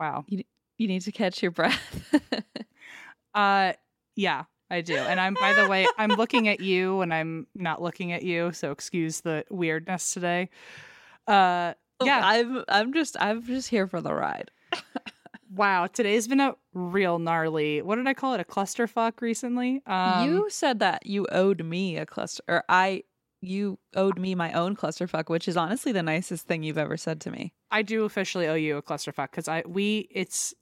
Wow. You, you need to catch your breath. Uh yeah, I do. And I'm by the way, I'm looking at you and I'm not looking at you, so excuse the weirdness today. Uh yeah. I'm I'm just I'm just here for the ride. wow, today's been a real gnarly. What did I call it? A clusterfuck recently? Um you said that you owed me a cluster or I you owed me my own clusterfuck, which is honestly the nicest thing you've ever said to me. I do officially owe you a clusterfuck because I we it's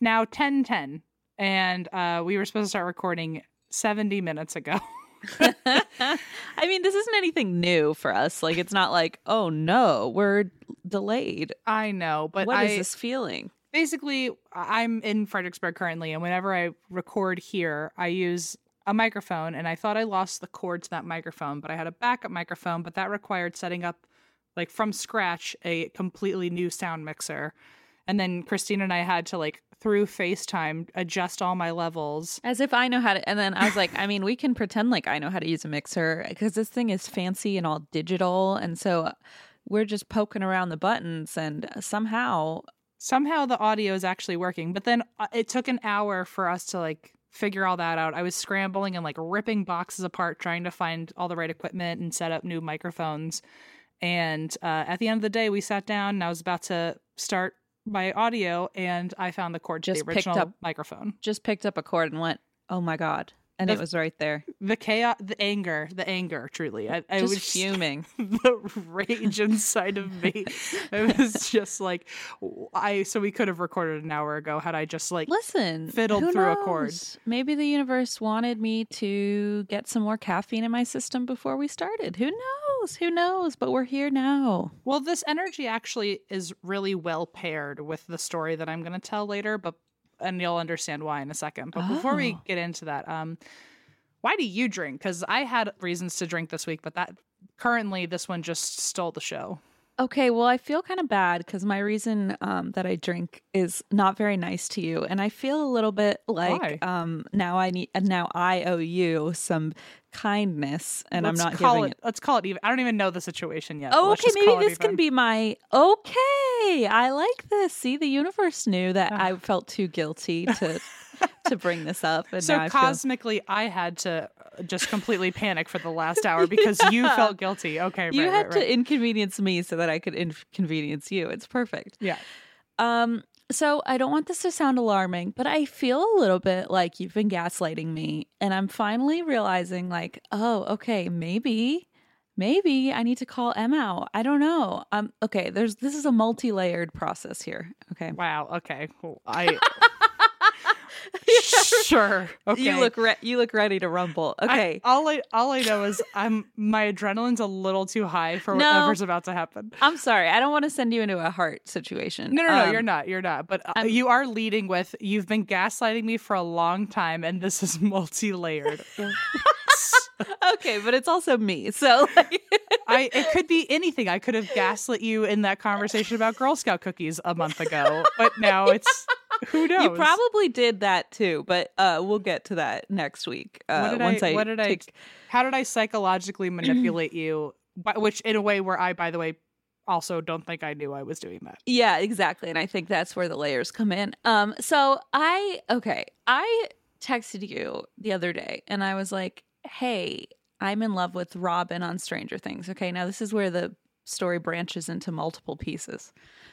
now ten ten and uh we were supposed to start recording 70 minutes ago. I mean, this isn't anything new for us. Like, it's not like, oh no, we're delayed. I know, but What I, is this feeling? basically I'm in Fredericksburg currently, and whenever I record here, I use a microphone, and I thought I lost the cord to that microphone, but I had a backup microphone, but that required setting up like from scratch a completely new sound mixer. And then Christina and I had to like through FaceTime adjust all my levels. As if I know how to. And then I was like, I mean, we can pretend like I know how to use a mixer because this thing is fancy and all digital. And so we're just poking around the buttons, and somehow Somehow the audio is actually working, but then uh, it took an hour for us to like figure all that out. I was scrambling and like ripping boxes apart trying to find all the right equipment and set up new microphones. And uh, at the end of the day, we sat down and I was about to start my audio and I found the cord to Just the original up- microphone. just picked up a cord and went, oh my God. And it was right there. The chaos, the anger, the anger, truly. I, I was fuming. the rage inside of me. It was just like, I, so we could have recorded an hour ago had I just like, Listen, fiddled through a chord. Maybe the universe wanted me to get some more caffeine in my system before we started. Who knows? Who knows? But we're here now. Well, this energy actually is really well paired with the story that I'm going to tell later, but and you'll understand why in a second. But before we Oh. get into that, um, why do you drink? Because I had reasons to drink this week, but that currently this one just stole the show. Okay, well, I feel kind of bad because my reason um, that I drink is not very nice to you, and I feel a little bit like um, now I need and now I owe you some kindness, and let's I'm not call giving it, Let's call it even. I don't even know the situation yet. Oh, okay. Maybe it this can be my okay. I like this. See, the universe knew that I felt too guilty to to bring this up, and So now I feel cosmically, I had to just completely panic for the last hour because you felt guilty. Okay, you right, had right, to inconvenience me so that I could inconvenience you. It's perfect. yeah. Um, so I don't want this to sound alarming, but I feel a little bit like you've been gaslighting me, and I'm finally realizing, like, oh, okay, maybe, maybe I need to call Em out. I don't know. Um, okay, there's this is a multi-layered process here. Okay, Wow. Okay. Cool. I. sure. Okay. you look re- you look ready to rumble. I- Okay, all I all I know is I'm my adrenaline's a little too high for No. whatever's about to happen. I'm sorry. I don't want to send you into a heart situation. No, no, no, Um, you're not. You're not. But uh, you are leading with you've been gaslighting me for a long time, and this is multi-layered. okay, but it's also me. So like, I it could be anything. I could have gaslit you in that conversation about Girl Scout cookies a month ago, but now it's who knows. you probably did that too, but uh, we'll get to that next week. Uh, what did once I, I, what did take- I how did I psychologically manipulate you? Which in a way where I, by the way, also don't think I knew I was doing that. Yeah, exactly. And I think that's where the layers come in. Um, so I okay, I texted you the other day and I was like, Hey, I'm in love with Robin on Stranger Things. Okay, now this is where the story branches into multiple pieces.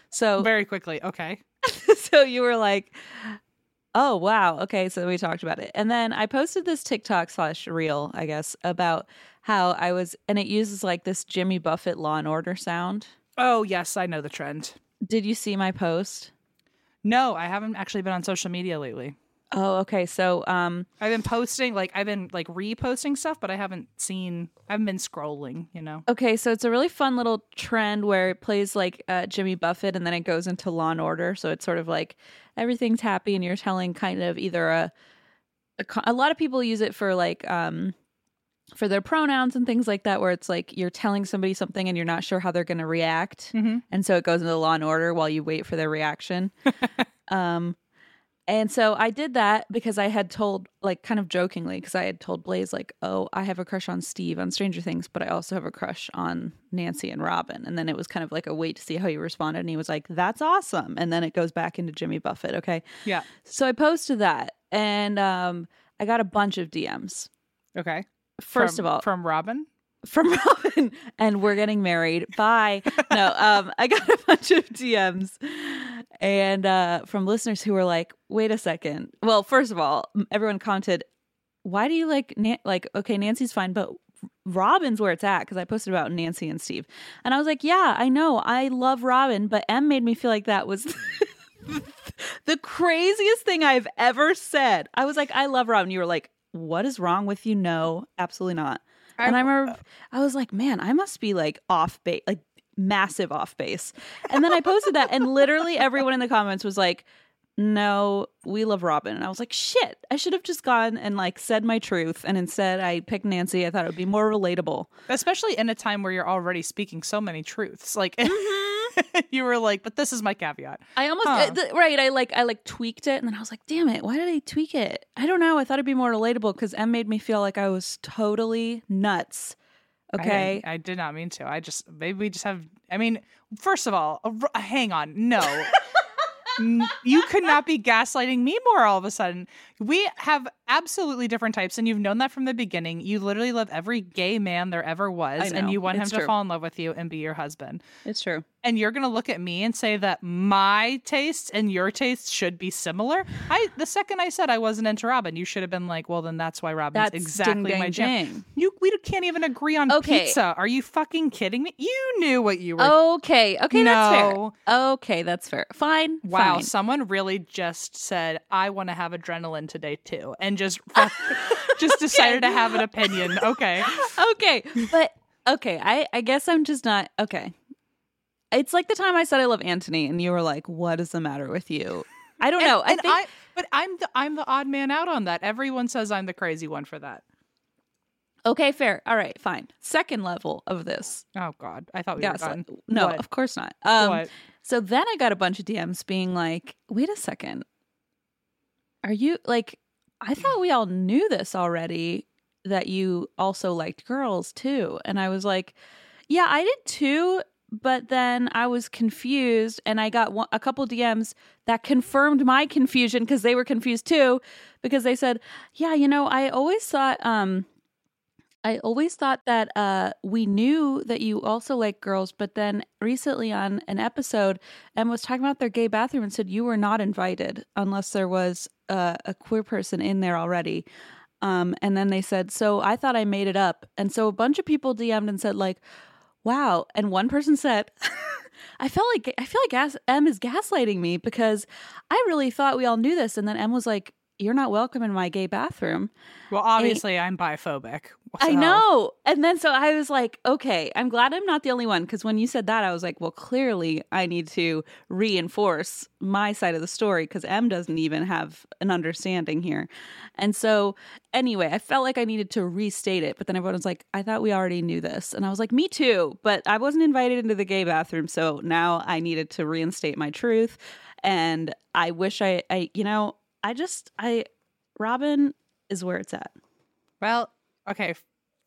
So Very quickly. Okay. so you were like, Oh wow, okay, so we talked about it. And then I posted this TikTok slash reel, I guess, about how I was and it uses like this Jimmy Buffett law and order sound. Oh yes, I know the trend. Did you see my post? No, I haven't actually been on social media lately. Oh, okay. So, um, I've been posting like I've been like reposting stuff, but I haven't seen I haven't been scrolling, you know. okay, so it's a really fun little trend where it plays like uh, Jimmy Buffett, and then it goes into Law and Order. So it's sort of like everything's happy, and you're telling kind of either a a, a lot of people use it for like um for their pronouns and things like that, where it's like you're telling somebody something and you're not sure how they're going to react, Mhm. and so it goes into Law and Order while you wait for their reaction. um. And so I did that because I had told, like, kind of jokingly, because I had told Blaze, like, oh, I have a crush on Steve on Stranger Things, but I also have a crush on Nancy and Robin. And then it was kind of like a wait to see how he responded. And he was like, that's awesome. And then it goes back into Jimmy Buffett. Okay. Yeah. So I posted that and um, I got a bunch of DMs. Okay. First From- of all, from Robin. From Robin, and we're getting married. Bye. No, um, I got a bunch of DMs and uh, from listeners who were like, "Wait a second. Well, first of all, everyone commented, "Why do you like Nan- like okay, Nancy's fine, but Robin's where it's at?" Because I posted about Nancy and Steve, and I was like, "Yeah, I know, I love Robin, but M made me feel like that was." the craziest thing I've ever said. I was like, I love Robin. You were like, what is wrong with you? No, absolutely not. And I remember I was like, man, I must be like off base, like massive off base. And then I posted that, and literally everyone in the comments was like, no, we love Robin. And I was like, shit, I should have just gone and like said my truth. And instead, I picked Nancy. I thought it would be more relatable. especially in a time where you're already speaking so many truths. Like mm-hmm. you were like, but this is my caveat. I almost Huh. uh, th- right. I like I like tweaked it, and then I was like, "Damn it! Why did I tweak it? I don't know. I thought it'd be more relatable because M made me feel like I was totally nuts." Okay, didn't- I, did not mean to. I just maybe we just have. I mean, first of all, a r- hang on. No, you could not be gaslighting me more all of a sudden. We have absolutely different types, and you've known that from the beginning. You literally love every gay man there ever was, and you want him It's to fall in love with you and be your husband. it's true. and you're gonna look at me and say that my tastes and your tastes should be similar. I the second I said I wasn't into Robin, you should have been like, well, then that's why Robin's That's exactly ding, my jam. dang. You we can't even agree on Okay. pizza. Are you fucking kidding me? You knew what you were. Okay, okay, that's fair. Okay, that's fair. Fine. Wow, fine. someone really just said I want to have adrenaline today too, and just just decided to have an opinion. Okay, okay, but okay. I I guess I'm just not okay. It's like the time I said I love Anthony, and you were like, "What is the matter with you?" I don't and, know. I and think I, but I'm the I'm the odd man out on that. Everyone says I'm the crazy one for that. okay, fair. All right, fine. Second level of this. Oh God, I thought we Yes, were done. no, What? of course not. Um, what? So then I got a bunch of DMs being like, wait a second. Are you like, I thought we all knew this already that you also liked girls too. And I was like, yeah, I did too. But then I was confused and I got a couple DMs that confirmed my confusion because they were confused too. Because they said, yeah, you know, I always thought, um, I always thought that uh, we knew that you also like girls, but then recently on an episode, Emma was talking about their gay bathroom and said you were not invited unless there was uh, a queer person in there already. Um, and then they said, so I thought I made it up, and so a bunch of people DM'd and said like, "Wow!" And one person said, "I felt like I feel like M is gaslighting me because I really thought we all knew this." And then M was like, you're not welcome in my gay bathroom. Well, obviously, I, am biphobic. I know. And then so I was like, okay, I'm glad I'm not the only one. Because when you said that, I was like, well, clearly I need to reinforce my side of the story because M doesn't even have an understanding here. And so, anyway, I felt like I needed to restate it. But then everyone was like, I thought we already knew this. And I was like, me too. But I wasn't invited into the gay bathroom. So now I needed to reinstate my truth. And I wish I, I you know, I just, I, Robin is where it's at. Well, okay.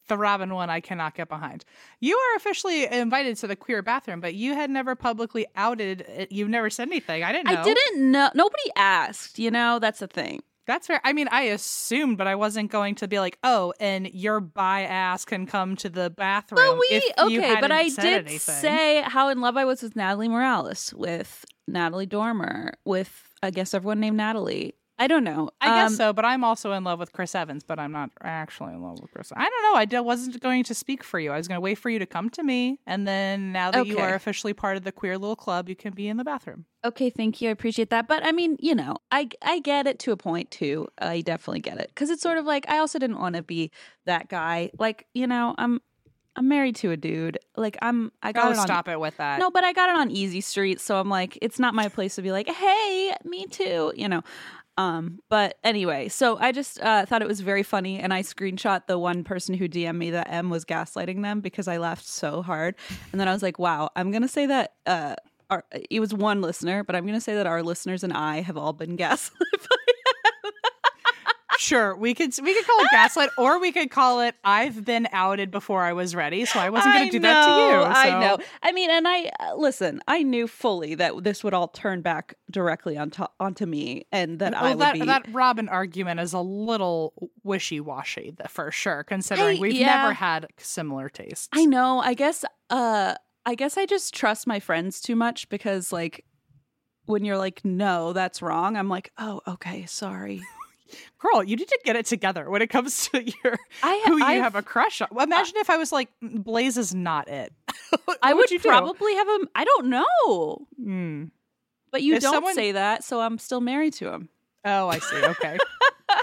The Robin one I cannot get behind. You are officially invited to the queer bathroom, but you had never publicly outed. It. You've never said anything. I didn't know. I didn't know. Nobody asked. You know, that's the thing. That's fair. I mean, I assumed, but I wasn't going to be like, oh, and your bi ass can come to the bathroom. Well, we okay, but I did anything. say how in love I was with Natalie Morales, with Natalie Dormer, with I guess everyone named Natalie. I don't know. I um, guess so, but I'm also in love with Chris Evans, but I'm not actually in love with Chris. I don't know. I wasn't going to speak for you. I was going to wait for you to come to me, and then now that okay. you are officially part of the queer little club, you can be in the bathroom. Okay, thank you. I appreciate that. But I mean, you know, I I get it to a point too. I definitely get it because it's sort of like I also didn't want to be that guy. Like, you know, I'm I'm married to a dude. Like I'm I got oh, it on, stop it with that. No, but I got it on easy street, so I'm like it's not my place to be like, "Hey, me too," you know. Um, but anyway, so I just uh, thought it was very funny, and I screenshot the one person who DM'd me that M was gaslighting them because I laughed so hard, and then I was like, "Wow, I'm gonna say that." Uh, our, it was one listener, but I'm gonna say that our listeners and I have all been gaslit Sure, we could we could call it gaslight, or we could call it "I've been outed before I was ready," so I wasn't going to do know, that to you. So. I know. I mean, and I uh, listen. I knew fully that this would all turn back directly onto onto me, and that well, I would that, be that Robin argument is a little wishy washy, for sure. Considering I, we've yeah. never had similar tastes. I know. I guess. Uh, I guess I just trust my friends too much because, like, when you're like, "No, that's wrong," I'm like, "Oh, okay, sorry." Girl, you need to get it together when it comes to your I, who you I've, have a crush on. Well, imagine if I was like, Blaze is not it. I would, would probably have him. I don't know. Mm. But you if don't someone... say that, so I'm still married to him. Oh, I see. Okay.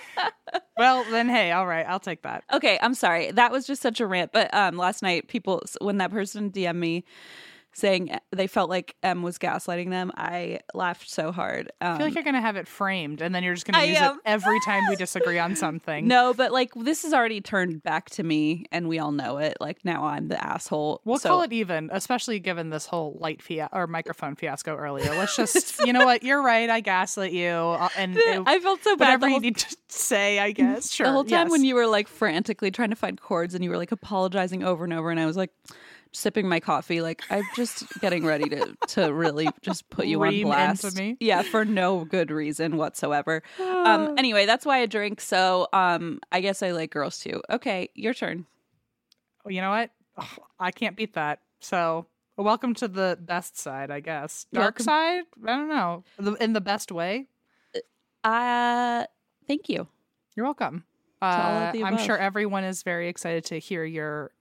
well, then, hey, all right, I'll take that. Okay, I'm sorry. That was just such a rant. But um, last night, people, when that person DM me saying they felt like M was gaslighting them. I laughed so hard. Um, I feel like um, you're going to have it framed and then you're just going to use am. it every time we disagree on something. No, but like this has already turned back to me and we all know it. Like now I'm the asshole. We'll so. call it even, especially given this whole light fia- or microphone fiasco earlier. Let's just, you know what? You're right. I gaslit you. Uh, and it, I felt so bad. Whatever whole, you need to say, I guess. Sure. The whole time yes. when you were like frantically trying to find chords and you were like apologizing over and over, and I was like, sipping my coffee. Like I'm just getting ready to to really just put you Ream on blast. Yeah, for no good reason whatsoever. um. Anyway, that's why I drink. So um, I guess I like girls too. Okay, your turn. Well, you know what? Oh, I can't beat that. So welcome to the best side, I guess. Dark welcome. side? I don't know. In the best way. Uh, thank you. You're welcome. Uh, I'm sure everyone is very excited to hear your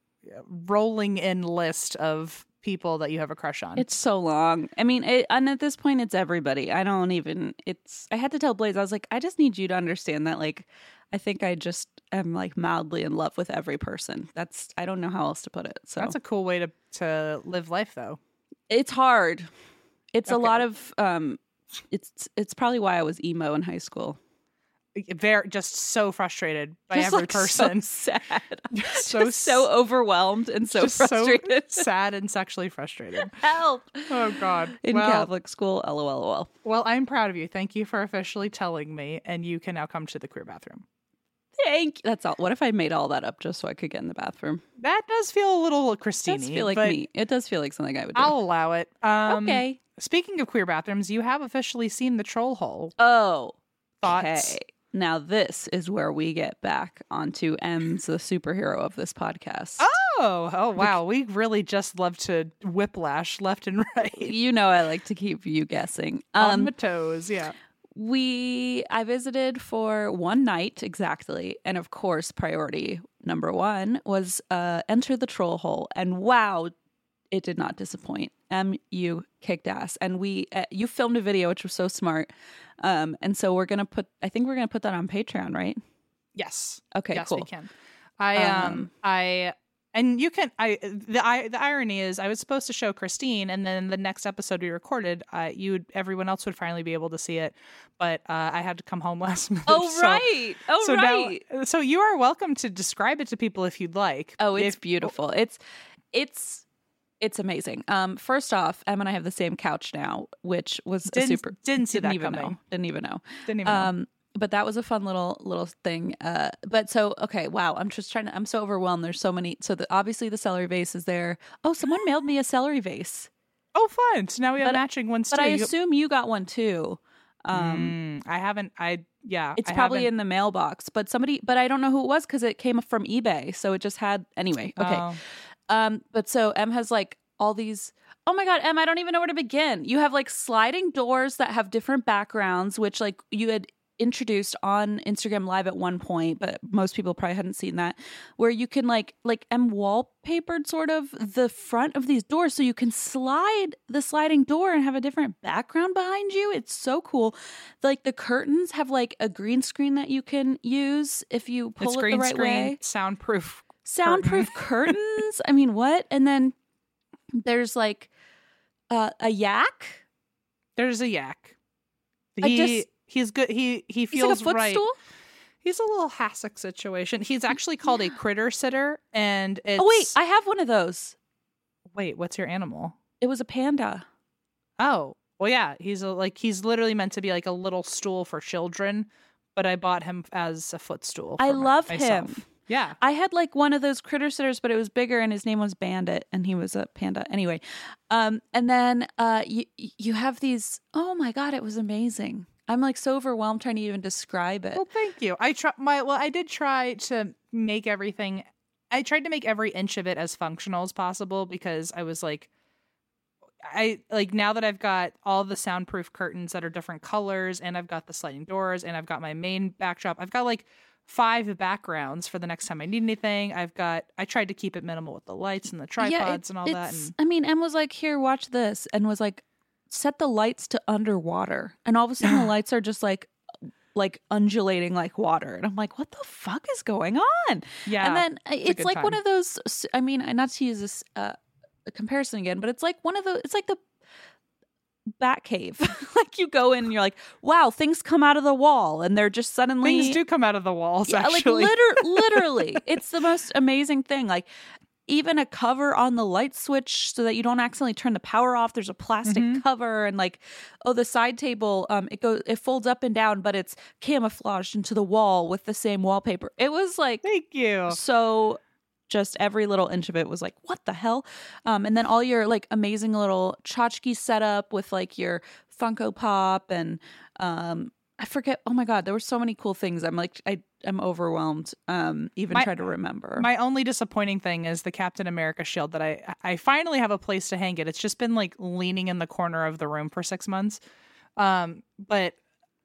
rolling in list of people that you have a crush on. It's so long. I mean, it, and at this point, it's everybody. I don't even. It's. I had to tell Blaze. I was like, I just need you to understand that. Like, I think I just am like mildly in love with every person. That's. I don't know how else to put it. So that's a cool way to to live life, though. It's hard. It's okay. a lot of. um It's. It's probably why I was emo in high school very just so frustrated by just every like person. So sad. so so overwhelmed and so frustrated. So sad and sexually frustrated. Help. Oh God. In well, Catholic school. LOL. Well, I'm proud of you. Thank you for officially telling me, and you can now come to the queer bathroom. Thank you. That's all. What if I made all that up just so I could get in the bathroom? That does feel a little Christine. It does feel like me. It does feel like something I would do. I'll allow it. Um, okay. Speaking of queer bathrooms, you have officially seen the troll hole. Oh. Thoughts? Okay. Now, this is where we get back onto M's the superhero of this podcast. Oh, oh wow. We really just love to whiplash left and right. You know, I like to keep you guessing. Um, On my toes, yeah. We, I visited for one night exactly. And of course, priority number one was uh, Enter the Troll Hole. And wow, it did not disappoint. M you kicked ass, and we uh, you filmed a video which was so smart. Um, and so we're gonna put. I think we're gonna put that on Patreon, right? Yes. Okay, yes, cool. we can. I um, Um, I and you can I the I the irony is I was supposed to show Christine and then the next episode we recorded uh you would everyone else would finally be able to see it but uh I had to come home last minute Oh so- right. Oh so right. now so you are welcome to describe it to people if you'd like Oh, it's If- beautiful. It's it's it's amazing. Um, first off, Em and I have the same couch now, which was a Didn't- super. didn't see that even coming. know. Didn't even know. didn't even know. Um, but that was a fun little little thing. Uh, but so okay, wow. I'm just trying to. I'm so overwhelmed. There's so many. So the, obviously the celery vase is there. Oh, someone mailed me a celery vase. oh fun so now we have but- matching ones But too I You- assume you got one too. Um, Mm, I haven't I yeah it's I probably haven't- in the mailbox. But somebody. But I don't know who it was because it came from eBay. So it just had anyway. Okay. Oh. Um, but so M has like all these. Oh my god, Em, I don't even know where to begin. You have like sliding doors that have different backgrounds, which like you had introduced on Instagram Live at one point, but most people probably hadn't seen that. Where you can like like M wallpapered sort of the front of these doors, so you can slide the sliding door and have a different background behind you. It's so cool. Like the curtains have like a green screen that you can use if you pull it's it green the right screen way soundproof soundproof curtains. I mean, what? And then there's like uh, a yak. there's a yak he just- he's good he he feels like a right footstool. He's a little hassock situation. He's actually called a critter sitter, and it's Oh wait, I have one of those. wait. What's your animal? It was a panda. Oh, well, yeah. He's a, like he's literally meant to be like a little stool for children, but I bought him as a footstool. I love myself. him. Yeah, I had like one of those critter sitters, but it was bigger, and his name was Bandit, and he was a panda. Anyway, um, and then uh, you you have these. Oh my god, it was amazing. I'm like so overwhelmed trying to even describe it. Well, thank you. I try my well, I did try to make everything. I tried to make every inch of it as functional as possible because I was like, I like now that I've got all the soundproof curtains that are different colors, and I've got the sliding doors, and I've got my main backdrop. I've got like five backgrounds for the next time I need anything. I've got. I tried to keep it minimal with the lights and the tripods it- and all that. And I mean, Em was like, "Here, watch this," and was like, "Set the lights to underwater," and all of a sudden the lights are just like, like undulating like water, and I'm like, "What the fuck is going on?" yeah, and then uh, it's good like one of those. I mean, not to use this uh, a comparison again, but it's like one of the. It's like the bat cave. like you go in and you're like, "Wow, things come out of the wall," and they're just suddenly things do come out of the walls. yeah, actually, like liter- literally, it's the most amazing thing. Like even a cover on the light switch so that you don't accidentally turn the power off. There's a plastic Mhm. cover and like oh the side table um it goes it folds up and down but it's camouflaged into the wall with the same wallpaper. It was like thank you. so just every little inch of it was like what the hell um and then all your like amazing little tchotchke setup with like your funko pop and um i forget oh my god there were so many cool things i'm like i i'm overwhelmed um even My- try to remember My only disappointing thing is the Captain America shield that I I finally have a place to hang it. It's just been like leaning in the corner of the room for 6 months. Um but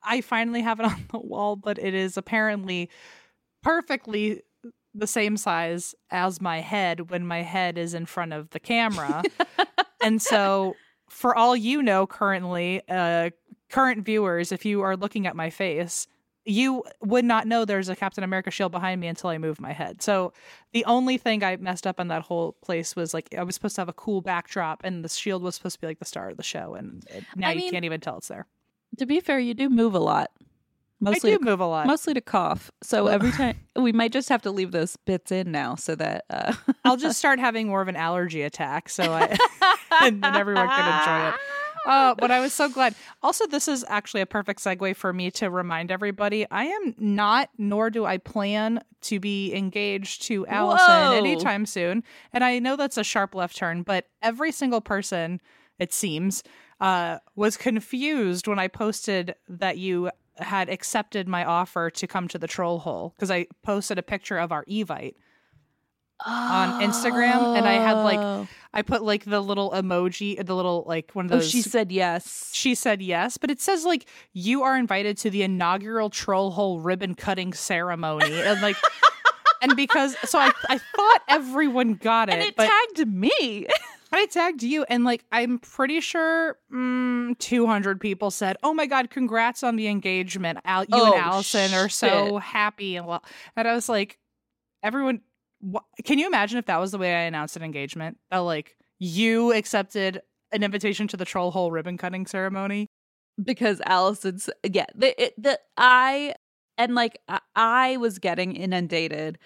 I finally have it on the wall, but it is apparently perfectly the same size as my head when my head is in front of the camera. and so for all you know currently uh current viewers if you are looking at my face you would not know there's a Captain America shield behind me until I move my head. So the only thing I messed up on that whole place was like I was supposed to have a cool backdrop, and the shield was supposed to be like the star of the show, and now I you mean- can't even tell it's there. to be fair you do move a lot mostly I to, do move a lot. mostly to cough so every time we might just have to leave those bits in now so that uh I'll just start having more of an allergy attack, so I and then everyone can enjoy it. Oh, but I was so glad. Also, this is actually a perfect segue for me to remind everybody I am not, nor do I plan to be engaged to Allison Whoa. anytime soon. And I know that's a sharp left turn, but every single person, it seems, uh, was confused when I posted that you had accepted my offer to come to the troll hole because I posted a picture of our Evite on Instagram, and I had, like, Oh. I put like the little emoji, the little like one of oh those. she said yes she said yes, but it says like you are invited to the inaugural troll hole ribbon cutting ceremony, and like, and because so I I thought everyone got it, and it but tagged me I tagged you, and like I'm pretty sure mm, 200 people said, "Oh my god, congrats on the engagement! Al- you Oh, and Allison are so happy." And well, and I was like, everyone, wh- can you imagine if that was the way I announced an engagement? That like you accepted an invitation to the troll hole ribbon cutting ceremony. because Allison's yeah the it, the I and like I, I was getting inundated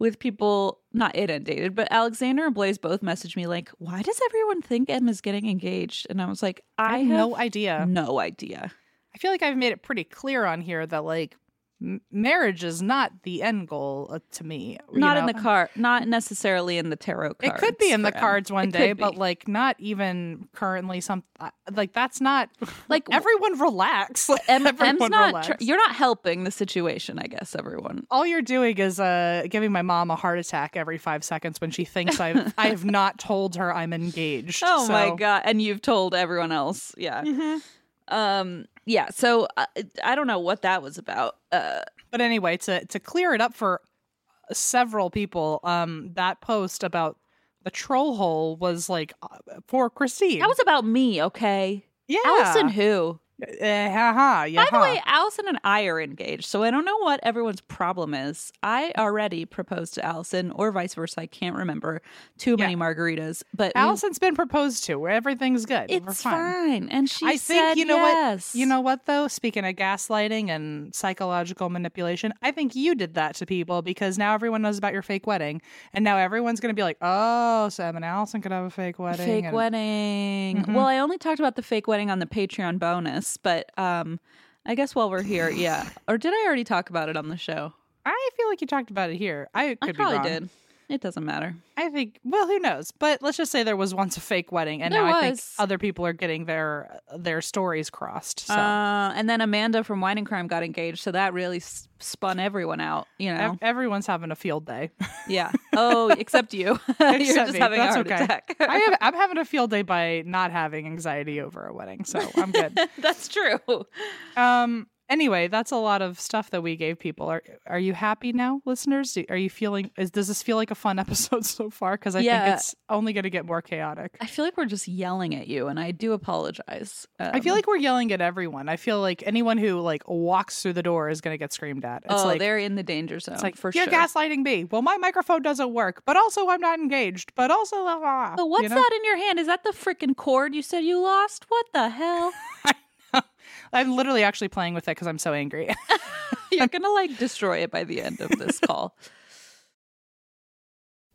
with people not inundated but Alexander and Blaze both messaged me like why does everyone think Emma's getting engaged and I was like I, I, have have no idea. no idea I feel like I've made it pretty clear on here that like m- marriage is not the end goal uh, to me. not in the card not necessarily in the tarot It could be in the Em. cards one It day, but like not even currently. Some uh, like that's not like everyone relax. Like, Em, everyone not relax. tr- you're not helping the situation I guess everyone All you're doing is uh giving my mom a heart attack every five seconds when she thinks I've I have not told her I'm engaged. oh my god and you've told everyone else yeah Mhm. Um yeah so uh, I don't know what that was about uh But anyway, to to clear it up for several people, um, that post about the troll hole was like uh, for Christine. That was about me, okay? yeah. Allison who? Uh, haha, yeah. By the way, Allison and I are engaged, so I don't know what everyone's problem is. I already proposed to Allison, or vice versa. I can't remember. Too many margaritas, but we- Allison's been proposed to. Where everything's good. We're it's fine. And she I think you know yes. what you know what though. Speaking of gaslighting and psychological manipulation, I think you did that to people because now everyone knows about your fake wedding, and now everyone's going to be like, "Oh, Sam and Allison could have a fake wedding." fake and- wedding. Mhm. Well, I only talked about the fake wedding on the Patreon bonus, but um, I guess while we're here, yeah. Or did I already talk about it on the show? I feel like you talked about it here. I could I probably be wrong. did. It doesn't matter. I think. Well, who knows? But let's just say there was once a fake wedding, and There now I think other people are getting their their stories crossed. So Uh, and then Amanda from Wine and Crime got engaged, so that really s- spun everyone out. You know, ev- everyone's having a field day. yeah. Oh, except you. You're just me. having That's a heart okay. attack. I have, I'm having a field day by not having anxiety over a wedding, so I'm good. That's true. um. Anyway, that's a lot of stuff that we gave people. Are Are you happy now, listeners? Are you feeling? Is does this feel like a fun episode so far? Because I Yeah. think it's only going to get more chaotic. I feel like we're just yelling at you, and I do apologize. I feel Um, like we're yelling at everyone. I feel like anyone who like walks through the door is going to get screamed at. It's oh, like they're in the danger zone it's like for sure. you're sure. gaslighting me. Well, my microphone doesn't work, but also I'm not engaged. But also, blah, blah, blah, Oh, what's you know? that in your hand? Is that the freaking cord you said you lost? What the hell? I'm literally actually playing with it because I'm so angry. You're gonna like destroy it by the end of this call.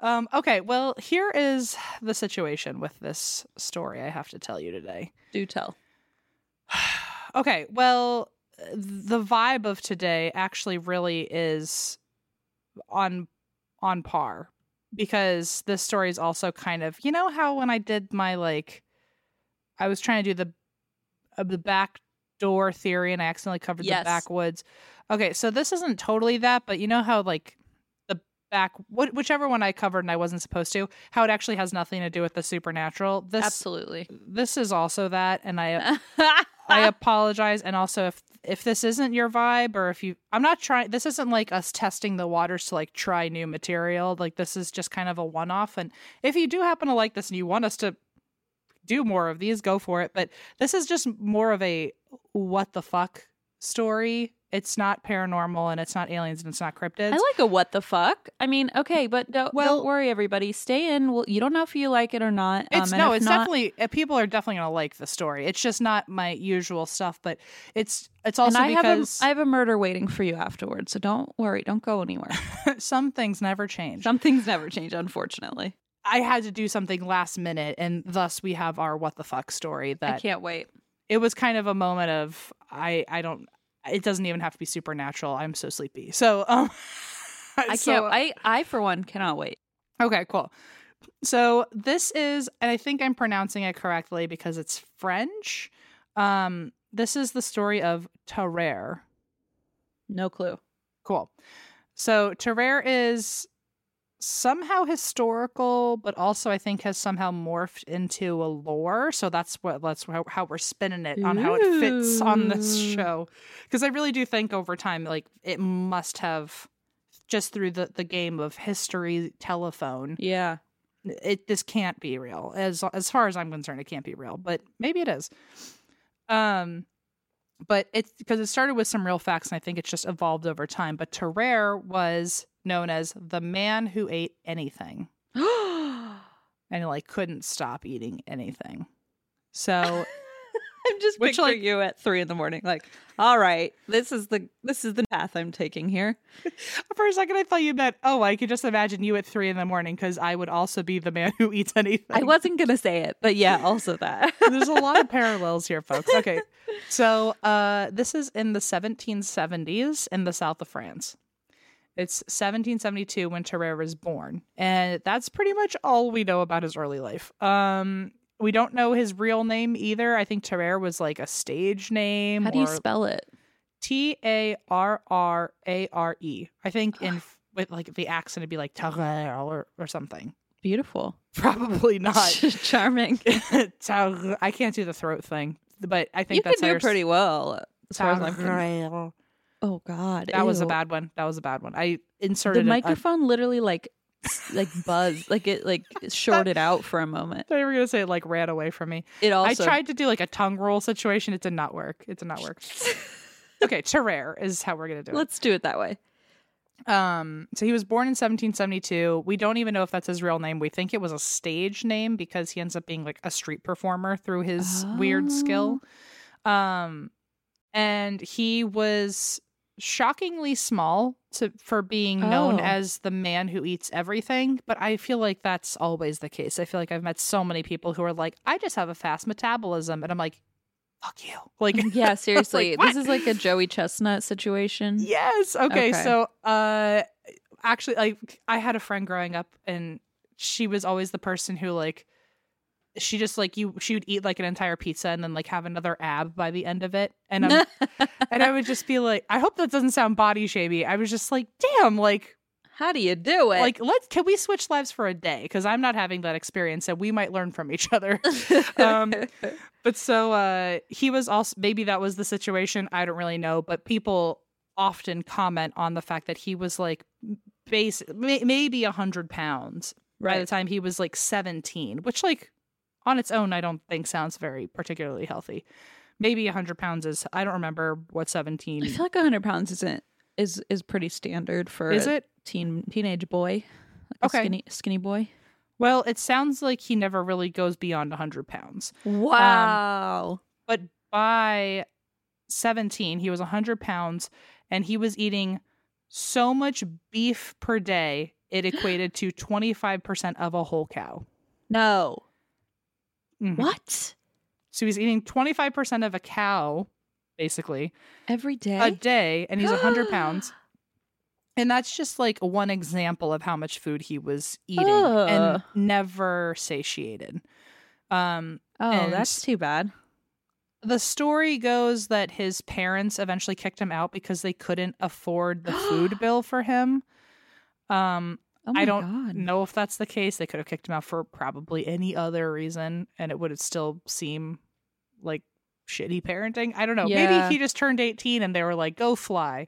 Um, okay, well, here is the situation with this story I have to tell you today. Do tell. okay, well, the vibe of today actually really is on on par because this story is also kind of you know how when I did my like I was trying to do the uh, the back door theory and I accidentally covered Yes. the backwoods. Okay, so this isn't totally that, but you know how like back wh- whichever one I covered and I wasn't supposed to, how it actually has nothing to do with the supernatural. This Absolutely. this is also that and I I apologize and also if if this isn't your vibe or if you I'm not trying this isn't like us testing the waters to like try new material. Like this is just kind of a one off and if you do happen to like this and you want us to do more of these, go for it. But this is just more of a what the fuck story. It's not paranormal and it's not aliens and it's not cryptids. I like a what the fuck. I mean, okay, but don't, Well- don't worry, everybody. Stay in. Well, you don't know if you like it or not. It's um, no, it's not- definitely uh, people are definitely gonna like the story. It's just not my usual stuff, but it's it's And also I have a, because I have a murder waiting for you afterwards. So don't worry. Don't go anywhere. some things never change. Some things never change, unfortunately. I had to do something last minute, and thus we have our what the fuck story. That I can't wait. it was kind of a moment of I I don't. It doesn't even have to be supernatural. I'm so sleepy. So um, I can't. I, I for one, cannot wait. Okay, cool. So this is, and I think I'm pronouncing it correctly because it's French. Um, this is the story of Tarare. No clue. Cool. So Tarare is somehow historical, but also I think has somehow morphed into a lore. So that's what that's how, how we're spinning it on how it fits on this show. Because I really do think over time, like it must have just through the the game of history telephone Yeah. it this can't be real as as far as i'm concerned it can't be real but maybe it is um but it's because it started with some real facts and i think it's just evolved over time but Tarare was known as the man who ate anything and like couldn't stop eating anything so I'm just Which, picturing like- you at three in the morning, like, all right, this is the this is the path I'm taking here. for a second i thought you meant oh i could just imagine you at three in the morning because i would also be the man who eats anything I wasn't gonna say it, but yeah, also that. There's a lot of parallels here, folks. Okay. So uh, this is in the 1770s in the south of France. It's 1772 when Tarare was born. And that's pretty much all we know about his early life. Um, we don't know his real name either. I think Tarare was like a stage name. How do you spell it? T A R R A R E. I think in with like the accent it'd be like Terrare or, or something. Beautiful, Probably not. charming. I can't do the throat thing, but I think You that's can do pretty well. As far as I'm concerned. Oh God, That was a bad one. That was a bad one. I The inserted a- a- microphone literally like like buzzed, like it like shorted out for a moment. I were gonna say it like ran away from me. It also I tried to do like a tongue roll situation. It did not work. It did not work. okay, Tarare is how we're gonna do it. Let's do it that way. Um, so he was born in 1772. We don't even know if that's his real name. We think it was a stage name because he ends up being like a street performer through his weird skill. Um, and he was shockingly small to for being known Oh. as the man who eats everything. But I feel like that's always the case. I feel like I've met so many people who are like, I just have a fast metabolism, and I'm like, fuck you. Like, Yeah, seriously, Like, this is like a Joey Chestnut situation. Yes. Okay. Okay. So, uh, actually, like, I had a friend growing up, and she was always the person who, like, she just like you. She would eat like an entire pizza and then like have another ab by the end of it, and I'm, and I would just be like, I hope that doesn't sound body shamey. I was just like, damn, like, How do you do it? like let's can we switch lives for a day because I'm not having that experience, and we might learn from each other. um, but so uh, he was also maybe that was the situation. I don't really know, but people often comment on the fact that he was like base may, maybe a hundred pounds right. by the time he was like seventeen, which like on its own I don't think sounds very particularly healthy. Maybe a hundred pounds is I don't remember what seventeen I feel like hundred pounds isn't is is pretty standard for is a it. teen teenage boy, like Okay. a skinny skinny boy. Well, it sounds like he never really goes beyond 100 pounds. Wow. Um, but by 17, he was 100 pounds and he was eating so much beef per day, it equated to 25% of a whole cow. no. Mhm. What? So he's eating 25% of a cow basically Every day. a day, and he's hundred pounds. And that's just like one example of how much food he was eating Ugh. and never satiated. Um, oh, that's too bad. the story goes that his parents eventually kicked him out because they couldn't afford the food bill for him. Um, Oh I don't God. know if that's the case. They could have kicked him out for probably any other reason, and it would have still seem like shitty parenting. I don't know. Yeah. Maybe he just turned 18 and they were like, go fly.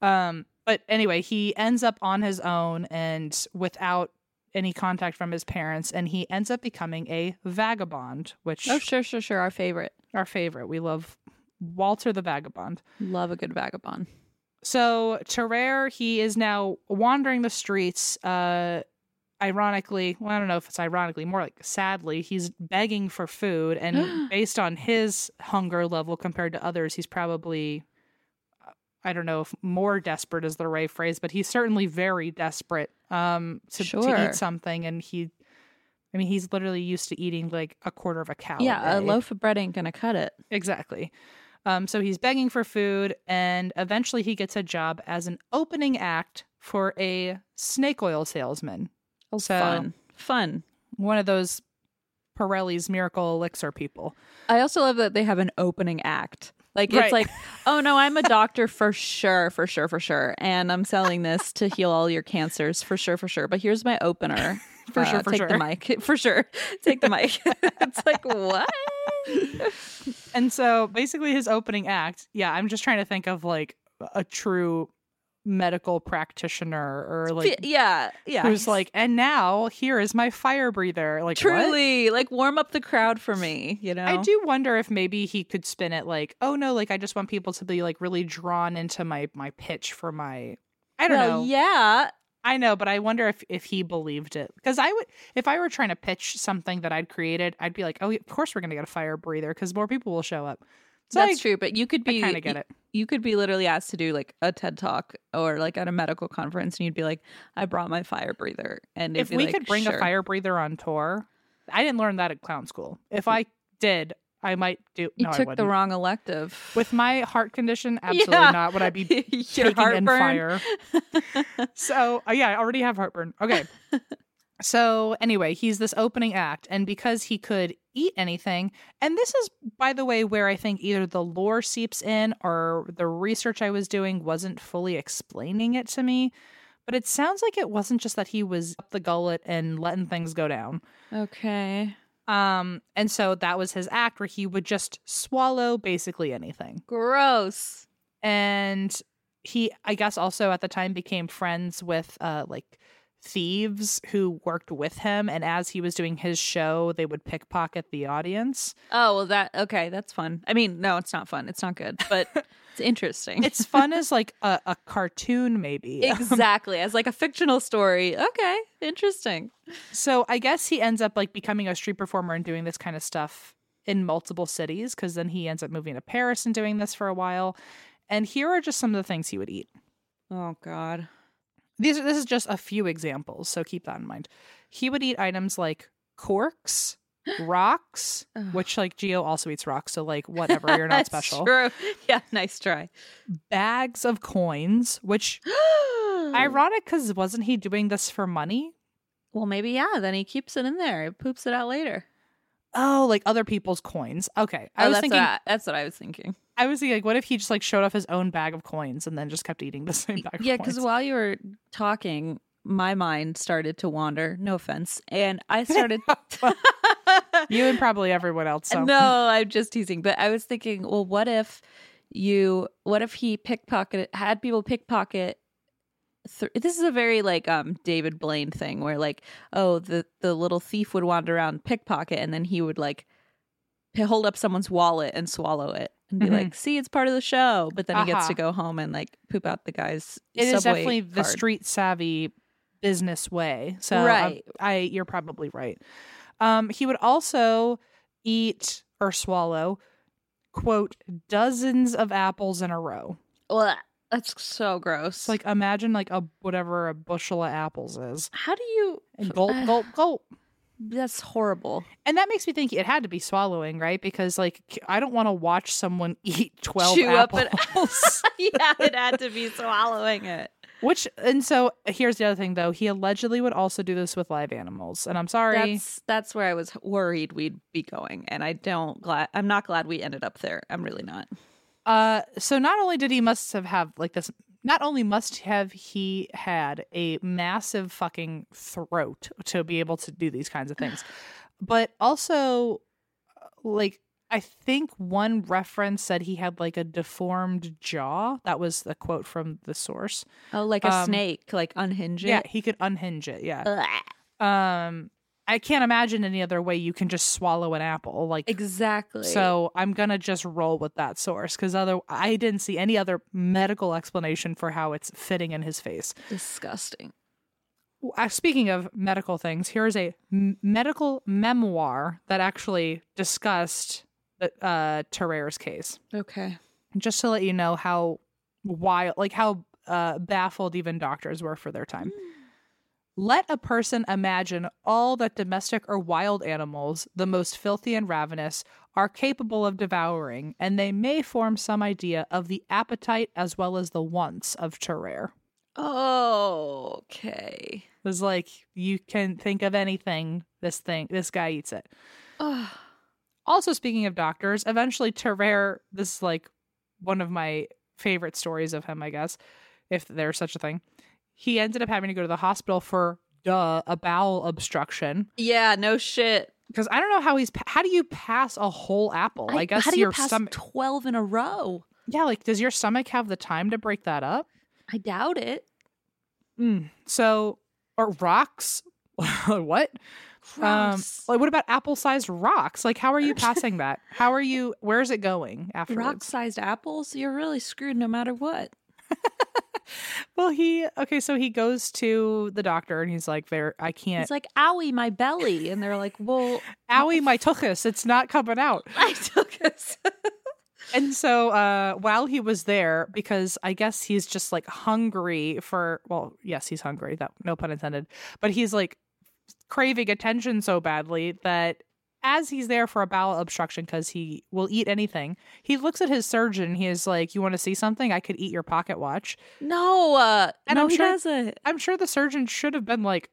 Um, but anyway, he ends up on his own and without any contact from his parents, and he ends up becoming a vagabond, which Oh, sure, sure, sure. Our favorite. our favorite. We love Walter the Vagabond. Love a good vagabond. So Tarare, he is now wandering the streets. Uh, ironically, well, I don't know if it's ironically, more like sadly, he's begging for food, and based on his hunger level compared to others, he's probably. I don't know if more desperate is the right phrase, but he's certainly very desperate um, to, to eat something. And he, I mean, he's literally used to eating like a quarter of a cow. yeah, a loaf of bread ain't gonna cut it. Exactly. Um, so he's begging for food, and eventually he gets a job as an opening act for a snake oil salesman. Oh, So- fun, fun. One of those Pirelli's miracle elixir people. I also love that they have an opening act. Like Right. it's like, oh no, I'm a doctor for sure, for sure, for sure, and I'm selling this to heal all your cancers for sure, for sure. But here's my opener. For sure, for take sure. the mic for sure. Take the mic. it's like what? And so basically his opening act, yeah, I'm just trying to think of like a true medical practitioner or like yeah, yeah. who's like, and now here is my fire breather. Like what? truly like warm up the crowd for me. You know, I do wonder if maybe he could spin it like, oh no, like I just want people to be like really drawn into my my pitch for my I don't well, know. Yeah, I know, but I wonder if if he believed it. Because I would if I were trying to pitch something that I'd created, I'd be like, Oh, of course we're gonna get a fire breather because more people will show up. So that's I, true. But you could be kind of get it. You could be literally asked to do like a TED talk or like at a medical conference, and you'd be like, "I brought my fire breather." And If we like, could bring "Sure." a fire breather on tour, I didn't learn that at clown school. If mm. I did, I might do you no, I took the wrong elective. With my heart condition, absolutely Yeah. not would I be taking in fire. so uh, yeah, I already have heartburn. Okay. so anyway, he's this opening act, and because he could eat anything, and this is, by the way, where I think either the lore seeps in or the research I was doing wasn't fully explaining it to me. But it sounds like it wasn't just that he was up the gullet and letting things go down. Okay. Um, and so that was his act where he would just swallow basically anything Gross. and he i guess also at the time became friends with uh like thieves who worked with him and as he was doing his show they would pickpocket the audience Oh well, that okay. That's fun. I mean, no, it's not fun. It's not good, but it's interesting. it's fun as like a, a cartoon maybe exactly as like a fictional story. Okay, interesting. so i guess he ends up like becoming a street performer and doing this kind of stuff in multiple cities because then he ends up moving to paris and doing this for a while and here are just some of the things he would eat Oh God. these are, this is just a few examples, so keep that in mind. He would eat items like corks, rocks, which like Geo also eats rocks, so like whatever, you're not That's special. True. Yeah, nice try. Bags of coins, which ironic because wasn't he doing this for money? well, maybe yeah. Then he keeps it in there. He poops it out later. Oh, like other people's coins. Okay, I oh, was that's thinking. what I, that's what I was thinking. I was thinking, like, what if he just like showed off his own bag of coins and then just kept eating the same bag? Yeah, because while you were talking, my mind started to wander. No offense, and I started. you and probably everyone else. So. No, I'm just teasing. But I was thinking, well, what if you? What if he pickpocketed? Had people pickpocket? Th- this is a very like um David Blaine thing where like oh the the little thief would wander around pickpocket and then he would like hold up someone's wallet and swallow it and be Mhm. like see it's part of the show but then he gets to go home and like poop out the guy's It is definitely the street savvy business way. So um, Right. I you're probably right. Um, he would also eat or swallow quote dozens of apples in a row. Ugh, that's so gross It's like imagine like a whatever a bushel of apples is. how do you And gulp, gulp, gulp. that's horrible. And that makes me think it had to be swallowing, right? Because like I don't want to watch someone eat twelve Chew up an- apples. yeah, it had to be swallowing it. Which and so here's the other thing though. He allegedly would also do this with live animals. And I'm sorry. That's that's where I was worried we'd be going, and I don't glad. I'm not glad we ended up there. I'm really not. Uh so not only did he must have have like this not only must have he had a massive fucking throat to be able to do these kinds of things, but also uh, like I think one reference said he had like a deformed jaw. That was the quote from the source. Oh, like a Um, snake, like unhinge Yeah, he could unhinge it. Yeah. Ugh. Um I can't imagine any other way you can just swallow an apple. Like Exactly. so I'm gonna just roll with that source because other I didn't see any other medical explanation for how it's fitting in his face. disgusting. Uh, Speaking of medical things, here's a m- medical memoir that actually discussed uh, Tarare's case. Okay. Just to let you know how wild, like how uh, baffled even doctors were for their time. Let a person imagine all that domestic or wild animals, the most filthy and ravenous, are capable of devouring, and they may form some idea of the appetite as well as the wants of Tarare. Okay. It was like you can think of anything, this thing, this guy eats it. Also, speaking of doctors, eventually Tarare, this is like one of my favorite stories of him, I guess, if there's such a thing. He ended up having to go to the hospital for duh, a bowel obstruction. Yeah. No shit. Because I don't know how he's, pa- how do you pass a whole apple? I, guess how do you your pass stomach, twelve in a row? yeah, like does your stomach have the time to break that up? I doubt it. Mm. So, or rocks? what? Um, like what about apple-sized rocks? Like, how are you passing that? How are you? Where is it going after Rock-sized apples. You're really screwed no matter what. Well, he okay. So he goes to the doctor and he's like, "There, I can't." It's like, owie, my belly. And they're like, well, Owie, my tuchus, it's not coming out. I took us. And so, uh, while he was there, because I guess he's just like hungry for, well, yes, he's hungry. That no pun intended. But he's like craving attention so badly that as he's there for a bowel obstruction, because he will eat anything, he looks at his surgeon. He is like, "You want to see something? I could eat your pocket watch." no, uh, And no, I'm he sure- doesn't. I'm sure the surgeon should have been like,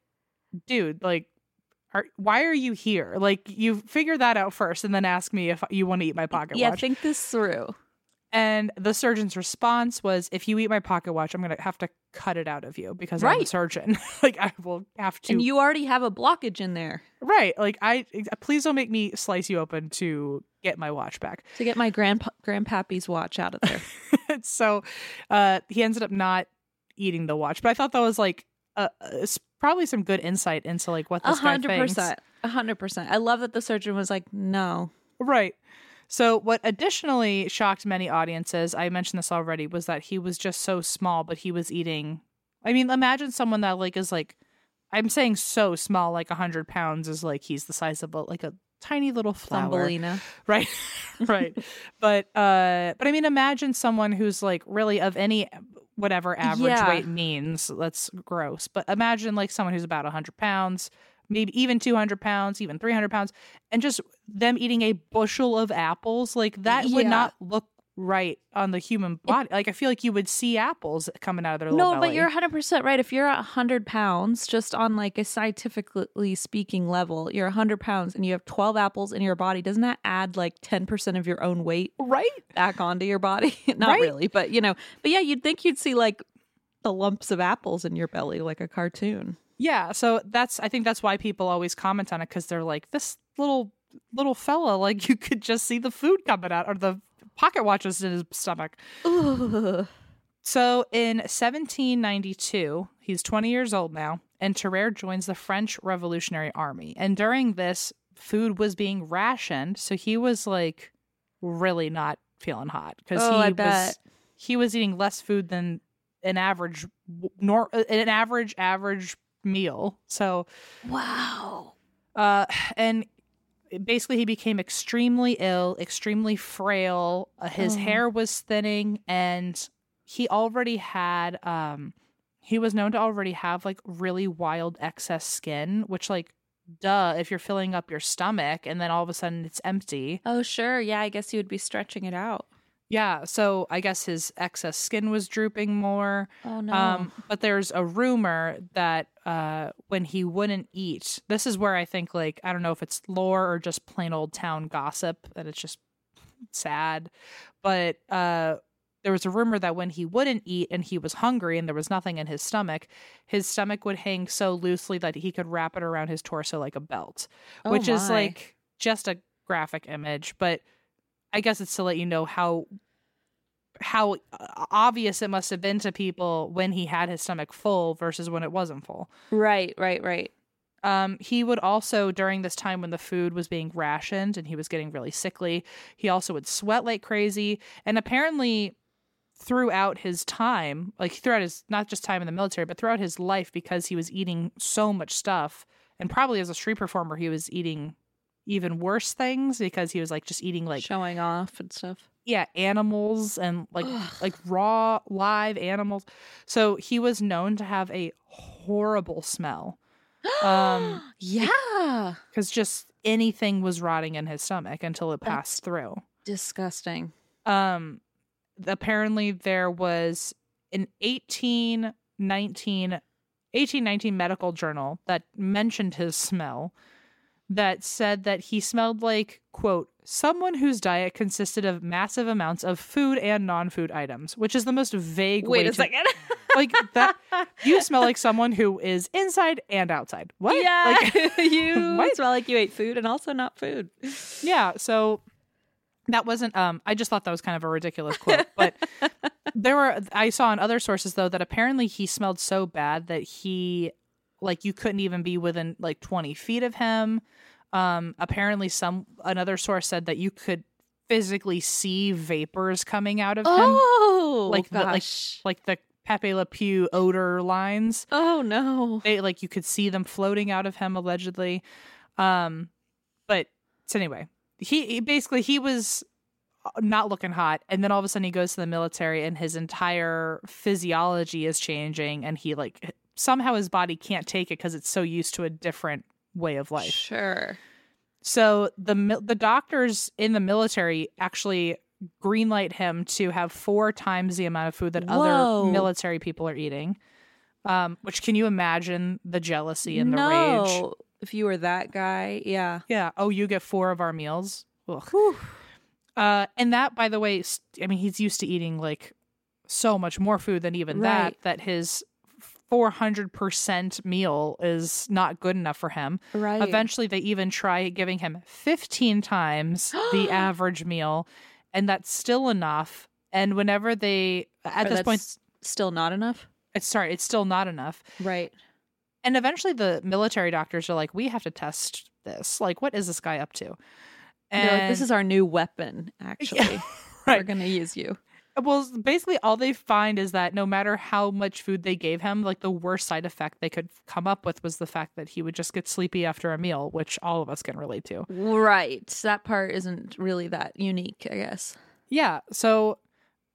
dude, like, are, why are you here? Like, you figure that out first and then ask me if you want to eat my pocket Yeah, watch. Yeah, think this through. And the surgeon's response was, if you eat my pocket watch, I'm going to have to cut it out of you because I'm a Right. surgeon. like, I will have to. And you already have a blockage in there right. Like, I, please don't make me slice you open to get my watch back. to get my grandpa grandpappy's watch out of there. so, uh, he ended up not eating the watch, but I thought that was like, uh, it's probably some good insight into like what this guy hundred thinks. percent. A hundred percent. I love that the surgeon was like, no. Right. So, what additionally shocked many audiences, I mentioned this already, was that he was just so small, but he was eating. I mean, imagine someone that like is like, I'm saying so small, like a hundred pounds is like he's the size of a like a tiny little flower, Thumbelina. right? right. But uh, but I mean, imagine someone who's like really of any whatever average Yeah. weight means. That's gross. But imagine like someone who's about a hundred pounds, maybe even two hundred pounds, even three hundred pounds, and just them eating a bushel of apples. Like that would not look right on the human body. like I feel like you would see apples coming out of their No, little but you're 100% right. If you're 100 pounds, just on like a scientifically speaking level, you're 100 pounds and you have 12 apples in your body, doesn't that add like 10% of your own weight right. back onto your body? Not Right. really, but you know, but yeah, you'd think you'd see like the lumps of apples in your belly like a cartoon. Yeah, so that's I think that's why people always comment on it because they're like this little little fella, like you could just see the food coming out or the pocket watches in his stomach. So in 1792, he's 20 years old now, and Tarare joins the French Revolutionary Army. And during this, food was being rationed, so he was like really not feeling hot because Oh, he was he was eating less food than an average nor an average average meal. So Wow. uh, and basically, he became extremely ill, extremely frail. Uh, his Oh. hair was thinning, and he already had um, he was known to already have like really wild excess skin, which like duh, if you're filling up your stomach and then all of a sudden it's empty. Oh, sure. Yeah, I guess you would be stretching it out. Yeah, so I guess his excess skin was drooping more. Oh no. Um, but there's a rumor that uh, when he wouldn't eat, this is where I think like I don't know if it's lore or just plain old town gossip that it's just sad, but uh, there was a rumor that when he wouldn't eat and he was hungry and there was nothing in his stomach, his stomach would hang so loosely that he could wrap it around his torso like a belt, Oh, which is like just a graphic image, but I guess it's to let you know how how uh, obvious it must have been to people when he had his stomach full versus when it wasn't full. right, right, right. Um, he would also, during this time when the food was being rationed and he was getting really sickly, he also would sweat like crazy. And apparently, throughout his time, like throughout his not just time in the military, but throughout his life, because he was eating so much stuff, and probably as a street performer, he was eating even worse things because he was like just eating like Showing off and stuff. yeah animals and like like raw live animals so he was known to have a horrible smell um yeah. because just anything was rotting in his stomach until it passed through Disgusting. um apparently there was an 1819 1819 medical journal that mentioned his smell that said that he smelled like quote someone whose diet consisted of massive amounts of food and non-food items which is the most vague Wait way a to- second. like that you smell like someone who is inside and outside what Yeah. like you What? smell like you ate food and also not food. yeah so that wasn't um i just thought that was kind of a ridiculous quote but there were i saw in other sources though that apparently he smelled so bad that he like you couldn't even be within like 20 feet of him um apparently some another source said that you could physically see vapors coming out of him Oh, like the like gosh. like the pepe le pew odor lines oh no. they like you could see them floating out of him allegedly um but so anyway he, he basically he was uh, not looking hot and then all of a sudden he goes to the military and his entire physiology is changing and he like somehow his body can't take it because it's so used to a different way of life Sure. so the the doctors in the military actually greenlight him to have four times the amount of food that Whoa. other military people are eating. Um, which can you imagine the jealousy and the no. rage? If you were that guy, yeah. Yeah. Oh, you get four of our meals. Ugh. Uh, and that, by the way, I mean he's used to eating like so much more food than even that. That his four hundred percent meal is not good enough for him. Right. Eventually, they even try giving him 15 times the average meal, and that's still enough. And whenever they, at Or this point, still not enough. it's sorry, it's still not enough. Right. And eventually, the military doctors are like, "We have to test this. Like, what is this guy up to?" They're like, this is our new weapon, actually. We're gonna use you. Well, basically, all they find is that no matter how much food they gave him, like the worst side effect they could come up with was the fact that he would just get sleepy after a meal, which all of us can relate to. Right. That part isn't really that unique, I guess. Yeah. So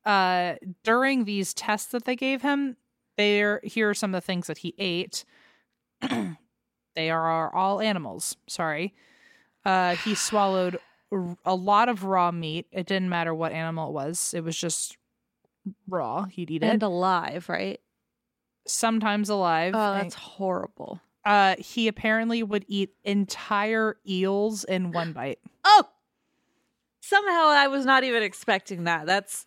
uh during these tests that they gave him, there here are some of the things that he ate. they are all animals. Sorry. Uh he swallowed a lot of raw meat. It didn't matter what animal it was. It was just raw. He'd eat And it. And alive, right? Sometimes alive. Oh, that's horrible. uh he apparently would eat entire eels in one bite. Oh, somehow I was not even expecting that. That's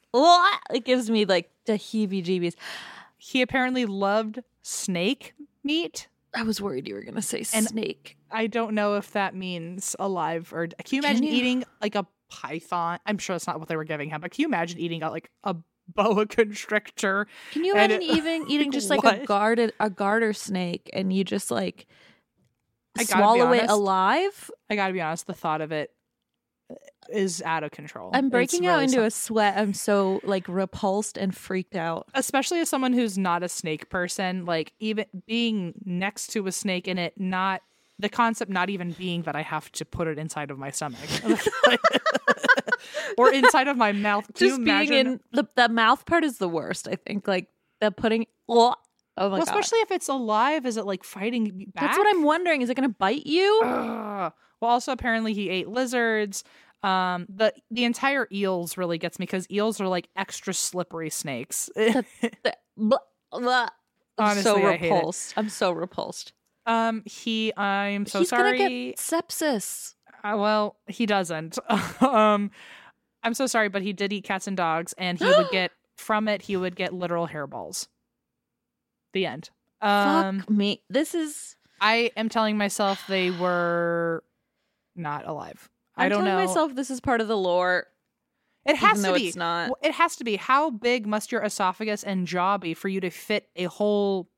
it gives me like the heebie-jeebies. He apparently loved snake meat. I was worried you were gonna say And- snake. I don't know if that means alive or can you Can imagine you? eating like a python? I'm sure that's not what they were giving him, but can you imagine eating a, like a boa constrictor? Can you imagine it- even eating just like what? a guarded a garter snake and you just like swallow it alive? I gotta be honest, the thought of it is out of control. I'm breaking out into some- a sweat. I'm so like repulsed and freaked out. especially as someone who's not a snake person, like even being next to a snake in it, not the concept not even being that I have to put it inside of my stomach or inside of my mouth. Can Just being in the the mouth part is the worst. I think like the putting. Ugh. Oh my well, god. especially if it's alive, is it like fighting back? That's what I'm wondering. Is it going to bite you? Ugh. Well, also apparently he ate lizards. Um, the the entire eels really gets me because eels are like extra slippery snakes. The- Blah, blah. I'm so Honestly, it. repulsed. I'm so repulsed. um, he, I'm so He's sorry. gonna get sepsis. Uh, well, he doesn't. um, I'm so sorry, but he did eat cats and dogs, and he would get from it. He would get literal hairballs. The end. Um, Fuck me. This is. I am telling myself they were not alive. I'm I don't telling know. myself this is part of the lore. it has to be. it's not. It has to be. How big must your esophagus and jaw be for you to fit a whole?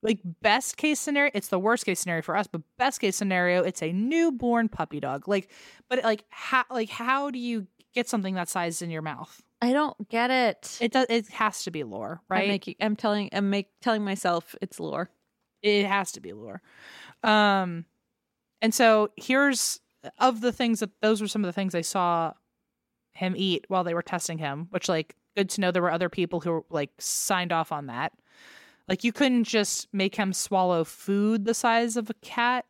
Like best case scenario, it's the worst case scenario for us, but best case scenario, it's a newborn puppy dog. Like, but like how like how do you get something that size in your mouth? I don't get it. It does. It has to be lore, I'm, right? making, I'm telling. I'm make, telling myself it's lore. it has to be lore. Um, and so here's of the things that those were some of the things I saw him eat while they were testing him, which like good to know there were other people who like signed off on that. Like you couldn't just make him swallow food the size of a cat.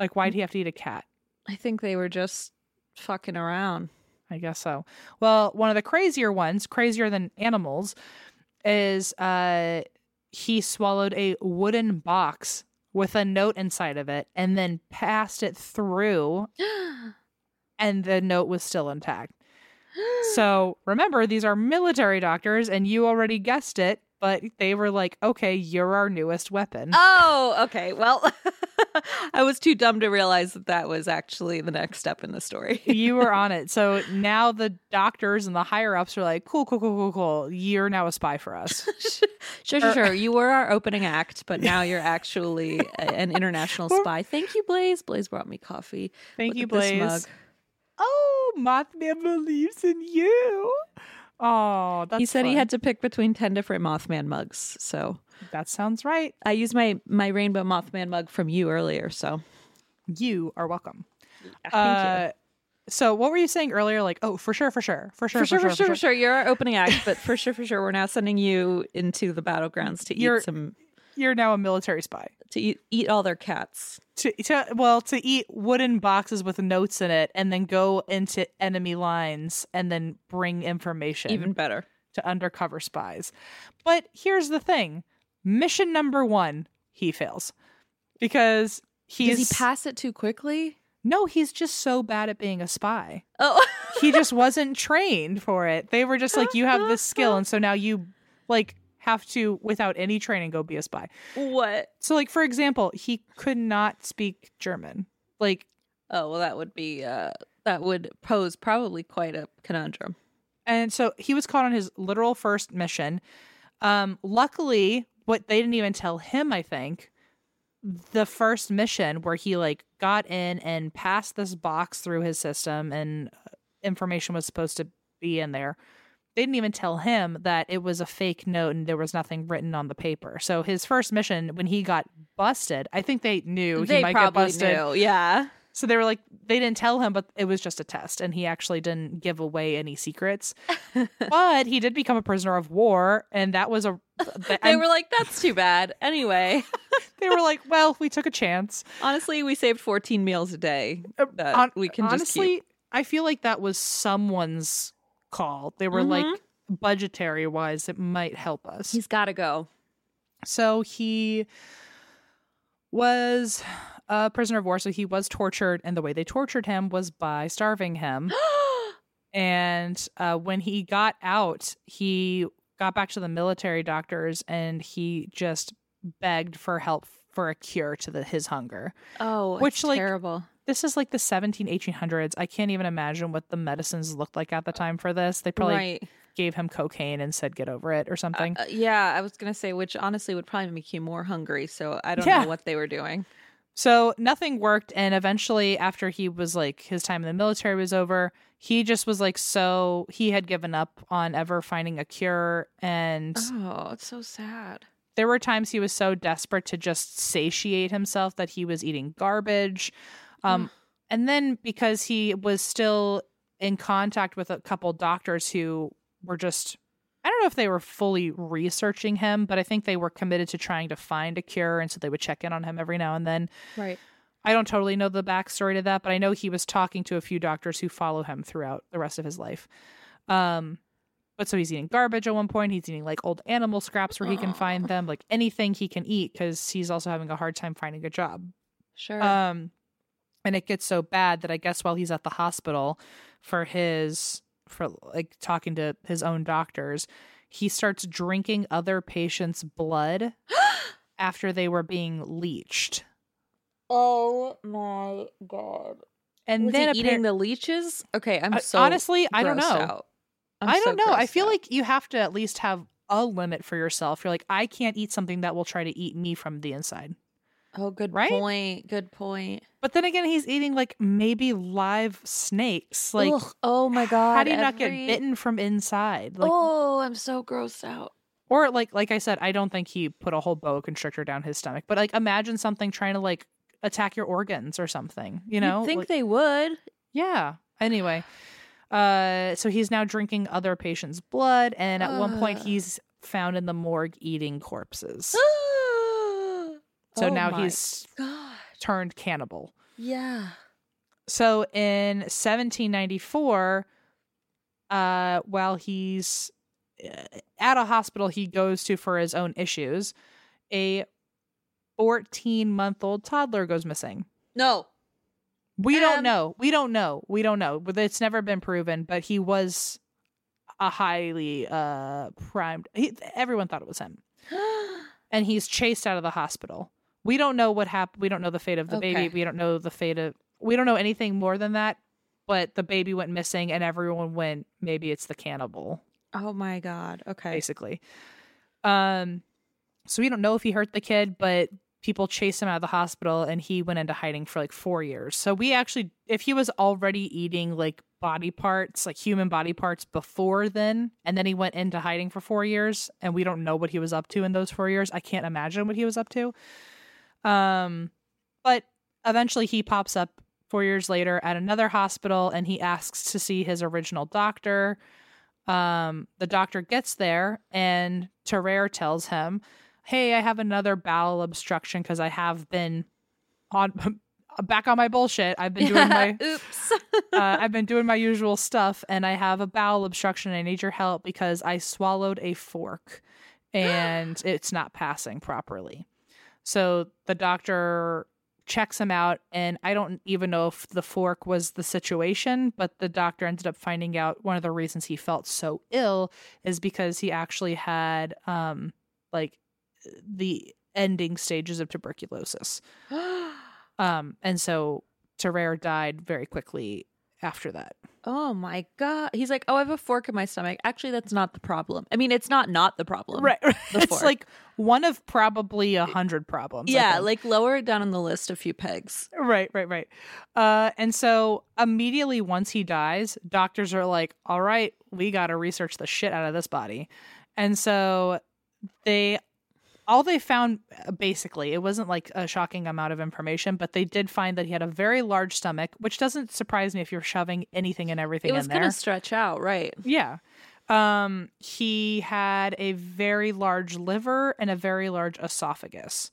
Like why'd he have to eat a cat? I think they were just fucking around. I guess so. Well, one of the crazier ones, crazier than animals, is uh he swallowed a wooden box with a note inside of it and then passed it through and the note was still intact. So, remember these are military doctors and you already guessed it, but they were like, "Okay, you're our newest weapon." Oh, okay. Well, I was too dumb to realize that that was actually the next step in the story. you were on it. So now the doctors and the higher ups are like, cool, cool, cool, cool, cool. You're now a spy for us. sure, sure, er, sure. You were our opening act, but now you're actually an international spy. Thank you, Blaze. Blaze brought me coffee. Thank Look you, Blaze. Oh, Mothman believes in you. Oh, that's he said he had to pick between 10 different Mothman mugs. So That sounds right. I used my, my rainbow Mothman mug from you earlier. So You are welcome. thank Uh, so what were you saying earlier? Like, oh, for sure, for sure, for sure, for sure, for sure, for sure. You're our opening act, but for sure, for sure, we're now sending you into the battlegrounds to You're- eat some, You're now a military spy. to eat, eat all their cats. To, to well, to eat wooden boxes with notes in it, and then go into enemy lines, and then bring information. Even better. to undercover spies. But here's the thing mission number one, he fails. Because he's. Does he pass it too quickly? no, he's just so bad at being a spy. Oh, He just wasn't trained for it. They were just like, you have this skill. And so now you, like, have to, without any training, go be a spy. what? So, like, for example, he could not speak German. Like, Oh, well, that would be, uh, that would pose probably quite a conundrum. And so he was caught on his literal first mission. Um, luckily, what they didn't even tell him, I think, the first mission where he like got in and passed this box through his system and uh, information was supposed to be in there. They didn't even tell him that it was a fake note and there was nothing written on the paper. So his first mission, when he got busted, I think they knew he they might get probably busted. knew. Yeah. So they were like, they didn't tell him, but it was just a test, and he actually didn't give away any secrets. but he did become a prisoner of war, and that was a. The, They and were like, that's too bad. Anyway, they were like, well, we took a chance. honestly, we saved 14 meals a day that Hon- we can just honestly. I feel like that was someone's call. They were like, Mhm. budgetary wise, it might help us. He's got to go. So he was a prisoner of war. So he was tortured, and the way they tortured him was by starving him. And uh, when he got out, he got back to the military doctors and he just begged for help for a cure to the, his hunger. oh, Which, it's like, terrible. This is like the 17, 1800s. I can't even imagine what the medicines looked like at the time for this. They probably right. gave him cocaine and said, get over it or something. Uh, yeah, I was gonna say, which honestly would probably make you more hungry. So I don't Yeah. know what they were doing. So nothing worked. And eventually, after he was like, his time in the military was over, he just was like, so he had given up on ever finding a cure. And Oh, it's so sad. there were times he was so desperate to just satiate himself that he was eating garbage. Um, and then because he was still in contact with a couple doctors who were just I don't know if they were fully researching him, but I think they were committed to trying to find a cure, and so they would check in on him every now and then. Right. I don't totally know the backstory to that, but I know he was talking to a few doctors who follow him throughout the rest of his life. Um, but so he's eating garbage at one point. He's eating like old animal scraps where he can find them, like anything he can eat, because he's also having a hard time finding a job. Sure. Um, and it gets so bad that I guess while he's at the hospital for his for like talking to his own doctors, he starts drinking other patients' blood after they were being leached. oh my god. And Was then appar- eating the leeches? Okay, I'm so honestly, I don't know. I so don't know. I feel out. like you have to at least have a limit for yourself. You're like, I can't eat something that will try to eat me from the inside. Oh, good right? point. Good point. But then again, he's eating like maybe live snakes. Like, Ugh, oh my god. how do you not get bitten from inside? Like, oh, I'm so grossed out. or like, like I said, I don't think he put a whole boa constrictor down his stomach. But like, imagine something trying to like attack your organs or something. You know, You'd think Like- they would. Yeah. Anyway, uh, so he's now drinking other patients' blood, and at one point he's found in the morgue eating corpses. so So now he's Oh God. turned cannibal. Yeah. So in 1794, uh, while he's uh, at a hospital he goes to for his own issues, a 14 month old toddler goes missing. No. We don't Um, know. We don't know. We don't know. It's never been proven. But he was a highly uh primed. He, everyone thought it was him, and he's chased out of the hospital. We don't know what happened. We don't know the fate of the Okay. baby. We don't know the fate of. We don't know anything more than that. But the baby went missing, and everyone went. Maybe it's the cannibal, oh my God. Okay. basically. Um, so we don't know if he hurt the kid, but people chased him out of the hospital and he went into hiding for like four years. So we actually, if he was already eating like body parts, like human body parts before then, and then he went into hiding for four years and we don't know what he was up to in those four years, I can't imagine what he was up to. Um, but eventually he pops up four years later at another hospital and he asks to see his original doctor. Um, the doctor gets there and Tarare tells him, Hey, I have another bowel obstruction because I have been on back on my bullshit. I've been doing my Oops. uh, I've been doing my usual stuff and I have a bowel obstruction. I need your help because I swallowed a fork and it's not passing properly. So the doctor checks him out and I don't even know if the fork was the situation, but the doctor ended up finding out one of the reasons he felt so ill is because he actually had um like the ending stages of tuberculosis. Um and so Tarare died very quickly after that. oh my God. He's like, oh, I have a fork in my stomach. Actually, that's not the problem. I mean, it's not not the problem. Right. the it's fork. like one of probably a hundred problems. Yeah, like lower it down on the list a few pegs. right, right, right. Uh, and so immediately once he dies, doctors are like, "All right, we got to research the shit out of this body," and so they. All they found uh, basically, it wasn't like a shocking amount of information, but they did find that he had a very large stomach, which doesn't surprise me if you're shoving anything and everything It was in there. going to stretch out, right? Yeah. Um, he had a very large liver and a very large esophagus.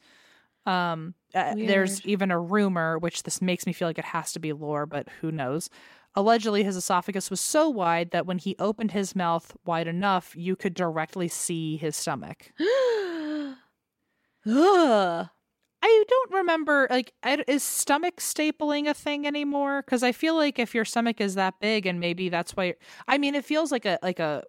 Um, uh, there's even a rumor, which this makes me feel like it has to be lore, but who knows? Allegedly, his esophagus was so wide that when he opened his mouth wide enough, you could directly see his stomach. Ugh. I don't remember, like, is stomach stapling a thing anymore? Because I feel like if your stomach is that big, and maybe that's why. I mean, it feels like a like a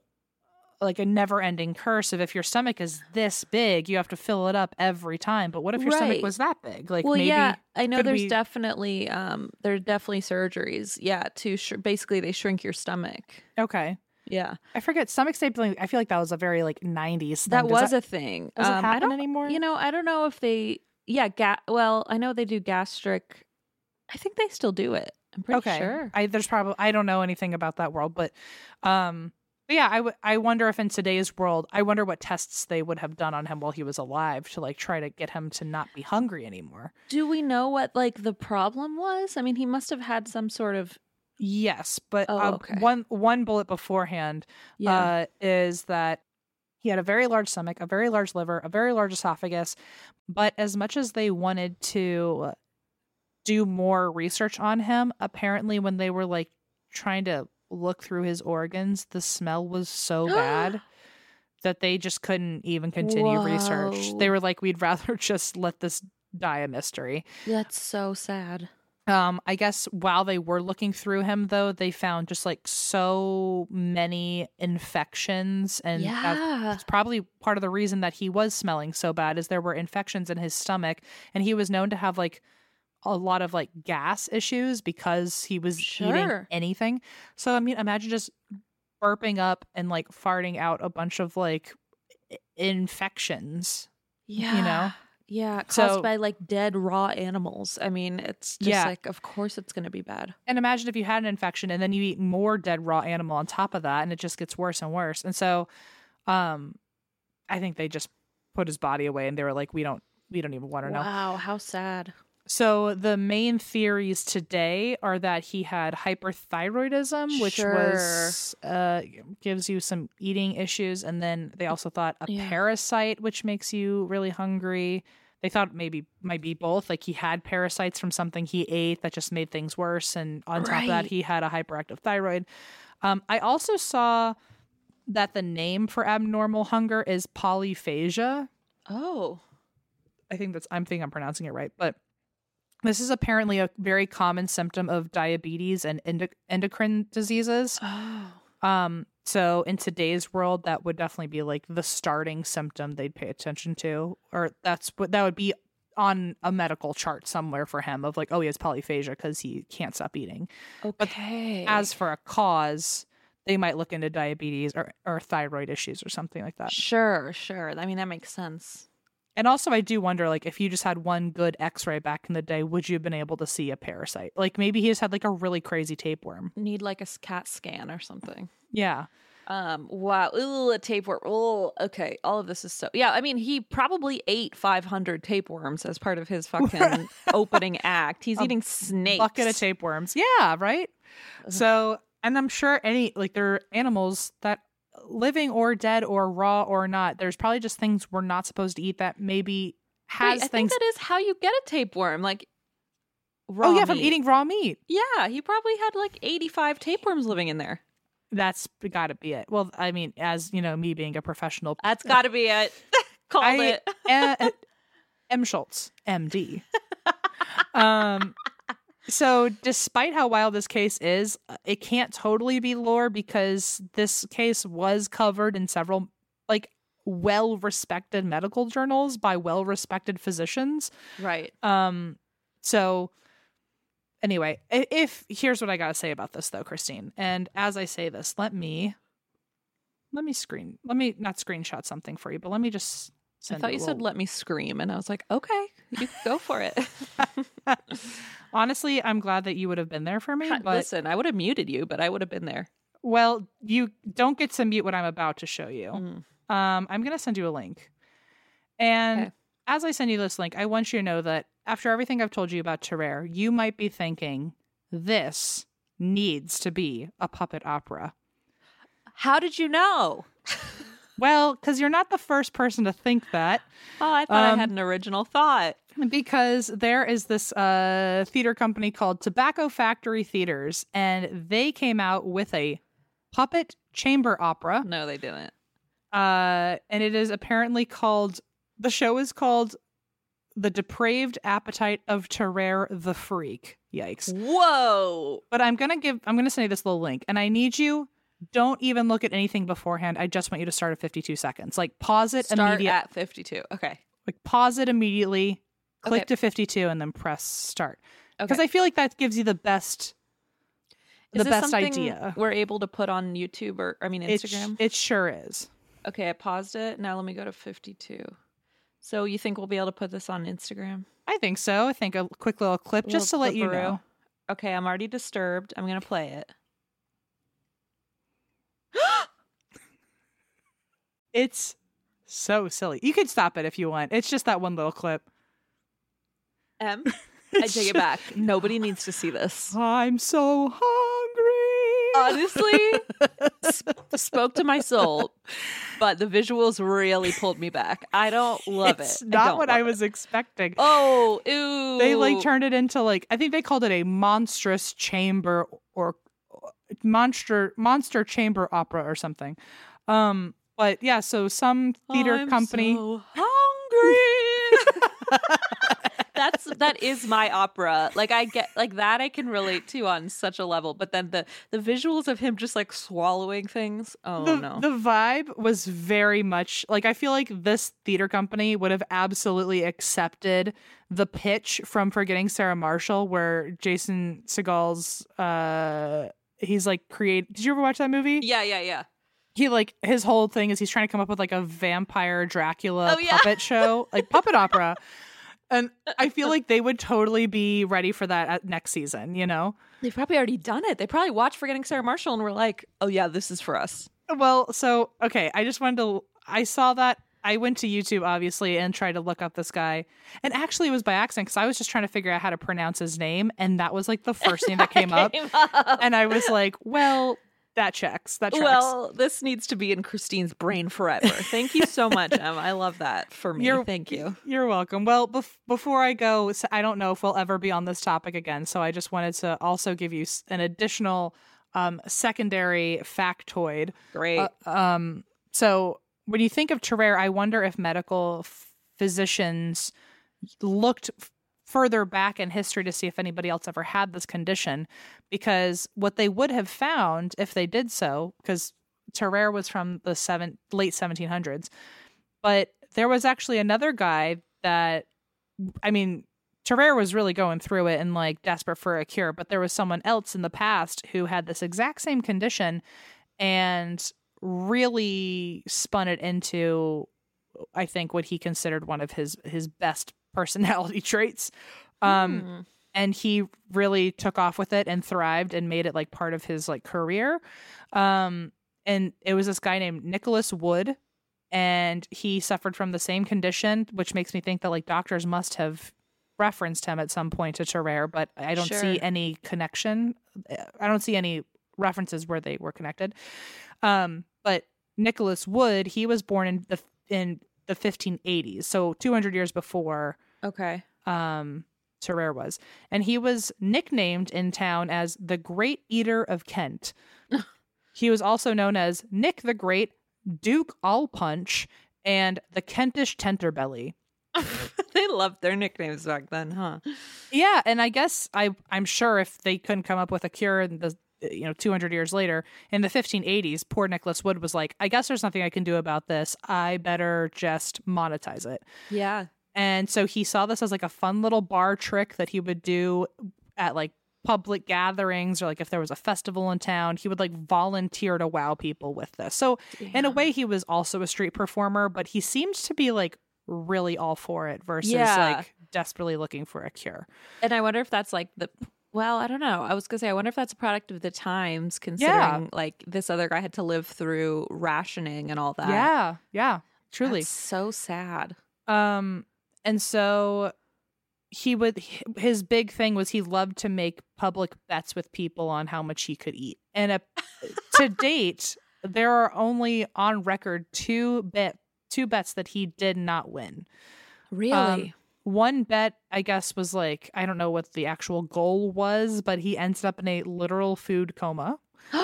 like a never-ending curse of if your stomach is this big, you have to fill it up every time. But what if your stomach was that big? Like, well, maybe yeah, I know there's we- definitely um there's definitely surgeries. Yeah, to sh- basically they shrink your stomach. okay. Yeah, I forget stomach stapling. I feel like that was a very like '90s. Thing. that Does was a thing. does it Um, I happen don't, anymore? You know, I don't know if they. Yeah, ga- Well, I know they do gastric. I think they still do it. I'm pretty okay. sure. I there's probably I don't know anything about that world, but um but yeah, I w- I wonder if in today's world, I wonder what tests they would have done on him while he was alive to like try to get him to not be hungry anymore. Do we know what like the problem was? I mean, he must have had some sort of Yes, but Oh, uh, okay. one one bullet beforehand yeah. uh, is that He had a very large stomach, a very large liver, a very large esophagus. But as much as they wanted to do more research on him, apparently, when they were like trying to look through his organs, the smell was so bad that they just couldn't even continue research. They were like, we'd rather just let this die a mystery. That's so sad. Um, I guess while they were looking through him, though, they found just like so many infections, and Yeah. that's probably part of the reason that he was smelling so bad. Is there were infections in his stomach, and he was known to have like a lot of like gas issues because he was eating anything. So I mean, imagine just burping up and like farting out a bunch of like infections. Yeah. You know? Yeah, caused So- by like dead raw animals. I mean, it's just Yeah. like, of course it's going to be bad. And imagine if you had an infection and then you eat more dead raw animal on top of that and it just gets worse and worse. And so um I think they just put his body away and they were like we don't we don't even want to know. Wow, how sad. So the main theories today are that he had hyperthyroidism, which Sure. was uh gives you some eating issues and then they also thought a Yeah. parasite which makes you really hungry. They thought maybe might be both like he had parasites from something he ate that just made things worse and on top of that he had a hyperactive thyroid. Um I also saw that the name for abnormal hunger is polyphagia. Oh. I think that's I'm thinking I'm pronouncing it right, but this is apparently a very common symptom of diabetes and endo- endocrine diseases. Oh. Um, so in today's world, that would definitely be like the starting symptom they'd pay attention to, or that's what that would be on a medical chart somewhere for him of like, oh, he has polyphagia because he can't stop eating. Okay. As for a cause, they might look into diabetes or, or thyroid issues or something like that. Sure, sure. I mean, that makes sense. And also, I do wonder, like, if you just had one good X-ray back in the day, would you have been able to see a parasite? Like, maybe he just had like a really crazy tapeworm. Need like a CAT scan or something. Yeah, Um, wow. Ooh, a tapeworm. Oh, okay. All of this is so. Yeah, I mean, he probably ate 500 tapeworms as part of his fucking opening act. He's A eating snakes. bucket of tapeworms. Yeah, right. So, and I'm sure any like there are animals that living or dead or raw or not. There's probably just things we're not supposed to eat that maybe Wait, has I think that is how you get a tapeworm. Like, raw oh yeah, from eating raw meat. Yeah, he probably had like 85 tapeworms living in there. That's got to be it. Well, I mean, as you know, me being a professional That's got to be it. Called I- it. M. Schultz, MD. um, so, despite how wild this case is, uh, it can't totally be lore because this case was covered in several, like, well respected medical journals by well respected physicians. Right. Um, so anyway, if here's what I gotta say about this though, Christine. And as I say this, let me let me screen let me not screenshot something for you, but let me just I thought you said let me scream, and I was like, okay, you go for it. Honestly, I'm glad that you would have been there for me, but Listen, I would have muted you, but I would have been there. well, you don't get to mute what I'm about to show you. Mm. Um, I'm going to send you a link. And Okay. as I send you this link, I want you to know that after everything I've told you about Tarare, you might be thinking this needs to be a puppet opera. How did you know? Well, because you're not the first person to think that, Oh, I thought I Um, had an original thought. because there is this uh, theater company called Tobacco Factory Theaters, and they came out with a puppet chamber opera. No, they didn't. uh, and it is apparently called the show is called the depraved appetite of Tarare the freak yikes Whoa. but i'm gonna give i'm gonna send you this little link and i need you don't even look at anything beforehand i just want you to start at 52 seconds like pause it immediately. Start immediately at 52. Okay. like pause it immediately click Okay. to 52 and then press start because Okay. i feel like that gives you the best the best idea We're able to put on YouTube or, I mean, it, sh- Instagram? it sure is okay, I paused it. Now let me go to 52. So you think we'll be able to put this on Instagram? i think so i think a quick little clip just to let you know Okay, I'm already disturbed. I'm going to play it. It's so silly. You could stop it if you want. It's just that one little clip. M, I take it back. Nobody needs to see this. I'm so hungry. honestly sp- spoke to my soul, but the visuals really pulled me back. I don't love it's it. not don't what I it. was expecting. Oh, ew. They like turned it into like I think they called it a monstrous chamber or monster monster chamber opera or something. Um, but yeah, so some theater I'm company. so hungry. That's that is my opera. Like I get like that I can relate to on such a level, but then the the visuals of him just like swallowing things. Oh the, no. the vibe was very much like I feel like this theater company would have absolutely accepted the pitch from Forgetting Sarah Marshall, where Jason Segel's uh he's like create. Did you ever watch that movie? yeah, yeah, yeah. He like his whole thing is he's trying to come up with like a vampire Dracula Oh, yeah. puppet show, like puppet opera. And I feel like they would totally be ready for that at next season, you know? They've probably already done it. They probably watched Forgetting Sarah Marshall and were like, "Oh yeah, this is for us." Well, so okay, I just wanted to. I saw that. I went to YouTube obviously and tried to look up this guy, and actually it was by accident because I was just trying to figure out how to pronounce his name, and that was like the first name that came up, and I was like, well, that checks. That tracks. Well, this needs to be in Christine's brain forever. Thank you so much, Em. I love that for me. You're- Thank you. You're welcome. Well, bef- before I go, I don't know if we'll ever be on this topic again, so I just wanted to also give you an additional um, secondary factoid. Great. Uh, um, so when you think of Tarare, I wonder if medical physicians looked f- further back in history to see if anybody else ever had this condition, because what they would have found if they did so, because Tarare was from the seven late 1700s, but there was actually another guy that, I mean. Tarare was really going through it and like desperate for a cure, but there was someone else in the past who had this exact same condition and really spun it into I think what he considered one of his his best personality traits. Um Hmm. and he really took off with it and thrived and made it like part of his like career. Um and it was this guy named Nicholas Wood and he suffered from the same condition, which makes me think that like doctors must have referenced him at some point to Tarare, but I don't see any connection. I don't see any references where they were connected. Um, but Nicholas Wood, he was born in the in the 1580s, so 200 years before okay. um Tarare was. And he was nicknamed in town as the Great Eater of Kent. he was also known as Nick the Great, Duke All Punch, and the Kentish Tenterbelly. they loved their nicknames back then, huh? Yeah, and I guess I I'm sure if they couldn't come up with a cure in the Uh, you know 200 years later in the 1580s, poor Nicholas Wood was like, I guess there's nothing I can do about this. I better just monetize it. Yeah. And so he saw this as like a fun little bar trick that he would do at like public gatherings or like if there was a festival in town, he would like volunteer to wow people with this. So in a way he was also a street performer, but he seemed to be like really all for it versus Yeah. like desperately looking for a cure. And I wonder if that's like the well, I don't know. I was gonna say I wonder if that's a product of the times, considering like this other guy had to live through rationing and all that. Yeah, yeah, truly. That's so sad. Um, and so he would his big thing was he loved to make public bets with people on how much he could eat. And uh to date, there are only on record two bet two bets that he did not win. Really? Um, one bet, I guess, was like I don't know what the actual goal was, but he ended up in a literal food coma.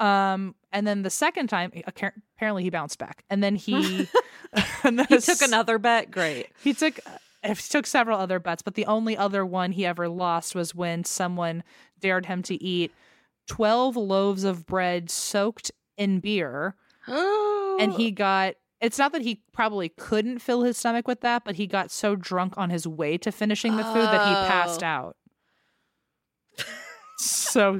Um, and then the second time, apparently he bounced back, and then he and then he took another bet. Great. he took uh, he took several other bets, but the only other one he ever lost was when someone dared him to eat twelve loaves of bread soaked in beer, and he got. It's not that he probably couldn't fill his stomach with that, but he got so drunk on his way to finishing the food that he passed Oh. out. so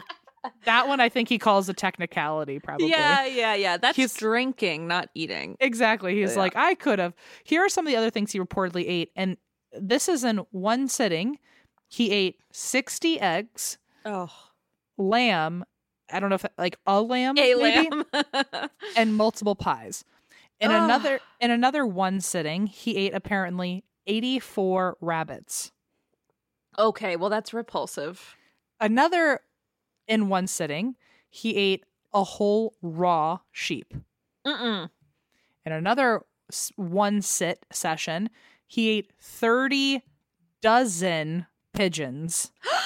that one I think he calls a technicality, probably. Yeah, yeah, yeah. That's He's- drinking, not eating. Exactly. He's Yeah. like, I could have. Here are some of the other things he reportedly ate. And this is in one sitting. He ate 60 eggs, Oh, lamb, I don't know if like a lamb, a maybe, lamb. and multiple pies. In Ugh. another in another one sitting, he ate apparently 84 rabbits. okay, well that's repulsive. Another in one sitting, he ate a whole raw sheep. Mm-mm. In another one sit session, he ate 30 dozen pigeons.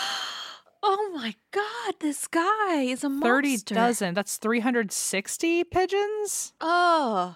Oh my god, this guy is a 30 monster. dozen. That's 360 pigeons? Oh,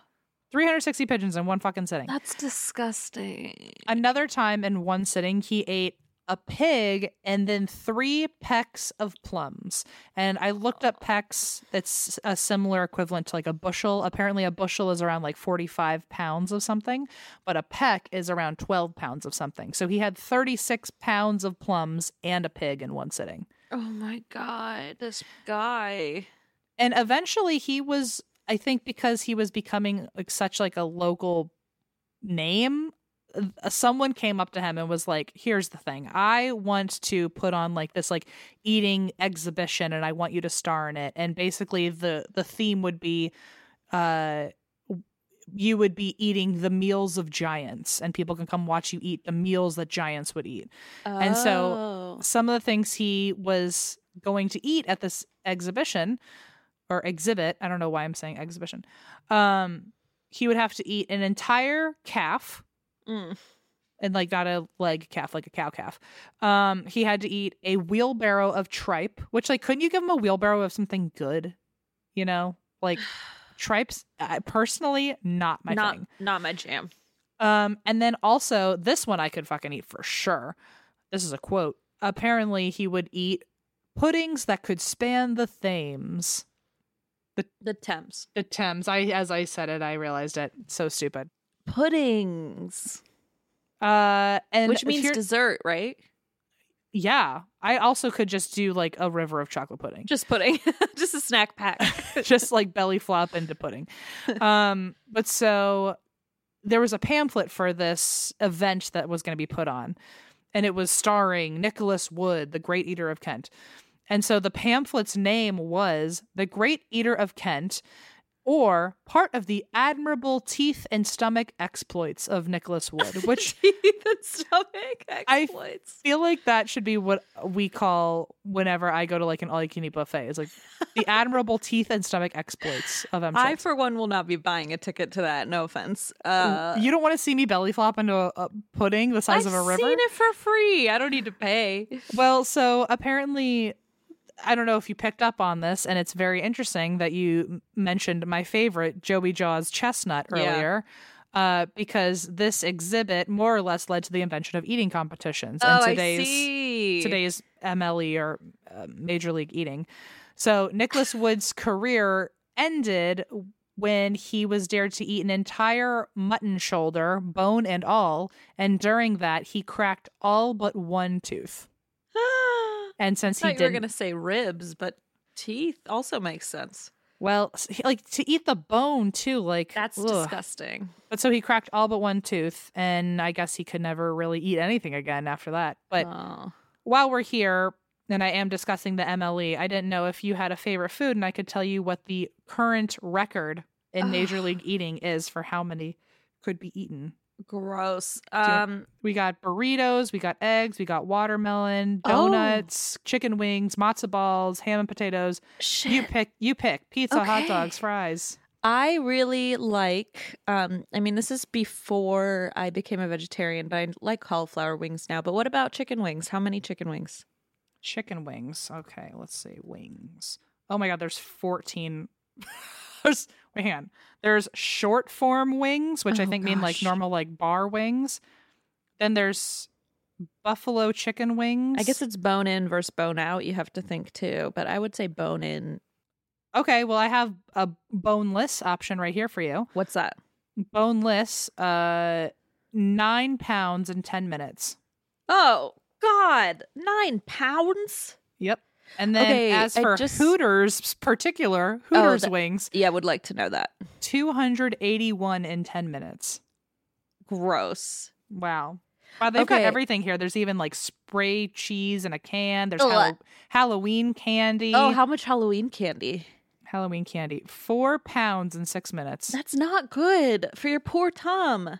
360 pigeons in one fucking sitting. that's disgusting. Another time in one sitting, he ate a pig and then three pecks of plums. And I looked up pecks. It's a similar equivalent to like a bushel. Apparently, a bushel is around like 45 pounds of something, but a peck is around 12 pounds of something. So he had 36 pounds of plums and a pig in one sitting. Oh my god, this guy. and eventually he was i think because he was becoming like such like a local name uh, someone came up to him and was like here's the thing. I want to put on like this like eating exhibition and i want you to star in it. And basically the the theme would be uh you would be eating the meals of giants and people can come watch you eat the meals that giants would eat. And so- Oh. some of the things he was going to eat at this exhibition or exhibit i don't know why i'm saying exhibition um he would have to eat an entire calf Mm. and like not a leg calf like a cow calf um he had to eat a wheelbarrow of tripe which like couldn't you give him a wheelbarrow of something good you know like tripes uh, personally not my not thing not my jam. um, and then also this one I could fucking eat for sure. This is a quote. Apparently, he would eat puddings that could span the Thames. The Thames. The Thames. I, as I said it, I realized it. So stupid. Puddings. Uh, and Which means dessert, right? yeah. I also could just do like a river of chocolate pudding, Just pudding. Just a snack pack. just like belly flop into pudding. Um, but so there was a pamphlet for this event that was going to be put on, and it was starring Nicholas Wood, the Great Eater of Kent. And so the pamphlet's name was The Great Eater of Kent, or part of the admirable teeth and stomach exploits of Nicholas Wood, which teeth and stomach exploits. I feel like that should be what we call whenever I go to like an all you can eat buffet. It's like the admirable teeth and stomach exploits of Em. I, for one, will not be buying a ticket to that. No offense. Uh, you don't want to see me belly flop into a, a pudding the size I've of a river? seen it for free. I don't need to pay. Well, so apparently, I don't know if you picked up on this, and it's very interesting that you mentioned my favorite, Joey Jaws Chestnut, Yeah. earlier. Uh, because this exhibit more or less led to the invention of eating competitions oh, and I today's see. today's MLE or uh, Major League Eating. So Nicholas Wood's career ended when he was dared to eat an entire mutton shoulder, bone and all, and during that he cracked all but one tooth. And since I he thought you were going to say ribs, but teeth also makes sense. well, like to eat the bone too, like That's ugh. disgusting. But so he cracked all but one tooth, and I guess he could never really eat anything again after that. But oh. while we're here and I am discussing the MLE, I didn't know if you had a favorite food and I could tell you what the current record in Major League Eating is for how many could be eaten. Gross. Um, We got burritos, we got eggs, we got watermelon, Oh. donuts, chicken wings, matzo balls, ham and potatoes. shit. You pick, you pick. Pizza, hot dogs, fries. I really like um I mean this is before I became a vegetarian, but I like cauliflower wings now. But what about chicken wings? How many chicken wings? Chicken wings. Okay, let's see. Wings. Oh my god, there's 14. there's on. There's short form wings, which I Oh, think mean like normal like bar wings. Then there's buffalo chicken wings. I guess it's bone in versus bone out. You have to think too, but I would say bone in. Okay, well I have a boneless option right here for you. What's that? Boneless, uh 9 pounds in 10 minutes. Oh God, nine pounds. And then Okay, as for just- Hooters particular, Oh, Hooters that- wings, Yeah, would like to know that. 281 in 10 minutes. Gross. Wow. Wow, they've got everything here. There's even like spray cheese in a can. There's. Hallow- Halloween candy. Oh, how much Halloween candy? Halloween candy. Four pounds in six minutes. That's not good for your poor Tom.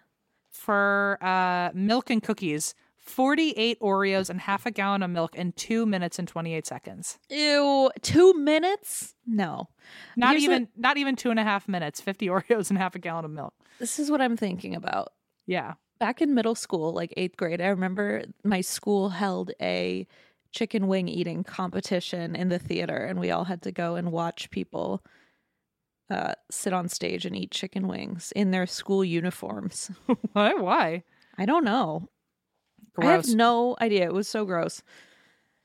For uh, milk and cookies, 48 Oreos and half a gallon of milk in two minutes and 28 seconds. Ew, two minutes? No. Not Here's even not even two and a half minutes. 50 Oreos and half a gallon of milk. This is what I'm thinking about. Yeah. Back in middle school, like eighth grade, I remember my school held a chicken wing eating competition in the theater, and we all had to go and watch people uh, sit on stage and eat chicken wings in their school uniforms. Why? Why? I don't know. I have no idea. It was so gross.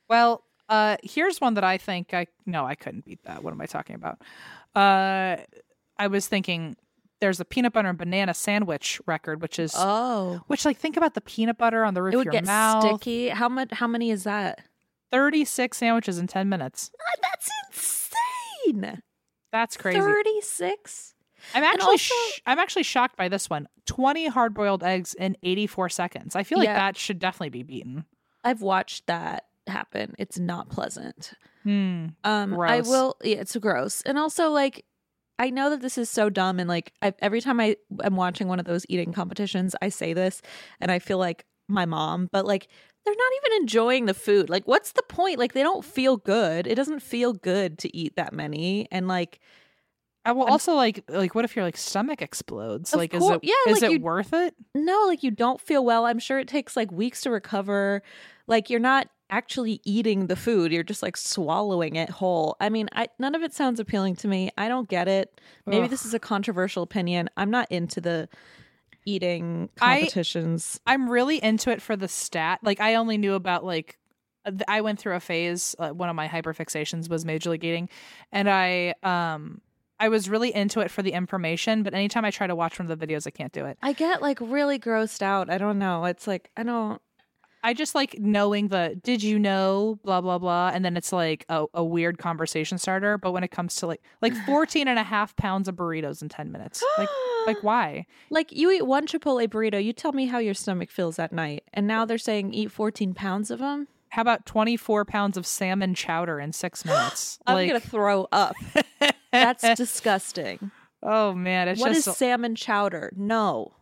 Well, uh, here's one that I think I no, I couldn't beat that. What am I talking about? Uh, I was thinking there's a peanut butter and banana sandwich record, which is Oh, which like think about the peanut butter on the roof it of your get mouth. sticky. How much? How many is that? Thirty six sandwiches in ten minutes. Ah, That's insane. That's crazy. Thirty six. I'm actually also- sh- I'm actually shocked by this one. Twenty hard boiled eggs in 84 seconds. I feel like Yeah. that should definitely be beaten. I've watched that happen. It's not pleasant. Hmm. Um, I will. Yeah, it's gross, and also like, I know that this is so dumb, and like, I, every time I am watching one of those eating competitions, I say this, and I feel like my mom, but like, they're not even enjoying the food. Like, what's the point? Like, they don't feel good. It doesn't feel good to eat that many, and like, I will I'm- also like like what if your like stomach explodes? Like is cour- it yeah, is like it you- worth it? no, like you don't feel well. I'm sure it takes like weeks to recover. Like you're not actually eating the food. You're just like swallowing it whole. I mean, I none of it sounds appealing to me. I don't get it. Maybe Ugh. this is a controversial opinion. I'm not into the eating competitions. I'm really into it for the stat. Like I only knew about like uh, I went through a phase. Uh, one of my hyperfixations was major league eating, and I um I was really into it for the information. But anytime I try to watch one of the videos, I can't do it. I get like really grossed out. I don't know. It's like I don't I just like knowing the did you know blah blah blah and then it's like a, a weird conversation starter but when it comes to like like 14 and a half pounds of burritos in 10 minutes like like why like you eat one Chipotle burrito, you tell me how your stomach feels at night. And now they're saying eat 14 pounds of them. how about 24 pounds of salmon chowder in six minutes I'm like going to throw up. That's disgusting. oh man it's What is just salmon chowder? No.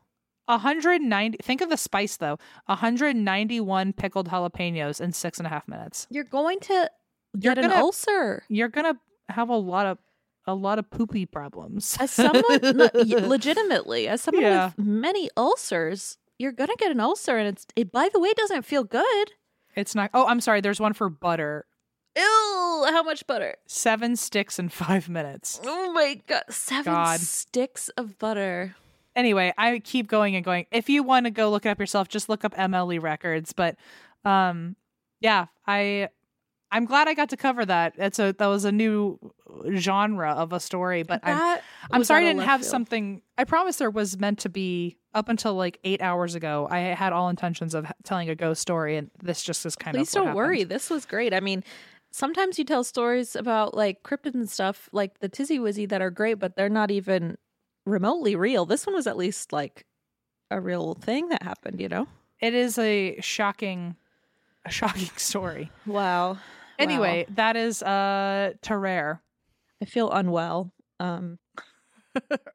190 think of the spice though 191 pickled jalapenos in six and a half minutes You're going to You're get an gonna- ulcer. you're gonna have a lot of a lot of poopy problems As someone, legitimately, as someone Yeah. with many ulcers, you're going to get an ulcer. And it's, it, by the way, doesn't feel good. it's not oh i'm sorry there's one for butter Ew, how much butter? seven sticks in five minutes Oh my God. Seven God. sticks of butter. anyway, I keep going and going. If you want to go look it up yourself, just look up MLE records. But um yeah, I I'm glad I got to cover that. It's a that was a new genre of a story, but I'm I'm sorry I didn't have field. something. I promise there was meant to be up until like 8 hours ago. I had all intentions of telling a ghost story and this just is kind Please of what don't worry. This was great. I mean, sometimes you tell stories about like cryptids and stuff, like the Tizzy Wizzy, that are great, but they're not even remotely real. This one was at least like a real thing that happened, you know? It is a shocking a shocking story. Wow. Anyway, that is uh Tarare. I feel unwell. Um,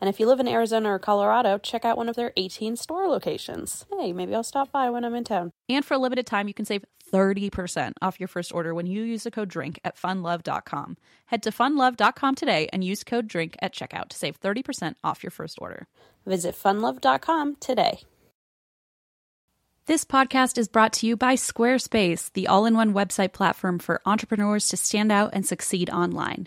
And if you live in Arizona or Colorado, check out one of their 18 store locations. Hey, maybe I'll stop by when I'm in town. And for a limited time, you can save 30% off your first order when you use the code DRINK at funlove.com. Head to funlove.com today and use code DRINK at checkout to save 30% off your first order. Visit funlove.com today. This podcast is brought to you by Squarespace, the all in one website platform for entrepreneurs to stand out and succeed online.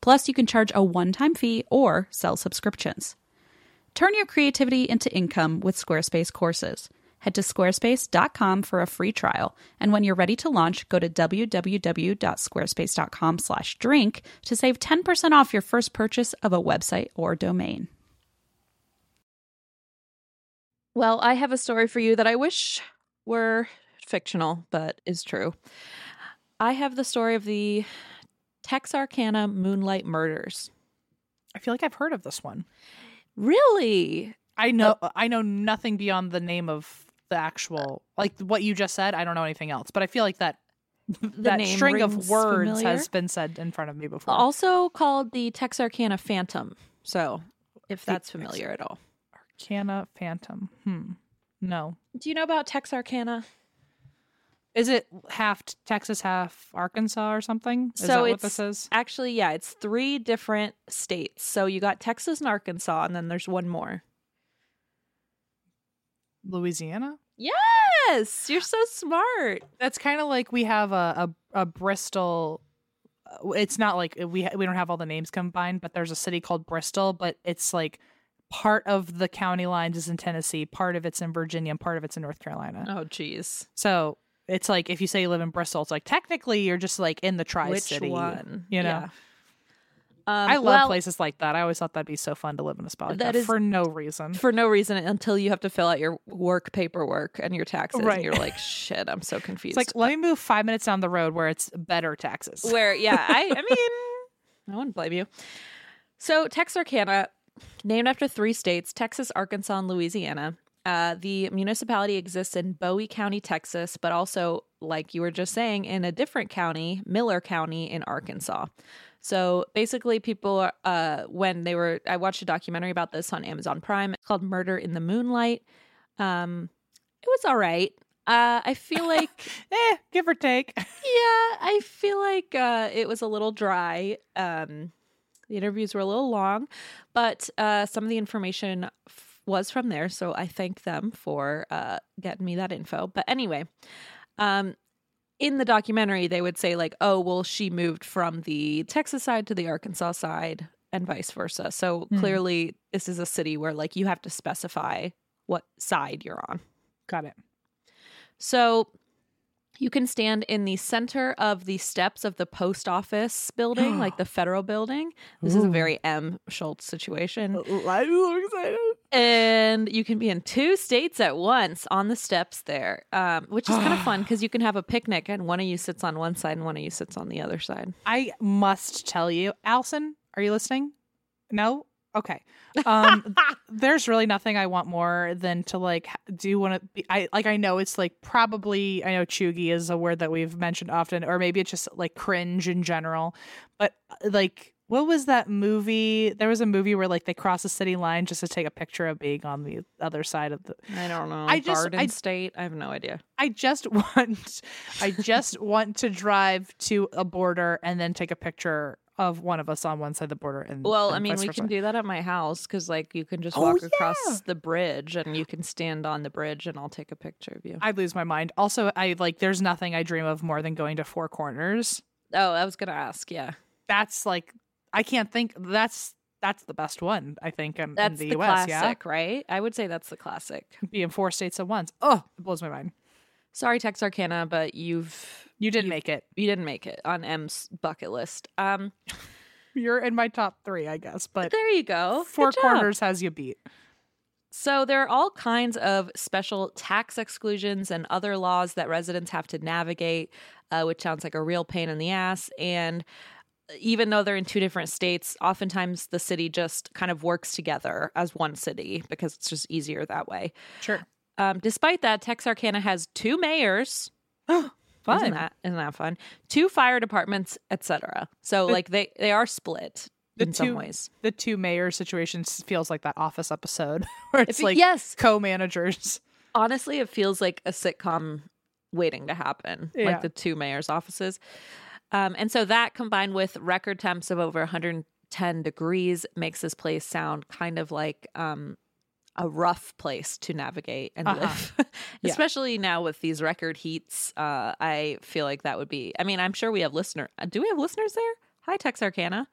Plus, you can charge a one time fee or sell subscriptions. Turn your creativity into income with Squarespace courses. Head to squarespace.com for a free trial, and when you're ready to launch, go to www.squarespace.com/drink to save 10% off your first purchase of a website or domain. Well, I have a story for you that I wish were fictional, but is true. I have the story of the Texarkana Moonlight Murders. I feel like I've heard of this one. Really? I know I know nothing beyond the name of the actual like what you just said. I don't know anything else, but I feel like that that string of words familiar. has been said in front of me before. Also called the Texarkana Phantom. So, if that's familiar at all. Arcana Phantom. Hmm. No. Do you know about Texarkana? Is it half Texas, half Arkansas or something? Is so that it's what this is? actually yeah, it's three different states. So you got Texas and Arkansas, and then there's one more. Louisiana? Yes, you're so smart. That's kind of like we have a a, a Bristol. uh, It's not like we we don't have all the names combined, but there's a city called Bristol, but it's like part of the county lines is in Tennessee, part of it's in Virginia, and part of it's in North Carolina. Oh, jeez. So it's like if you say you live in Bristol, it's like technically you're just like in the tri city. You know, Yeah. Um, I love well, places like that. I always thought that'd be so fun to live in a spot like That that, is- for no reason. for no reason until you have to fill out your work paperwork and your taxes, Right. and you're like, shit, I'm so confused. It's like let me move five minutes down the road where it's better taxes. Where, yeah, I, I mean, I wouldn't blame you. So, Texarkana, named after three states Texas, Arkansas, and Louisiana. Uh, the municipality exists in Bowie County, Texas, but also, like you were just saying, in a different county, Miller County in Arkansas. So basically, people, uh, when they were, I watched a documentary about this on Amazon Prime it's called Murder in the Moonlight. Um, it was all right. Uh, I feel like eh, give or take. yeah, I feel like uh, it was a little dry. Um, the interviews were a little long, but uh, some of the information f- was from there. So I thank them for uh, getting me that info. But anyway, um, in the documentary, they would say, like, oh, well, she moved from the Texas side to the Arkansas side and vice versa. So Hmm. clearly, this is a city where, like, you have to specify what side you're on. Got it. So you can stand in the center of the steps of the post office building, like the federal building. This is a very Em Schulz situation. I'm so excited. And you can be in two states at once on the steps there, um, which is kind of fun because you can have a picnic and one of you sits on one side and one of you sits on the other side. I must tell you, Allison, are you listening? No? Okay. Um there's really nothing I want more than to like do one of be I like I know it's like probably I know chuggy is a word that we've mentioned often or maybe it's just like cringe in general. But uh, like what was that movie? There was a movie where like they cross the city line just to take a picture of being on the other side of the I don't know. I just- Garden I- State. I have no idea. I just want I just want to drive to a border and then take a picture of one of us on one side of the border and Well, and I mean, we can do that at my house because, like, you can just Oh, walk yeah. across the bridge and you can stand on the bridge and I'll take a picture of you. I would lose my mind. Also, I like there's nothing I dream of more than going to Four Corners. Oh, I was gonna ask. Yeah, That's like I can't think that's that's the best one, I think, in, in the, the, US, classic, right? I would say that's the classic. yeah. Be in four states at once. Oh, it blows my mind. Sorry, Texarkana, but you've You didn't You- make it. you didn't make it on Em's bucket list. Um, You're in my top three, I guess, but there you go. Four. Corners has you beat. So there are all kinds of special tax exclusions and other laws that residents have to navigate, uh, which sounds like a real pain in the ass. And even though they're in two different states, oftentimes the city just kind of works together as one city because it's just easier that way. Sure. Um, despite that, Texarkana has two mayors. Fun. Isn't that isn't that fun? Two fire departments, etc. So The- like they they are split the in some two- ways. The two mayor situations feels like that office episode where it's like yes, co-managers. honestly, it feels like a sitcom waiting to happen, Yeah. like the two mayor's offices. Um, and so that combined with record temps of over 110 degrees makes this place sound kind of like um, a rough place to navigate and Uh-huh. live. Yeah. Especially now with these record heats, uh, I feel like that would be. I mean, I'm sure we have listener. uh, Do we have listeners there? Hi, Texarkana.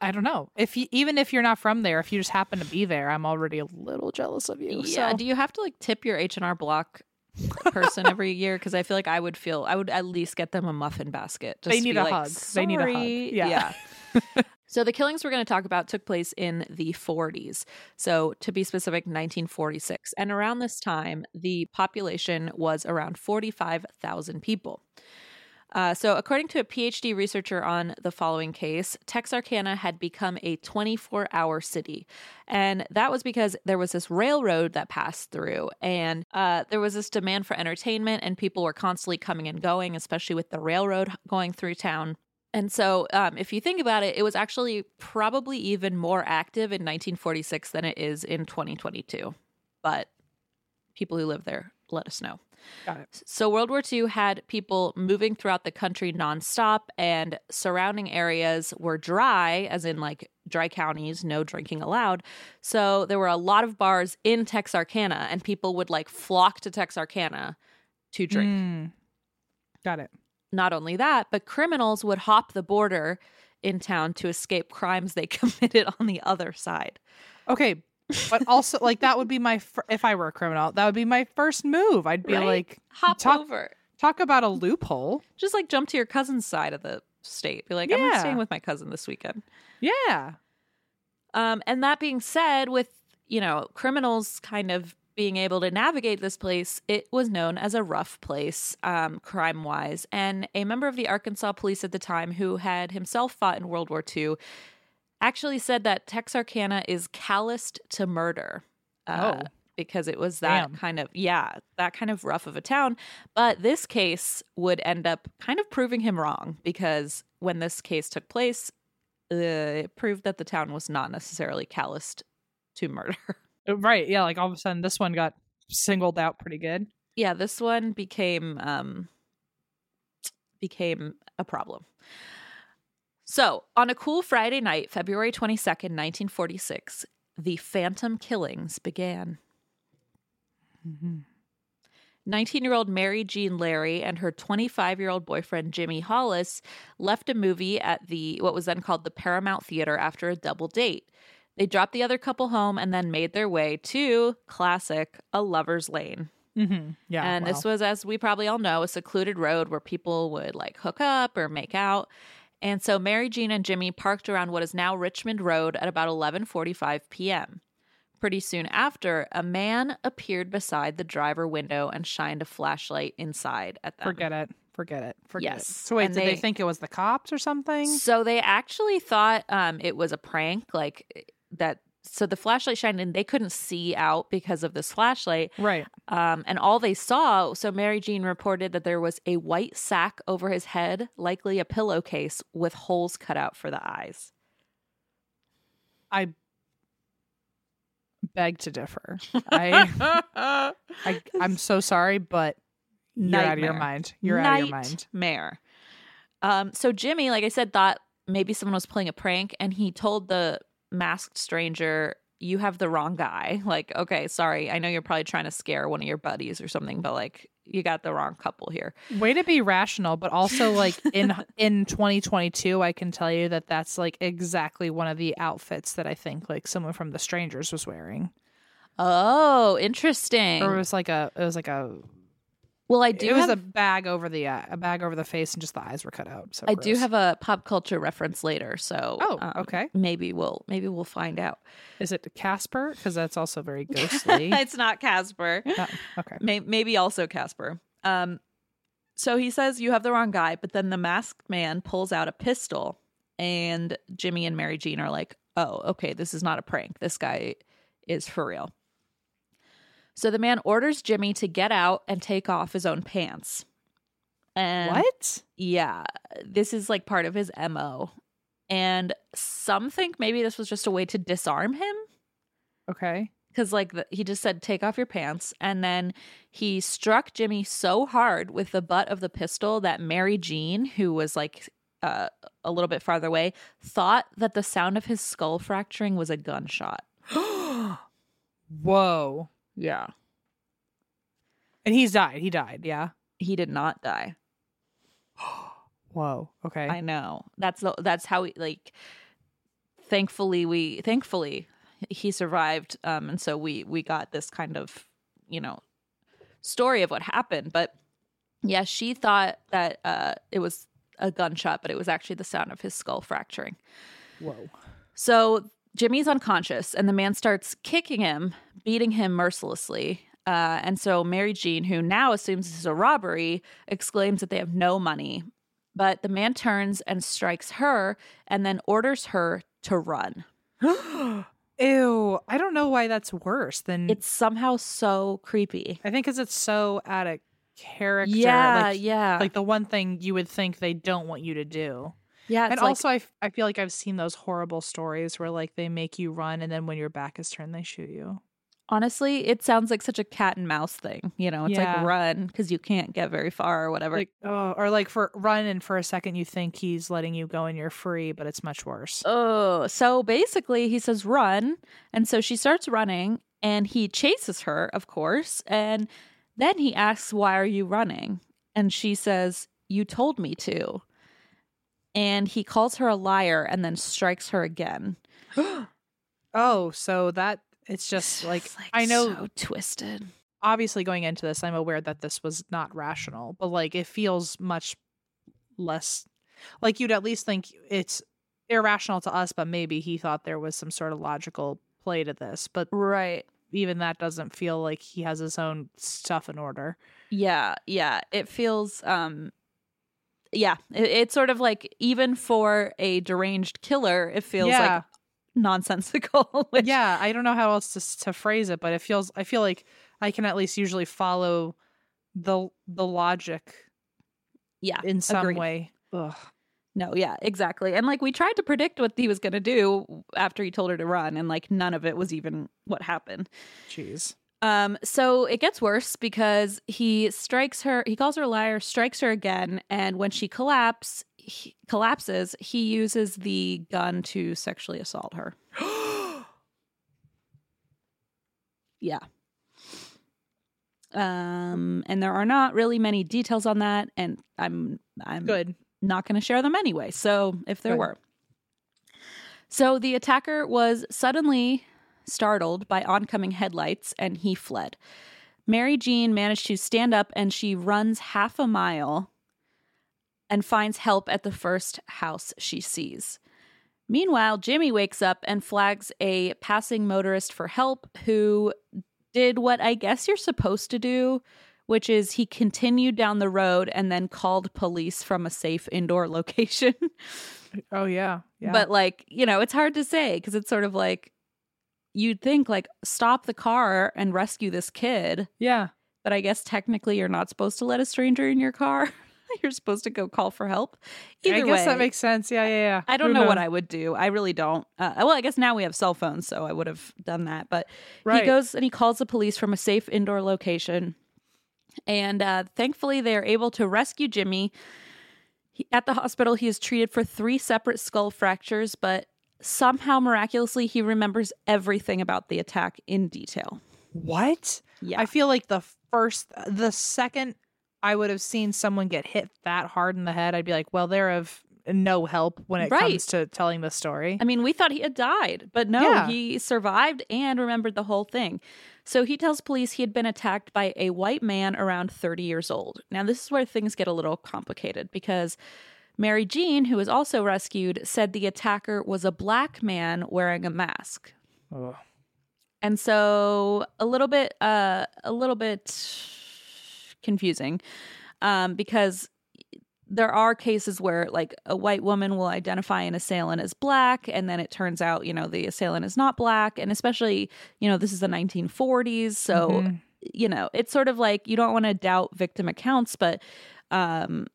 I don't know if you, even if you're not from there, if you just happen to be there, I'm already a little jealous of you. Yeah. so. Do you have to like tip your H and R Block person every year? Because I feel like I would feel I would at least get them a muffin basket. Just They need a like, hug. They need a hug. "Sorry." Yeah. so the killings we're going to talk about took place in the 40s. So to be specific, 1946. And around this time, the population was around 45,000 people. Uh, so, according to a PhD researcher on the following case, Texarkana had become a 24 hour city. And that was because there was this railroad that passed through, and uh, there was this demand for entertainment, and people were constantly coming and going, especially with the railroad going through town. And so, um, if you think about it, it was actually probably even more active in 1946 than it is in 2022. But people who live there, let us know. Got it. So, World War II had people moving throughout the country nonstop, and surrounding areas were dry, as in like dry counties, no drinking allowed. So, there were a lot of bars in Texarkana, and people would like flock to Texarkana to drink. Mm. Got it. Not only that, but criminals would hop the border in town to escape crimes they committed on the other side. Okay, but also like that would be my fir- if I were a criminal, that would be my first move. I'd be Right? like, Hop talk- over. talk about a loophole. Just like jump to your cousin's side of the state. Be like, I'm staying with my cousin this weekend. Yeah. Um, and that being said, with you know criminals kind of being able to navigate this place, it was known as a rough place, um, crime wise. And a member of the Arkansas police at the time, who had himself fought in World War II, actually said that Texarkana is calloused to murder. Uh, Oh. Because it was that Damn. kind of, yeah, that kind of rough of a town. But this case would end up kind of proving him wrong because when this case took place, uh, it proved that the town was not necessarily calloused to murder. Uh, Right. Yeah. Like all of a sudden, this one got singled out pretty good. yeah, this one became um became a problem. So, on a cool Friday night, February 22nd, 1946, the Phantom Killings began. 19 year old Mary Jean Larey and her 25 year old boyfriend Jimmy Hollis left a movie at the what was then called the Paramount Theater after a double date. They dropped the other couple home and then made their way to classic A Lover's Lane. Mm-hmm. Yeah. and this was, as we probably all know, a secluded road where people would like hook up or make out. And so Mary Jean and Jimmy parked around what is now Richmond Road at about 11:45 p.m. Pretty soon after, a man appeared beside the driver window and shined a flashlight inside at them. Forget it. Forget it. Forget Yes. it. So wait, And did they, they- think it was the cops or something? So they actually thought um, it was a prank, like that. So the flashlight shined and they couldn't see out because of this flashlight. Right. Um, and all they saw, so Mary Jean reported that there was a white sack over his head, likely a pillowcase with holes cut out for the eyes. I beg to differ. I, I I'm so sorry, but you're out of your mind. You're out of your mind. Nightmare. Um, so Jimmy, like I said, thought maybe someone was playing a prank, and he told the masked stranger, "You have the wrong guy." Like, okay, sorry, I know you're probably trying to scare one of your buddies or something, but like, you got the wrong couple here. Way to be rational, but also like in in 2022, I can tell you that that's like exactly one of the outfits that I think like someone from The Strangers was wearing. Oh, interesting. Or it was like a it was like a well, I do it was have a bag over the uh, a bag over the face and just the eyes were cut out. So I do have a pop culture reference later, so Oh, um, okay. Maybe we'll maybe we'll find out. Is it Casper? Because that's also very ghostly. it's not Casper. Oh, okay. May- maybe also Casper. Um, so he says you have the wrong guy, but then the masked man pulls out a pistol, and Jimmy and Mary Jean are like, "Oh, okay, this is not a prank. This guy is for real." So the man orders Jimmy to get out and take off his own pants. And what? yeah, this is like part of his MO. And some think maybe this was just a way to disarm him Okay. because like the, he just said take off your pants and then he struck jimmy so hard with the butt of the pistol that mary jean who was like uh, a little bit farther away thought that the sound of his skull fracturing was a gunshot Whoa. Yeah And he's died. He died. Yeah. he did not die Whoa. Okay. i know that's the, that's how we like thankfully we thankfully he survived um and so we we got this kind of you know story of what happened but yeah she thought that uh it was a gunshot but it was actually the sound of his skull fracturing Whoa. so jimmy's unconscious and the man starts kicking him beating him mercilessly uh, and so mary jean who now assumes this is a robbery exclaims that they have no money but the man turns and strikes her and then orders her to run Ew. I don't know why that's worse than it's somehow so creepy I think because it's so out of character. yeah Like, yeah like the one thing you would think they don't want you to do. Yeah and like, also, I, f- I feel like I've seen those horrible stories where like they make you run and then when your back is turned, they shoot you. honestly it sounds like such a cat and mouse thing you know it's Yeah. like run because you can't get very far or whatever Like, oh, or like for run and for a second you think he's letting you go and you're free, but it's much worse. Oh, so basically he says run. And so she starts running and he chases her, of course. And then he asks, Why are you running? And she says, You told me to. And he calls her a liar and then strikes her again. Oh, so that it's just like, It's, I know so twisted. obviously going into this, I'm aware that this was not rational, but like it feels much less like you'd at least think it's irrational to us, but maybe he thought there was some sort of logical play to this. But Right. even that doesn't feel like he has his own stuff in order. Yeah, yeah. It feels um yeah, it, it's sort of like even for a deranged killer, it feels Yeah. like nonsensical. which- yeah, I don't know how else to to phrase it, but it feels I feel like I can at least usually follow the the logic yeah, in some agreed. way. Ugh. No, yeah, exactly. And like we tried to predict what he was going to do after he told her to run and like none of it was even what happened. Jeez. Um so it gets worse because he strikes her, he calls her a liar, strikes her again and when she collapse he, collapses, he uses the gun to sexually assault her. Yeah. Um and there are not really many details on that and I'm I'm Good. not going to share them anyway. So if there Good. were. So the attacker was suddenly startled by oncoming headlights and he fled. Mary Jean managed to stand up and she runs half a mile and finds help at the first house she sees. Meanwhile, Jimmy wakes up and flags a passing motorist for help who did what I guess you're supposed to do, which is he continued down the road and then called police from a safe indoor location. Oh yeah. Yeah. But like, you know, it's hard to say because it's sort of like you'd think like stop the car and rescue this kid, yeah. but I guess technically you're not supposed to let a stranger in your car. you're supposed to go call for help. Either I guess way, that makes sense. Yeah, yeah, yeah. I don't Who know what? I would do. I really don't. Uh, well, I guess now we have cell phones, so I would have done that. But Right. he goes and he calls the police from a safe indoor location. And uh, thankfully, they are able to rescue Jimmy. He, at the hospital, he is treated for three separate skull fractures, but somehow miraculously, he remembers everything about the attack in detail. What? Yeah. I feel like the first, the second I would have seen someone get hit that hard in the head, I'd be like, well, they're of no help when it Right. comes to telling the story. I mean, we thought he had died, but no, Yeah. he survived and remembered the whole thing. So he tells police he had been attacked by a white man around 30 years old. Now, this is where things get a little complicated because Mary Jean, who was also rescued, said the attacker was a black man wearing a mask. And so a little bit uh a little bit confusing um because there are cases where like a white woman will identify an assailant as black and then it turns out you know the assailant is not black and especially you know this is the 1940s so Mhm. you know it's sort of like you don't want to doubt victim accounts but um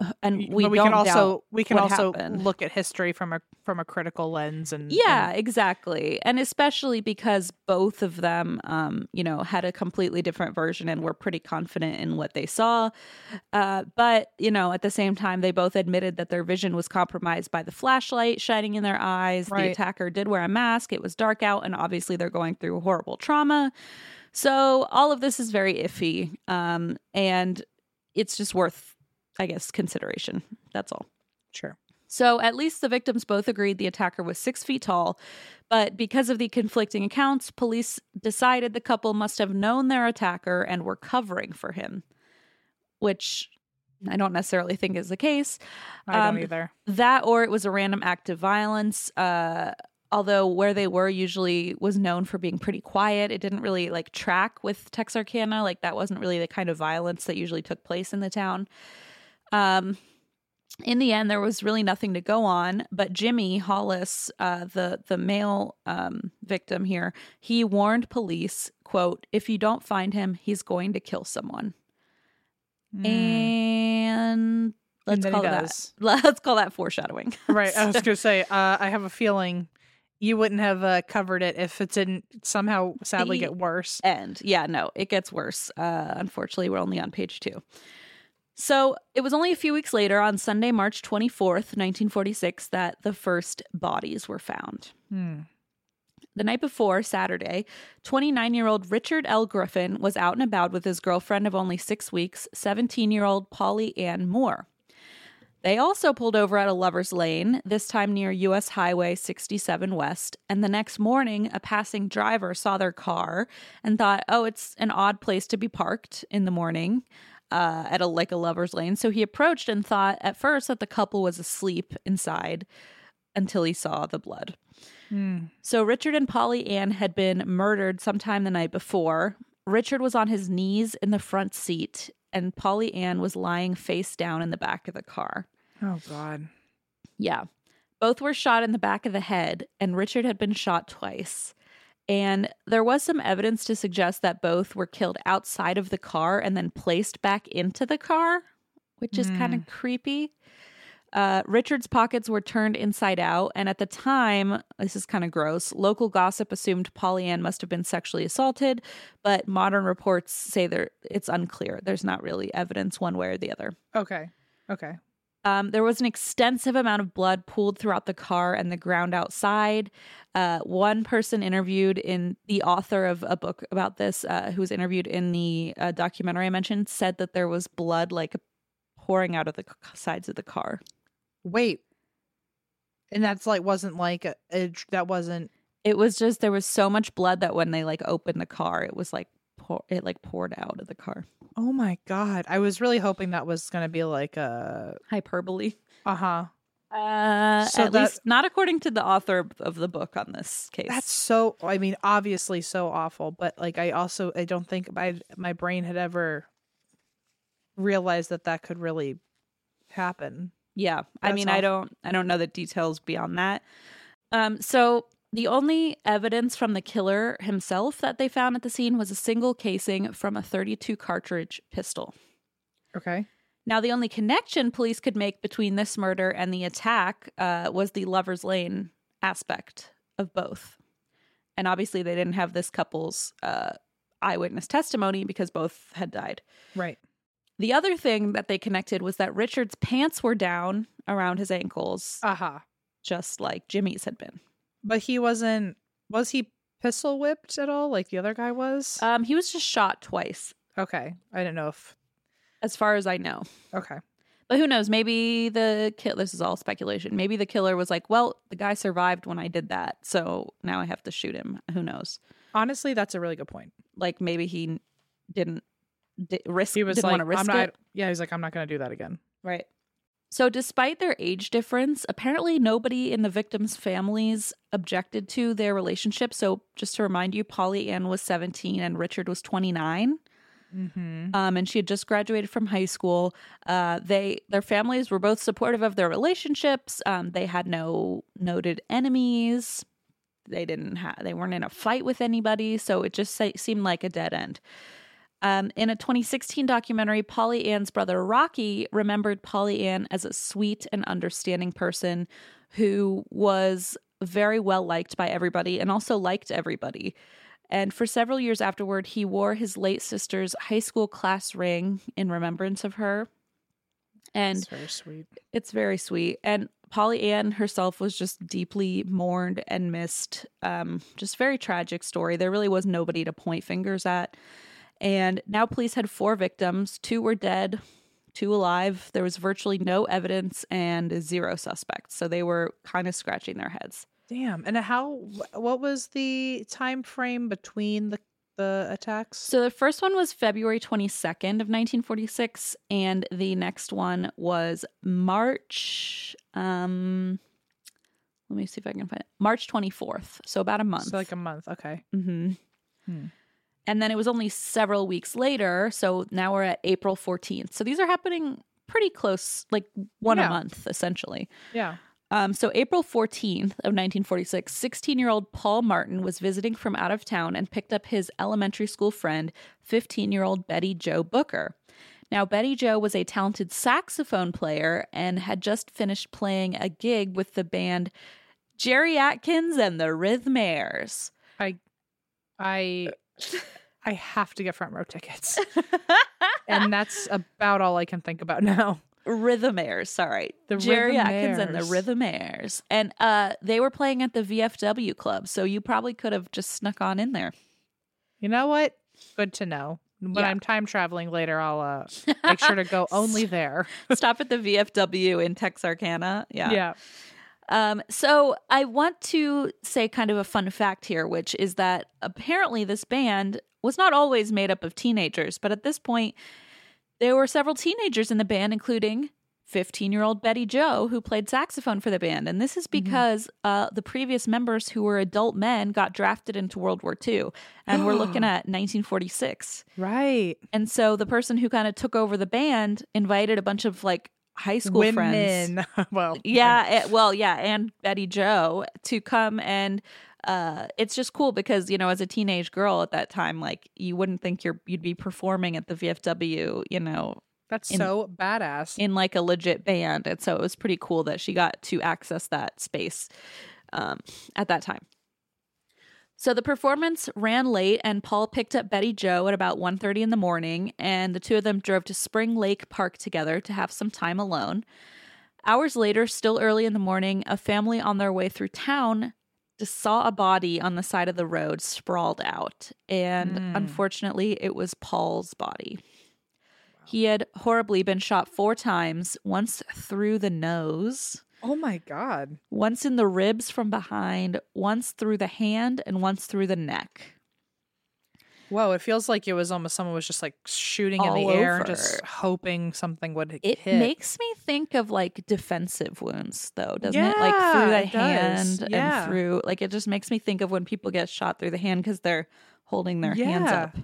and we, we can also we can also happened. look at history from a from a critical lens and Yeah, and- exactly. And especially because both of them, um, you know, had a completely different version and were pretty confident in what they saw. Uh, but, you know, at the same time, they both admitted that their vision was compromised by the flashlight shining in their eyes. The attacker did wear a mask, it was dark out, and obviously they're going through horrible trauma. So all of this is very iffy. Um, and it's just worth, I guess, consideration. That's all. sure So at least the victims both agreed the attacker was six feet tall. But because of the conflicting accounts, police decided the couple must have known their attacker and were covering for him, which I don't necessarily think is the case. I don't Um, either. That or it was a random act of violence. Uh, although where they were usually was known for being pretty quiet, it didn't really like track with Texarkana. Like that wasn't really the kind of violence that usually took place in the town. Um, in the end, there was really nothing to go on. But Jimmy Hollis, uh, the the male um, victim here, he warned police, "quote If you don't find him, he's going to kill someone." Mm. And let's he call that let's call that foreshadowing. right i was gonna say uh i have a feeling you wouldn't have uh, covered it if it didn't somehow sadly The get worse And Yeah, no, it gets worse. Uh, unfortunately, we're only on page two. So it was only a few weeks later, on Sunday, March 24th, 1946, that the first bodies were found. Hmm. The night before, Saturday, 29 year old Richard L. Griffin was out and about with his girlfriend of only six weeks, 17 year old Polly Ann Moore. They also pulled over at a lover's lane, this time near US Highway 67 West, and the next morning, a passing driver saw their car and thought, oh, it's an odd place to be parked in the morning. Uh, at a like a lover's lane, so he approached and thought at first that the couple was asleep inside, until he saw the blood. Hmm. So Richard and Polly Ann had been murdered sometime the night before. Richard was on his knees in the front seat, and Polly Ann was lying face down in the back of the car. oh god Yeah. Both were shot in the back of the head, and Richard had been shot twice. And there was some evidence to suggest that both were killed outside of the car and then placed back into the car, which is kind of creepy. Uh, Richard's pockets were turned inside out, and at the time, this is kind of gross. Local gossip assumed Polly Ann must have been sexually assaulted, but modern reports say there it's unclear. There's not really evidence one way or the other. okay okay Um, there was an extensive amount of blood pooled throughout the car and the ground outside. Uh, one person interviewed in the author of a book about this, uh, who was interviewed in the uh, documentary I mentioned, said that there was blood like pouring out of the c- sides of the car. wait and that's like wasn't like a, a that wasn't It was just there was so much blood that when they like opened the car, it was like pour, it like poured out of the car. oh my god i was really hoping that was gonna be like a Hyperbole. uh-huh Uh, So at that- least not according to the author of- the book on this case. That's so. I mean, obviously so awful, but like I also I don't think my my brain had ever realized that that could really happen. Yeah. I That's mean, I don't I don't know the details beyond that. Um so the only evidence from the killer himself that they found at the scene was a single casing from a 32 cartridge pistol. Okay. Now, the only connection police could make between this murder and the attack uh, was the lover's lane aspect of both. And obviously, they didn't have this couple's uh, eyewitness testimony because both had died. Right. The other thing that they connected was that Richard's pants were down around his ankles, Aha. just like Jimmy's had been. But he wasn't. Was he pistol whipped at all, like the other guy was? Um, he was just shot twice, okay. I didn't know if. as far as I know. Okay. But who knows? Maybe the kill. This is all speculation. Maybe the killer was like, "Well, the guy survived when I did that, so now I have to shoot him." Who knows? Honestly, that's a really good point. Like maybe he didn't di- risk. He was didn't like, want to risk I'm not. it. Yeah, he's like, I'm not going to do that again. Right. So, despite their age difference, apparently nobody in the victims' families objected to their relationship. So, just to remind you, Polly Ann was 17 and Richard was 29. Mm-hmm. um, and she had just graduated from high school. Uh, they their families were both supportive of their relationships. Um, they had no noted enemies. They didn't have they weren't in a fight with anybody, so it just se- seemed like a dead end. Um, in a 2016 documentary, Polly Ann's brother Rocky remembered Polly Ann as a sweet and understanding person who was very well liked by everybody and also liked everybody. And for several years afterward, he wore his late sister's high school class ring in remembrance of her. And It's very sweet. it's very sweet. And Polly Ann herself was just deeply mourned and missed. Um, just very tragic story. There really was nobody to point fingers at. And now police had four victims. Two were dead, two alive. There was virtually no evidence and zero suspects. So they were kind of scratching their heads. Damn. And how? What was the time frame between the the attacks? So the first one was February 22nd of 1946 and the next one was March um let me see if I can find it. March 24th. So about a month. So like a month. Okay. hmm Hmm. And then it was only several weeks later. So now we're at April 14th. So these are happening pretty close, like one a month, essentially. Yeah. Um, so April 14th of 1946, 16-year-old Paul Martin was visiting from out of town and picked up his elementary school friend, 15-year-old Betty Jo Booker. Now, Betty Joe was a talented saxophone player and had just finished playing a gig with the band Jerry Atkins and the Rhythmaires. I I I have to get front row tickets. and that's about all I can think about now. Rhythm Rhythmaires, sorry. The Jerry Atkins and the Rhythmaires. Rhythmaires. And uh, they were playing at the VFW club, so you probably could have just snuck on in there. You know what? Good to know. When Yeah. I'm time traveling later, I'll uh, make sure to go only there. Stop at the VFW in Texarkana. Yeah. yeah. Um, so I want to say kind of a fun fact here, which is that apparently this band was not always made up of teenagers, but at this point, there were several teenagers in the band, including 15 year old Betty Jo, who played saxophone for the band. And this is because uh, the previous members who were adult men got drafted into World War II. And we're looking at 1946. Right. And so the person who kind of took over the band invited a bunch of like high school friends. Well, yeah eh, well yeah and betty jo to come and uh it's just cool because you know as a teenage girl at that time like you wouldn't think you're you'd be performing at the vfw you know that's in- so badass. in like a legit band. And so it was pretty cool that she got to access that space um at that time so the performance ran late and paul picked up betty jo at about 1.30 in the morning and the two of them drove to spring lake park together to have some time alone. Hours later still early in the morning a family on their way through town just saw a body on the side of the road sprawled out and Mm. unfortunately it was paul's body. He had horribly been shot four times once through the nose oh my god. once in the ribs from behind, once through the hand, and once through the neck. Whoa, it feels like it was almost someone was just like shooting in All the air and just hoping something would hit. It hit. makes me think of like defensive wounds, though, doesn't it? Like through the hand Yeah. and through, like, it just makes me think of when people get shot through the hand because they're holding their hands up,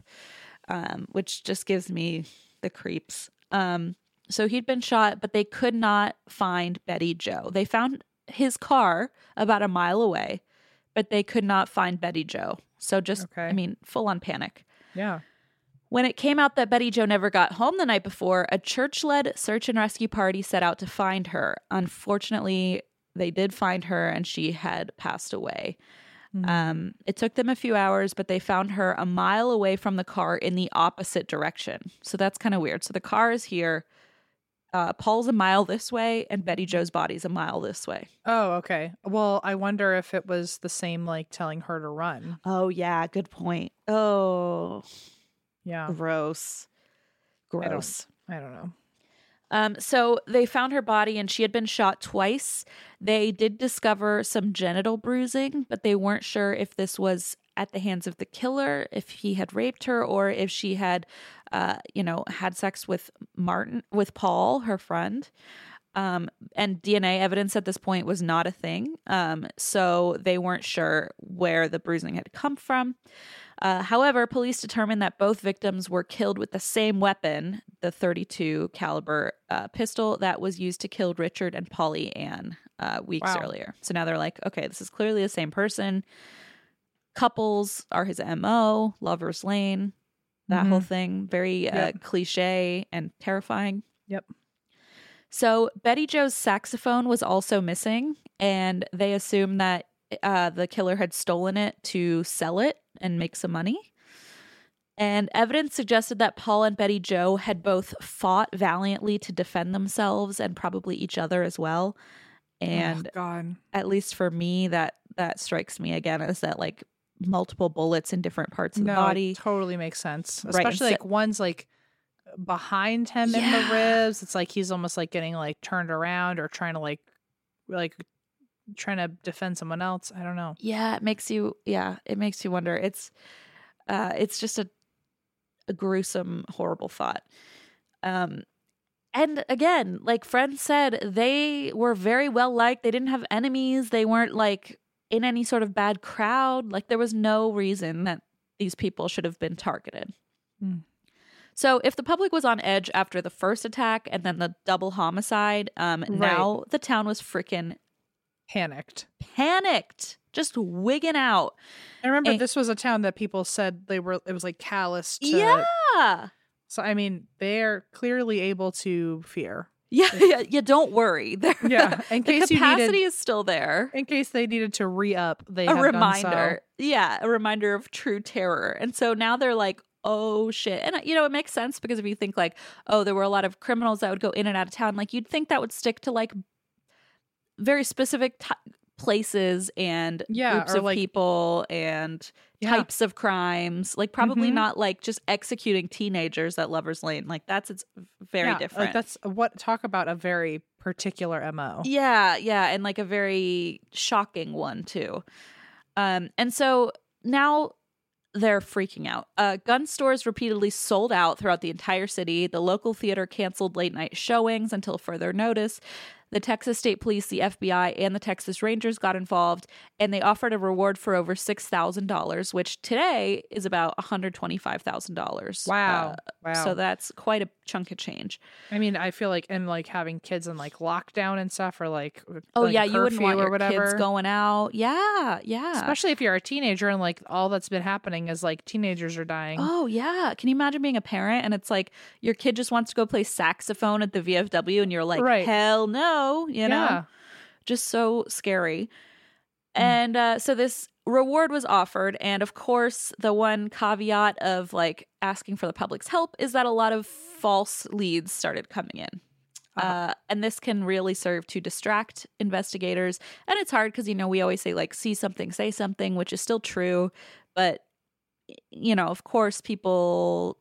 um, which just gives me the creeps. Um, so he'd been shot, but they could not find Betty Jo. They found his car about a mile away, but they could not find Betty Jo. So just, I mean, full on panic. yeah. When it came out that Betty Jo never got home the night before, a church led search and rescue party set out to find her. Unfortunately, they did find her and she had passed away. Mhm. Um, it took them a few hours, but they found her a mile away from the car in the opposite direction. So that's kind of weird. So the car is here. Uh, Paul's a mile this way, and Betty Jo's body's a mile this way. Oh, okay. Well, I wonder if it was the same like telling her to run. Oh, yeah. Good point. Oh, Yeah. gross. don't- Gross. I don't know. Um, so they found her body and she had been shot twice. They did discover some genital bruising, but they weren't sure if this was at the hands of the killer, if he had raped her, or if she had, uh, you know, had sex with Martin, with Paul, her friend. Um, and DNA evidence at this point was not a thing. Um, so they weren't sure where the bruising had come from. Uh, however, police determined that both victims were killed with the same weapon, the 32 caliber uh, pistol that was used to kill Richard and Polly Ann uh, weeks Wow. earlier. So now they're like, okay, this is clearly the same person. Couples are his mo, lovers lane, that Mhm. whole thing, very uh, Yep. cliche and terrifying. Yep. So Betty Jo's saxophone was also missing, and they assumed that uh, the killer had stolen it to sell it and make some money. And evidence suggested that Paul and Betty Joe had both fought valiantly to defend themselves and probably each other as well. And oh, God. at least for me, that that strikes me again as that like multiple bullets in different parts of no, the body. it totally makes sense. Right, Especially so- like one's like behind him in the ribs. It's like he's almost like getting like turned around or trying to like like trying to defend someone else. I don't know. Yeah, it makes you yeah, it makes you wonder. It's uh it's just a a gruesome, horrible thought. Um and again, like friends said, they were very well liked. They didn't have enemies. They weren't like in any sort of bad crowd. Like there was no reason that these people should have been targeted. Hmm. So if the public was on edge after the first attack and then the double homicide, um now the town was freaking Panicked. panicked, just wigging out. I remember And- this was a town that people said they were it was like callous to Yeah. So I mean, they're clearly able to fear. Yeah, yeah, yeah. Don't worry. There, Yeah, in the case you capacity needed- is still there. In case they needed to re up, they A reminder, yeah, a reminder of true terror. And so now they're like, oh shit. And uh, you know, it makes sense because if you think like, oh, there were a lot of criminals that would go in and out of town, like you'd think that would stick to like very specific t- places and Yeah, groups of like- people and Yeah. types of crimes. Like probably Mhm. not like just executing teenagers at Lovers Lane. Like that's it's very Yeah, different. Like that's what talk about a very particular mo. Yeah, yeah, and like a very shocking one too. Um, and so now they're freaking out. Uh, gun stores repeatedly sold out throughout the entire city. The local theater canceled late night showings until further notice. The Texas State Police, the FBI, and the Texas Rangers got involved, and they offered a reward for over six thousand dollars, which today is about one hundred twenty-five thousand dollars. Wow, uh, wow. So that's quite a chunk of change. I mean, I feel like and like having kids in like lockdown and stuff, or like Oh like, yeah, you wouldn't want or your whatever. kids going out. Yeah, yeah. Especially if you're a teenager and like all that's been happening is like teenagers are dying. Oh yeah. Can you imagine being a parent and it's like your kid just wants to go play saxophone at the VFW and you're like, Right. hell no, you know? yeah. Just so scary. Mm. And uh, so this reward was offered. And of course, the one caveat of like asking for the public's help is that a lot of false leads started coming in. Uh-huh. Uh, and this can really serve to distract investigators. And it's hard because, you know, we always say, like, see something, say something, which is still true. But, you know, of course, people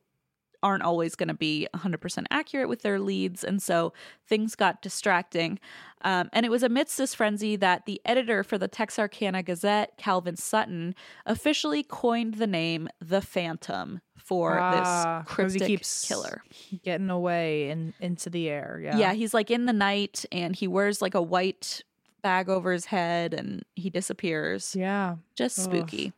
aren't always going to be 100% accurate with their leads. And so things got distracting. Um, and it was amidst this frenzy that the editor for the Texarkana Gazette, Calvin Sutton, officially coined the name The Phantom for Ah, this cryptic keeps- killer. Getting away and into the air. Yeah. Yeah. he's like in the night and he wears like a white bag over his head and he disappears. Yeah. Just Ugh.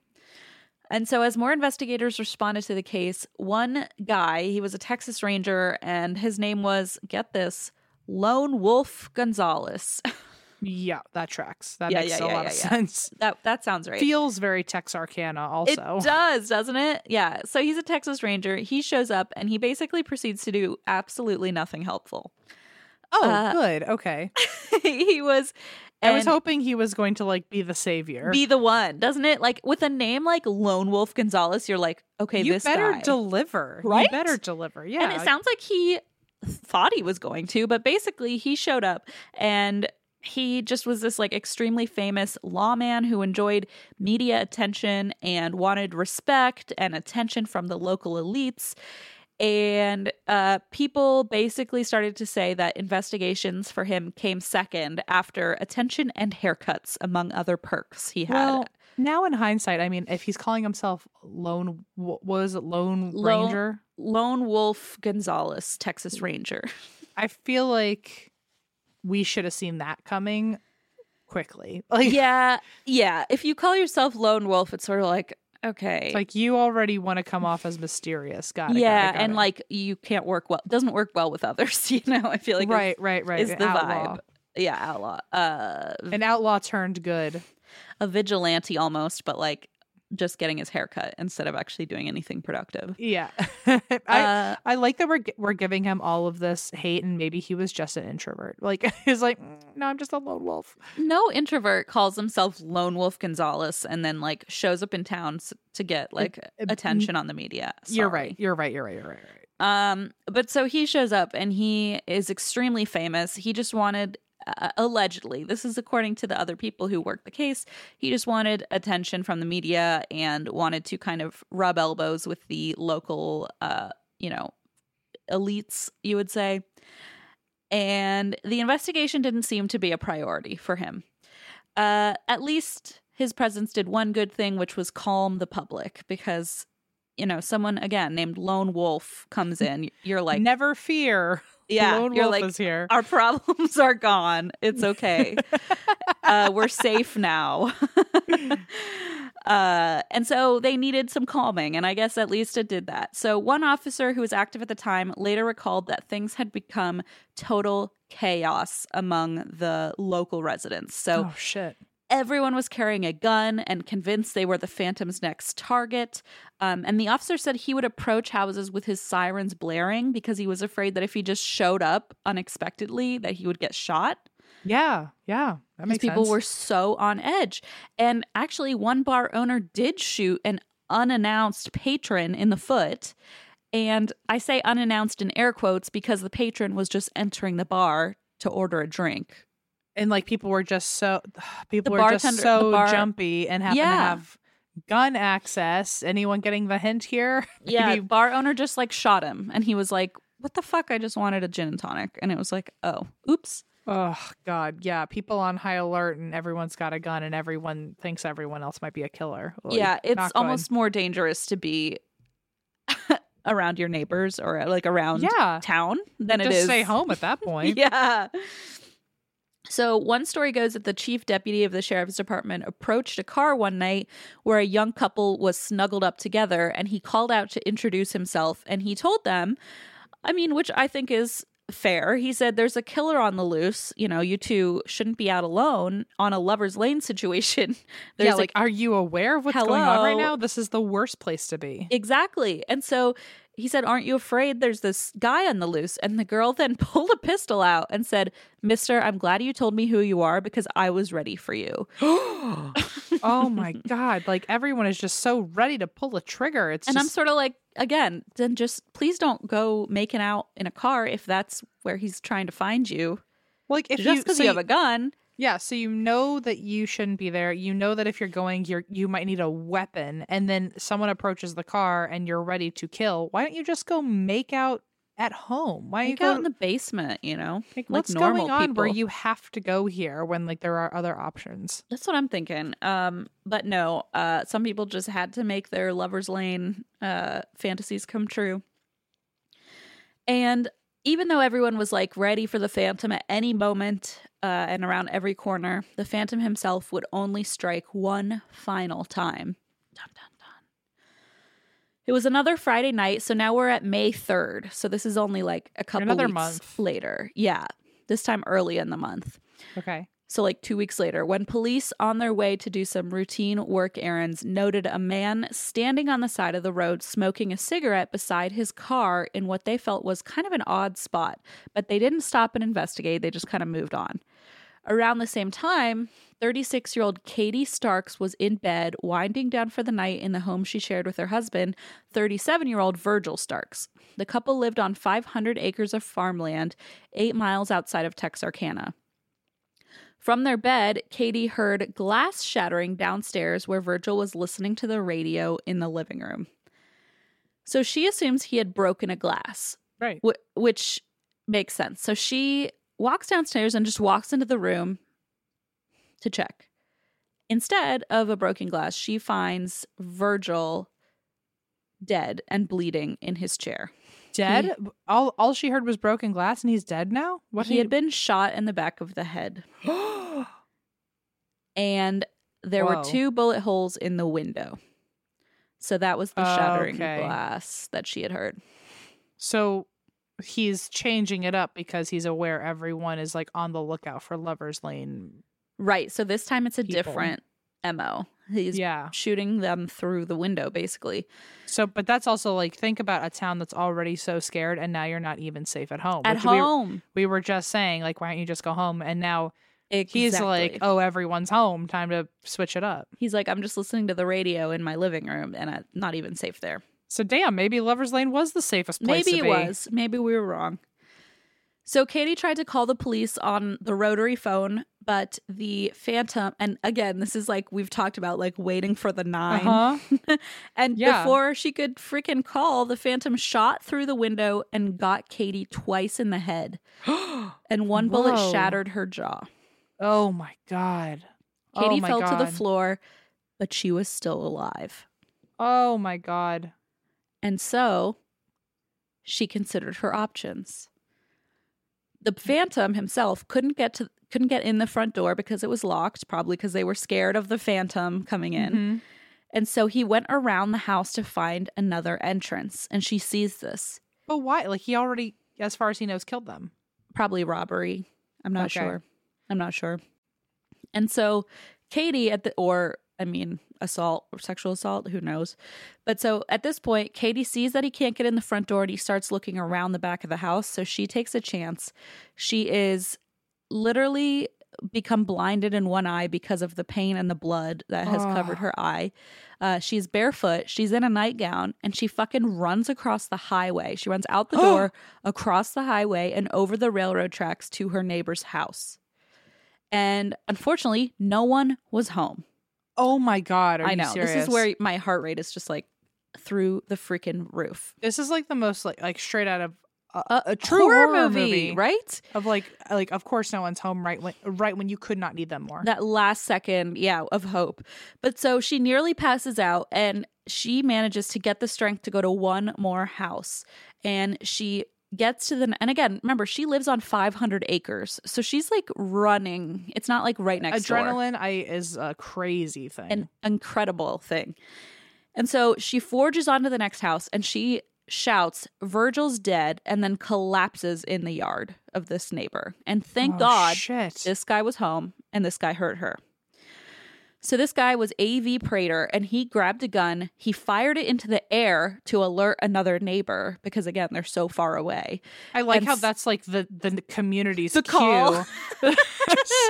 And so, as more investigators responded to the case, one guy, he was a Texas Ranger, and his name was, get this, Lone Wolf Gonzaullas. Yeah, that tracks. That Yeah, makes yeah, a yeah, lot yeah, of yeah. sense. that that sounds right. Feels very Texarkana also. It does, doesn't it? Yeah. So he's a Texas Ranger. He shows up and he basically proceeds to do absolutely nothing helpful. oh, uh, good. Okay. he was. I was hoping he was going to like be the savior. be the one, doesn't it? Like with a name like Lone Wolf Gonzaullas, you're like, okay, you this better guy. deliver. Right? You better deliver. Yeah. And it sounds like he thought he was going to, but basically he showed up and he just was this like extremely famous lawman who enjoyed media attention and wanted respect and attention from the local elites. And uh, people basically started to say that investigations for him came second after attention and haircuts, among other perks he had. well, now in hindsight, I mean, if he's calling himself Lone, what was it, Lone Lone- Ranger? Lone Wolf Gonzaullas, Texas Ranger. I feel like we should have seen that coming quickly. Like, yeah, yeah. If you call yourself Lone Wolf, it's sort of like, okay. It's like you already want to come off as mysterious. Got it. yeah, got it, got and it. like you can't work well. Doesn't work well with others. You know, I feel like right, right, right. is an the outlaw. vibe. Yeah, outlaw. Uh, An outlaw turned good. a vigilante almost, but like just getting his hair cut instead of actually doing anything productive. Yeah, I Uh, I like that we're we're giving him all of this hate, and maybe he was just an introvert. Like he's like, "Mm, no, I'm just a lone wolf. no introvert calls himself Lone Wolf Gonzaullas and then like shows up in town to get like uh, attention on the media. You're Sorry. right. You're right. You're right. You're right. You're right. Um, but so he shows up and he is extremely famous. He just wanted, uh, allegedly, this is according to the other people who worked the case, he just wanted attention from the media and wanted to kind of rub elbows with the local, uh, you know, elites, you would say. And the investigation didn't seem to be a priority for him. Uh, at least his presence did one good thing, which was calm the public because, you know, someone again named Lone Wolf comes in. You're like, Never fear. Yeah, Lone you're like, here. our problems are gone. It's okay. uh, we're safe now. uh, and so they needed some calming, and I guess at least it did that. So one officer who was active at the time later recalled that things had become total chaos among the local residents. So oh shit. Everyone was carrying a gun and convinced they were the phantom's next target um, and the officer said he would approach houses with his sirens blaring because he was afraid that if he just showed up unexpectedly that he would get shot Yeah. Yeah. That because makes people sense. were so on edge and actually one bar owner did shoot an unannounced patron in the foot and i say unannounced in air quotes because the patron was just entering the bar to order a drink and like people were just so people The were just so bar- jumpy and happen to have gun access. Anyone getting the hint here? Yeah, Maybe- bar owner just like shot him, and he was like, "What the fuck? I just wanted a gin and tonic," and it was like, "Oh, oops." Oh God, yeah. People on high alert, and everyone's got a gun, and everyone thinks everyone else might be a killer. Like, yeah, it's almost more dangerous to be around your neighbors or like around yeah. town than Just it is stay home at that point. yeah. So, one story goes that the chief deputy of the sheriff's department approached a car one night where a young couple was snuggled up together and he called out to introduce himself and he told them, I mean, which I think is fair. He said, There's a killer on the loose. You know, you two shouldn't be out alone on a lover's lane situation. There's yeah, a like, are you aware of what's going on right now? This is the worst place to be. Exactly. And so he said, Aren't you afraid there's this guy on the loose? And the girl then pulled a pistol out and said, Mister, I'm glad you told me who you are because I was ready for you. oh my God! Like everyone is just so ready to pull a trigger. It's And I'm sort of like, again, then just please don't go making out in a car if that's where he's trying to find you. like if Just you because so you have a gun. Yeah, so you know that you shouldn't be there. You know that if you're going, you're you might need a weapon, and then someone approaches the car and you're ready to kill. Why don't you just go make out at home? Why Make you out go? in the basement, you know? like, like what's normal going on where you have to go here when like there are other options? That's what I'm thinking. Um, but no, uh, some people just had to make their lovers lane uh, fantasies come true. And even though everyone was like ready for the Phantom at any moment uh, and around every corner, the Phantom himself would only strike one final time. Dun, dun, dun. It was another Friday night, so now we're at May 3rd. So this is only like a couple Another month. later. Yeah, this time early in the month. Okay. So, like two weeks later, when police on their way to do some routine work errands noted a man standing on the side of the road smoking a cigarette beside his car in what they felt was kind of an odd spot, but they didn't stop and investigate. They just kind of moved on. Around the same time, 36 year old Katie Starks was in bed, winding down for the night in the home she shared with her husband, 37 year old Virgil Starks. The couple lived on 500 acres of farmland, eight miles outside of Texarkana. From their bed, Katie heard glass shattering downstairs where Virgil was listening to the radio in the living room. So she assumes he had broken a glass, Right. wh- which makes sense. So she walks downstairs and just walks into the room to check. Instead of a broken glass, she finds Virgil dead and bleeding in his chair. Dead. all all she heard was broken glass, and he's dead now. What he had been shot in the back of the head. and there Whoa. were two bullet holes in the window. So that was the shattering okay. glass that she had heard. So he's changing it up because he's aware everyone is like on the lookout for Lover's Lane. Right. So this time it's a People. different MO. He's Yeah. shooting them through the window, basically. So, but that's also like think about a town that's already so scared, and now you're not even safe at home. At which we- home. we, were just saying, like, why don't you just go home? And now Exactly. he's like, oh, everyone's home. Time to switch it up. He's like, I'm just listening to the radio in my living room and I'm not even safe there. So, damn, maybe Lover's Lane was the safest place. Maybe to it be. was. Maybe we were wrong. So Katie tried to call the police on the rotary phone, but the phantom, and again, this is like we've talked about, like waiting for the 9 Uh-huh. and Yeah. before she could freaking call, the phantom shot through the window and got Katie twice in the head. and one bullet Whoa. shattered her jaw. Oh my god. Katie oh my fell to the floor, but she was still alive. Oh my god. And so she considered her options. The phantom himself couldn't get to couldn't get in the front door because it was locked, probably because they were scared of the phantom coming in. Mhm. And so he went around the house to find another entrance, and she sees this. But why? Like he already, as far as he knows, killed them. Probably robbery. I'm not Okay. sure. I'm not sure. And so Katie at the or I mean assault or sexual assault, who knows. But so at this point, Katie sees that he can't get in the front door and he starts looking around the back of the house. So she takes a chance. She is literally become blinded in one eye because of the pain and the blood that has covered her eye. Uh, she's barefoot. She's in a nightgown and she fucking runs across the highway. She runs out the door, across the highway, and over the railroad tracks to her neighbor's house. And unfortunately, no one was home. Oh my god. Are I know. This is where my heart rate is just like through the freaking roof. this is like the most like like straight out of a, A, true horror, horror, movie, right? Of like like of course no one's home right when right when you could not need them more. That last second, yeah, of hope. But so she nearly passes out and she manages to get the strength to go to one more house. And she gets to the and again, remember she lives on 500 acres. So she's like running. It's not like right next door. Adrenaline I is a crazy thing. an incredible thing. And so she forges onto the next house and she shouts, Virgil's dead, and then collapses in the yard of this neighbor. And thank Oh, God shit. this guy was home and this guy hurt her. So this guy was A.V. Prater and he grabbed a gun. He fired it into the air to alert another neighbor because, again, they're so far away. I like and how that's like the the community's The call. cue.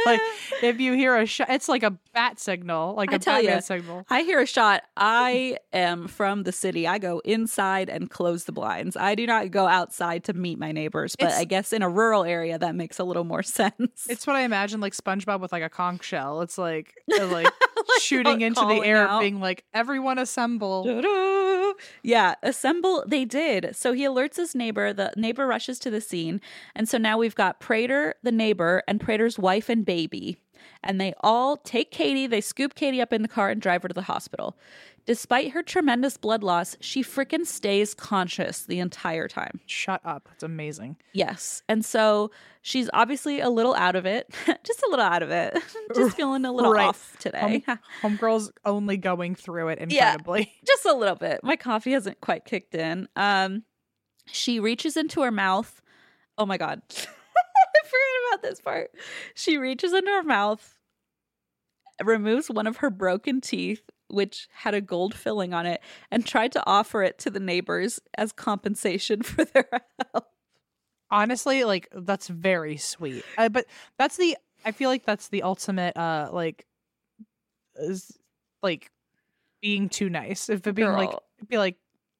Like if you hear a shot, it's like a bat signal, like I a tell Batman ya, signal. I hear a shot. I am from the city. I go inside and close the blinds. I do not go outside to meet my neighbors, but It's- I guess in a rural area that makes a little more sense. It's what I imagine, like SpongeBob with like a conch shell. It's like uh, like, shooting into the air, out. being like, "Everyone assemble!" Da-da. Yeah, assemble. They did. So he alerts his neighbor. The neighbor rushes to the scene. And so now we've got Prater, the neighbor, and Prater's wife and baby. And they all take Katie, they scoop Katie up in the car and drive her to the hospital. Despite her tremendous blood loss, she frickin' stays conscious the entire time. Shut up! It's amazing. Yes. And so she's obviously a little out of it, just a little out of it, just feeling a little Right. off today. Home, homegirl's only going through it Yeah. incredibly. just a little bit. My coffee hasn't quite kicked in. Um, she reaches into her mouth. Oh my god, I forgot about this part. She reaches into her mouth, removes one of her broken teeth, which had a gold filling on it, and tried to offer it to the neighbors as compensation for their help. Honestly, like that's very sweet. Uh, but that's the. I feel like that's the ultimate. Uh, like, is like being too nice. If it being like, be like,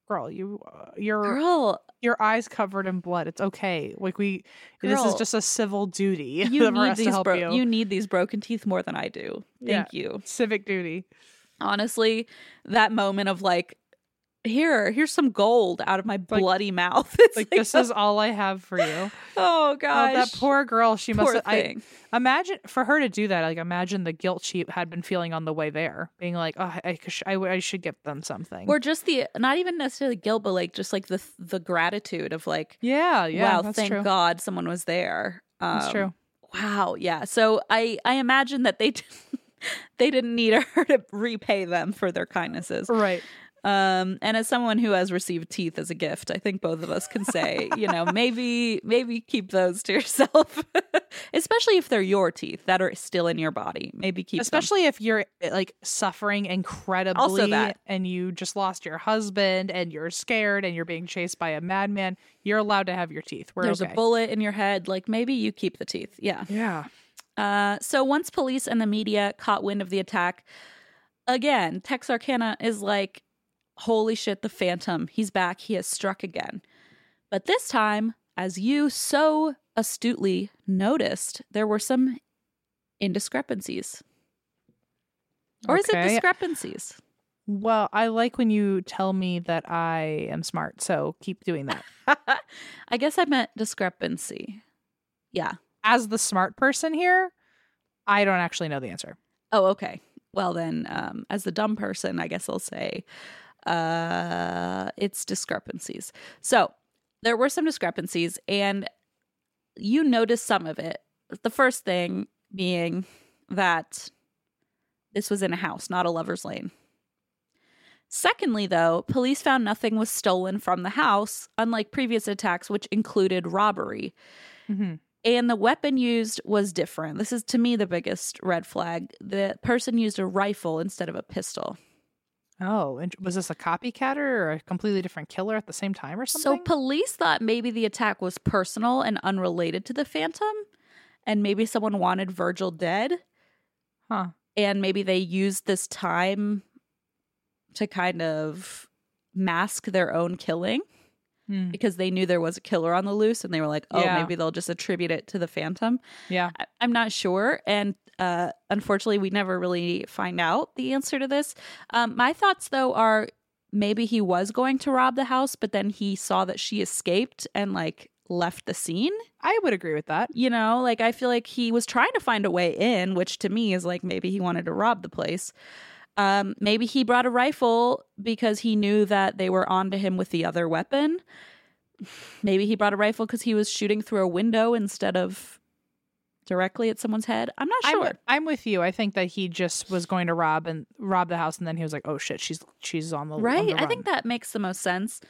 girl, you, uh, your Girl, your eyes covered in blood. It's okay. Like we, this is just a civil duty you need these bro- you. you need these broken teeth more than I do. Yeah. Thank you. Civic duty. Honestly that moment of like here here's some gold out of my Like- bloody mouth it's Like this is all I have for you. oh Oh, gosh that poor girl. She must. Poor Have, I imagine for her to do that. Like imagine the guilt she had been feeling on the way there, being like, oh, I, I, I should give them something. or just the not even necessarily guilt but like just like the the gratitude of like yeah, yeah. wow thank true. god someone was there That's Um, true. wow yeah so i i imagine that they didn't they didn't need her to repay them for their kindnesses Right. Um, and as someone who has received teeth as a gift, I think both of us can say, you know, maybe maybe keep those to yourself, especially if they're your teeth that are still in your body. Maybe keep them. Especially if you're like suffering incredibly Also that. and you just lost your husband and you're scared and you're being chased by a madman, you're allowed to have your teeth. We're There's okay. a bullet in your head. Like maybe you keep the teeth. Yeah. Yeah. Uh, so once police and the media caught wind of the attack, again, Texarkana is like, holy shit, the Phantom. He's back. He has struck again. But this time, as you so astutely noticed, there were some indiscrepancies. Or is it discrepancies? Well, I like when you tell me that I am smart, so keep doing that. I guess I meant discrepancy. Yeah. As the smart person here, I don't actually know the answer. Oh, okay. Well, then, um, as the dumb person, I guess I'll say uh, it's discrepancies. So there were some discrepancies, and you noticed some of it. The first thing being that this was in a house, not a lover's lane. Secondly, though, police found nothing was stolen from the house, unlike previous attacks, which included robbery Mm-hmm. And the weapon used was different. This is to me the biggest red flag. The person used a rifle instead of a pistol. Oh, and was this a copycatter or a completely different killer at the same time or something? So police thought maybe the attack was personal and unrelated to the phantom and maybe someone wanted Virgil dead huh. and maybe they used this time to kind of mask their own killing Hmm. because they knew there was a killer on the loose and they were like, "Oh, Yeah. maybe they'll just attribute it to the phantom." Yeah. I- I'm not sure. And uh, unfortunately, we never really find out the answer to this. Um, my thoughts, though, are maybe he was going to rob the house, but then he saw that she escaped and like left the scene. I would agree with that. You know, like I feel like he was trying to find a way in, which to me is like maybe he wanted to rob the place. Um, maybe he brought a rifle because he knew that they were onto him with the other weapon. Maybe he brought a rifle because he was shooting through a window instead of directly at someone's head. I'm not I'm, sure. I'm with you. I think that he just was going to rob and rob the house, and then he was like, "Oh shit, she's she's on the on right? the I think that makes the most sense.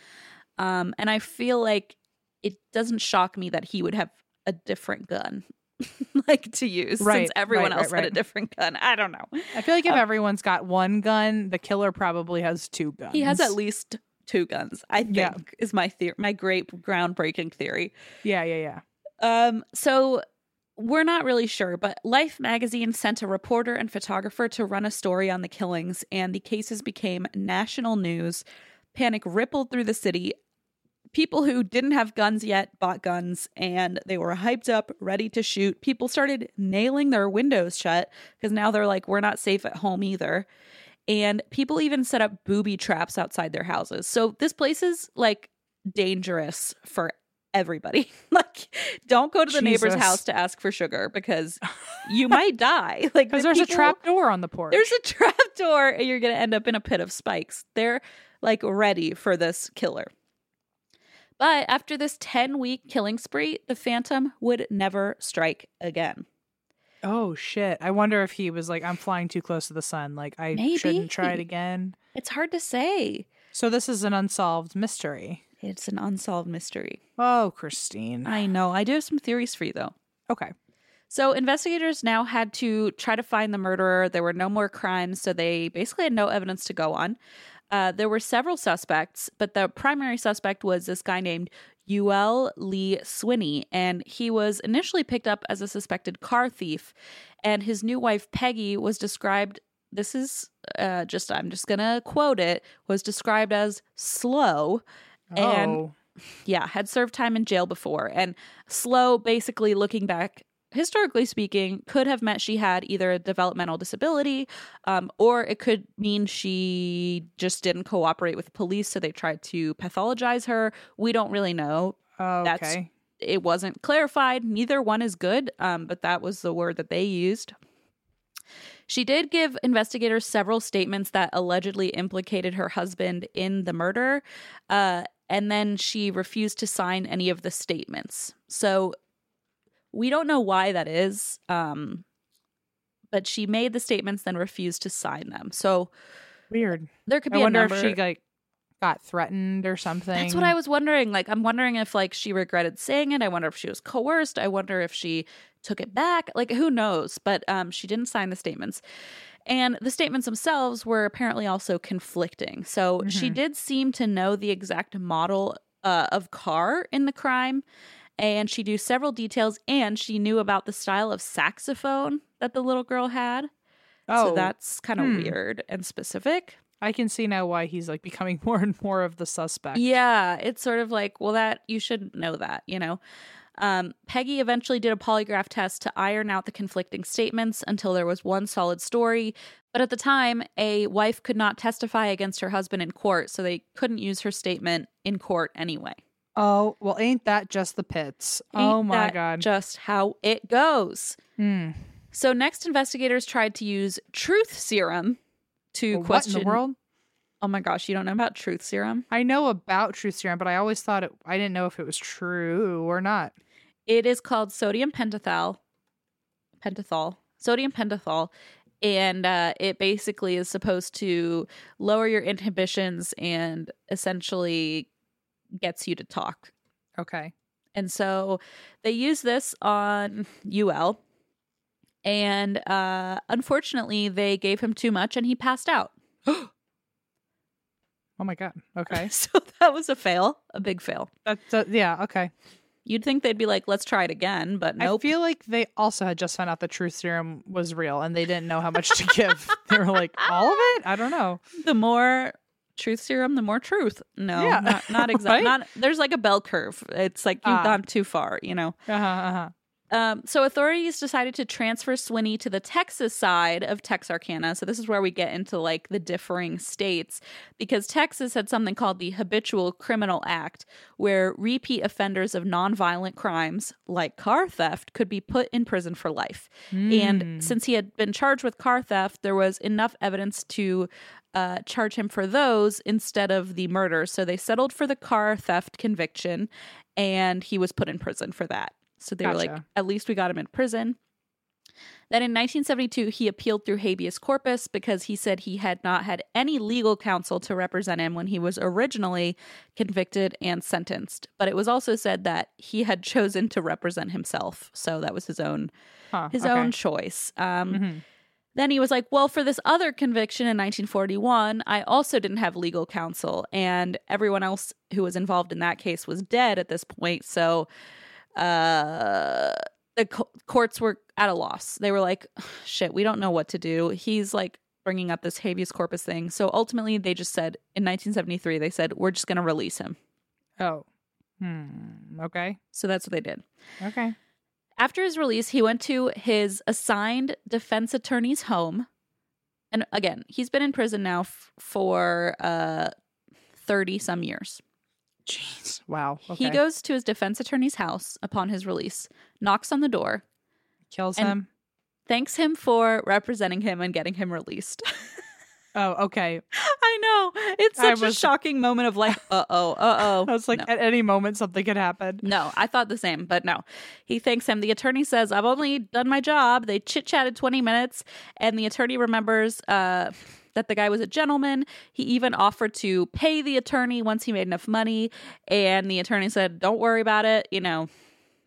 Um, and I feel like it doesn't shock me that he would have a different gun. like to use Right, since everyone right, else right, had a different gun. I don't know. I feel like if Um, everyone's got one gun, the killer probably has two guns. He has at least two guns. I think Yeah. is my theory, my great groundbreaking theory. Yeah, yeah, yeah. Um, so we're not really sure, but Life magazine sent a reporter and photographer to run a story on the killings, and the cases became national news. Panic rippled through the city. People who didn't have guns yet bought guns and they were hyped up, ready to shoot. People started nailing their windows shut because now they're like, we're not safe at home either. And people even set up booby traps outside their houses. So this place is like dangerous for everybody. like, don't go to the neighbor's house to ask for sugar because you might die. Like, Because the there's a trap door on the porch. There's a trap door, and you're gonna end up in a pit of spikes. They're like ready for this killer. But after this 10 week killing spree, the Phantom would never strike again. oh shit. I wonder if he was like, I'm flying too close to the sun. Like I Maybe. shouldn't try it again. It's hard to say. So this is an unsolved mystery. It's an unsolved mystery. Oh, Christine. I know. I do have some theories for you, though. Okay. So, investigators now had to try to find the murderer. There were no more crimes, so they basically had no evidence to go on. Uh, there were several suspects, but the primary suspect was this guy named Youell Lee Swinney, and he was initially picked up as a suspected car thief. And his new wife Peggy was described. This is uh, just I'm just gonna quote it. Was described as slow, and oh. yeah, had served time in jail before. And slow, basically looking back, historically speaking, could have meant she had either a developmental disability um, or it could mean she just didn't cooperate with police. So they tried to pathologize her. We don't really know. okay. that's- It wasn't clarified. Neither one is good, um, but that was the word that they used. She did give investigators several statements that allegedly implicated her husband in the murder, uh, and then she refused to sign any of the statements. So we don't know why that is, um, but she made the statements then refused to sign them. So Weird. there could I be a wonder if she like got threatened or something. That's what I was wondering. Like, I'm wondering if like she regretted saying it. I wonder if she was coerced. I wonder if she took it back. Like, who knows? But um, she didn't sign the statements. And the statements themselves were apparently also conflicting. So she Mhm. did seem to know the exact model uh, of car in the crime. And she knew several details. And she knew about the style of saxophone that the little girl had. Oh, so that's kind of hmm. weird and specific. I can see now why he's like becoming more and more of the suspect. Yeah, it's sort of like, well, that you should know that, you know. Um, Peggy eventually did a polygraph test to iron out the conflicting statements until there was one solid story. But at the time, a wife could not testify against her husband in court, so they couldn't use her statement in court anyway. Oh, well, ain't that just the pits? oh my god. Just how it goes. Hmm. So next, investigators tried to use truth serum to Well, what question. in the world? Oh my gosh, you don't know about truth serum? I know about truth serum, but I always thought it. I didn't know if it was true or not. It is called sodium pentothal, pentothal, sodium pentothal, and uh, it basically is supposed to lower your inhibitions and essentially gets you to talk. Okay. And so they use this on Youell, and uh, unfortunately, they gave him too much, and he passed out. Oh my god. Okay. so that was a fail, a big fail. That's uh, yeah. Okay. You'd think they'd be like, "Let's try it again," but nope. I feel like they also had just found out the truth serum was real, and they didn't know how much to give. they were like, all of it? I don't know. the more truth serum, the more truth. No, Yeah. not not exactly. Right? Not there's like a bell curve. It's like you've Ah. gone too far, you know. Uh-huh, uh-huh. Um, so authorities decided to transfer Swinney to the Texas side of Texarkana. So this is where we get into like the differing states because Texas had something called the Habitual Criminal Act, where repeat offenders of nonviolent crimes like car theft could be put in prison for life. Mm. And since he had been charged with car theft, there was enough evidence to uh, charge him for those instead of the murder. So they settled for the car theft conviction, and he was put in prison for that. So they were like, at least we got him in prison. Then in 1972, he appealed through habeas corpus because he said he had not had any legal counsel to represent him when he was originally convicted and sentenced. But it was also said that he had chosen to represent himself, so that was his own Huh, his okay. own choice. Um, Mhm. Then he was like, Well, for this other conviction in 1941, I also didn't have legal counsel, and everyone else who was involved in that case was dead at this point. So uh, the co- courts were at a loss. They were like, Shit, we don't know what to do. He's like bringing up this habeas corpus thing. So ultimately, they just said in 1973, they said, We're just going to release him. Oh. Hmm. Okay. So that's what they did. Okay. After his release, he went to his assigned defense attorney's home. And again, he's been in prison now f- for uh 30 some years. Jeez. Wow. Okay. He goes to his defense attorney's house upon his release, knocks on the door, kills him. thanks him for representing him and getting him released. Oh, okay. I know. It's such a shocking moment of like, uh-oh, uh-oh. I was like, No. at any moment something could happen. No, I thought the same, but no. He thanks him. The attorney says, I've only done my job. They chit chatted 20 minutes, and the attorney remembers uh, that the guy was a gentleman. He even offered to pay the attorney once he made enough money, and the attorney said, Don't worry about it. You know,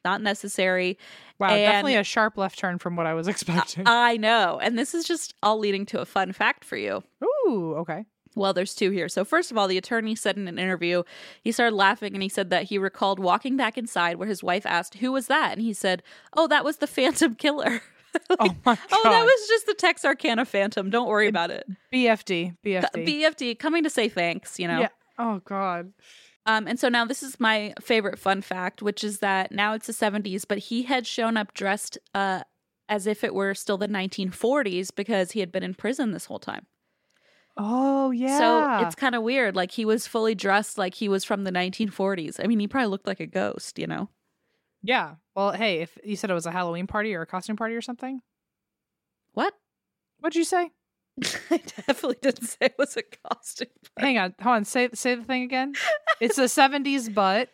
not necessary. Wow, And- definitely a sharp left turn from what I was expecting. I know. And this is just all leading to a fun fact for you. Ooh, okay. Well, there's two here. So, first of all, the attorney said in an interview, he started laughing and he said that he recalled walking back inside where his wife asked, Who was that? And he said, Oh, that was the Phantom Killer. Oh my god. oh, that was just the Texarkana Phantom. Don't worry about it. BFD. BFD. BFD coming to say thanks, you know? Yeah. Oh god. Um, and so now this is my favorite fun fact, which is that now it's the 70s, but he had shown up dressed uh, as if it were still the 1940s because he had been in prison this whole time. Oh yeah. So it's kind of weird. Like he was fully dressed like he was from the 1940s. I mean, he probably looked like a ghost, you know? yeah. Well, hey, if you said it was a Halloween party or a costume party or something, What? what'd you say? I definitely didn't say it was a costume. Hang on, hold on. Say say the thing again. It's the seventies, but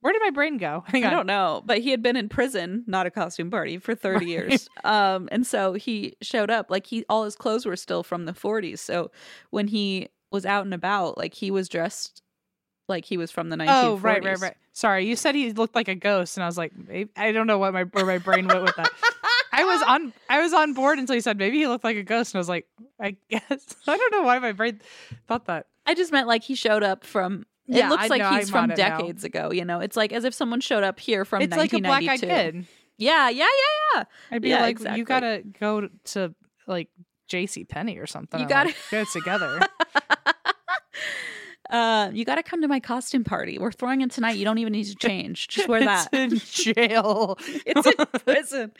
where did my brain go? Hang I on. don't know, but he had been in prison, not a costume party, for 30 years. Um, and so he showed up like he all his clothes were still from the 40s. So when he was out and about. Like he was dressed like he was from the 1940s. Oh, right, right, right. Sorry, you said he looked like a ghost, and I was like, maybe, I don't know what my where my brain went with that. I was on I was on board until you said maybe he looked like a ghost, and I was like, I guess I don't know why my brain thought that. I just meant like he showed up from. Yeah, it looks I like know, he's I'm from on it now. decades ago. You know, it's like as if someone showed up here from it's like a black eyed kid. Yeah, yeah, yeah, yeah. I'd be Yeah, like, exactly. you gotta go to like J.C. Penney or something. You gotta- like, get it together. Uh, you got to come to my costume party. We're throwing it tonight. You don't even need to change. Just wear that. It's in jail. it's in prison.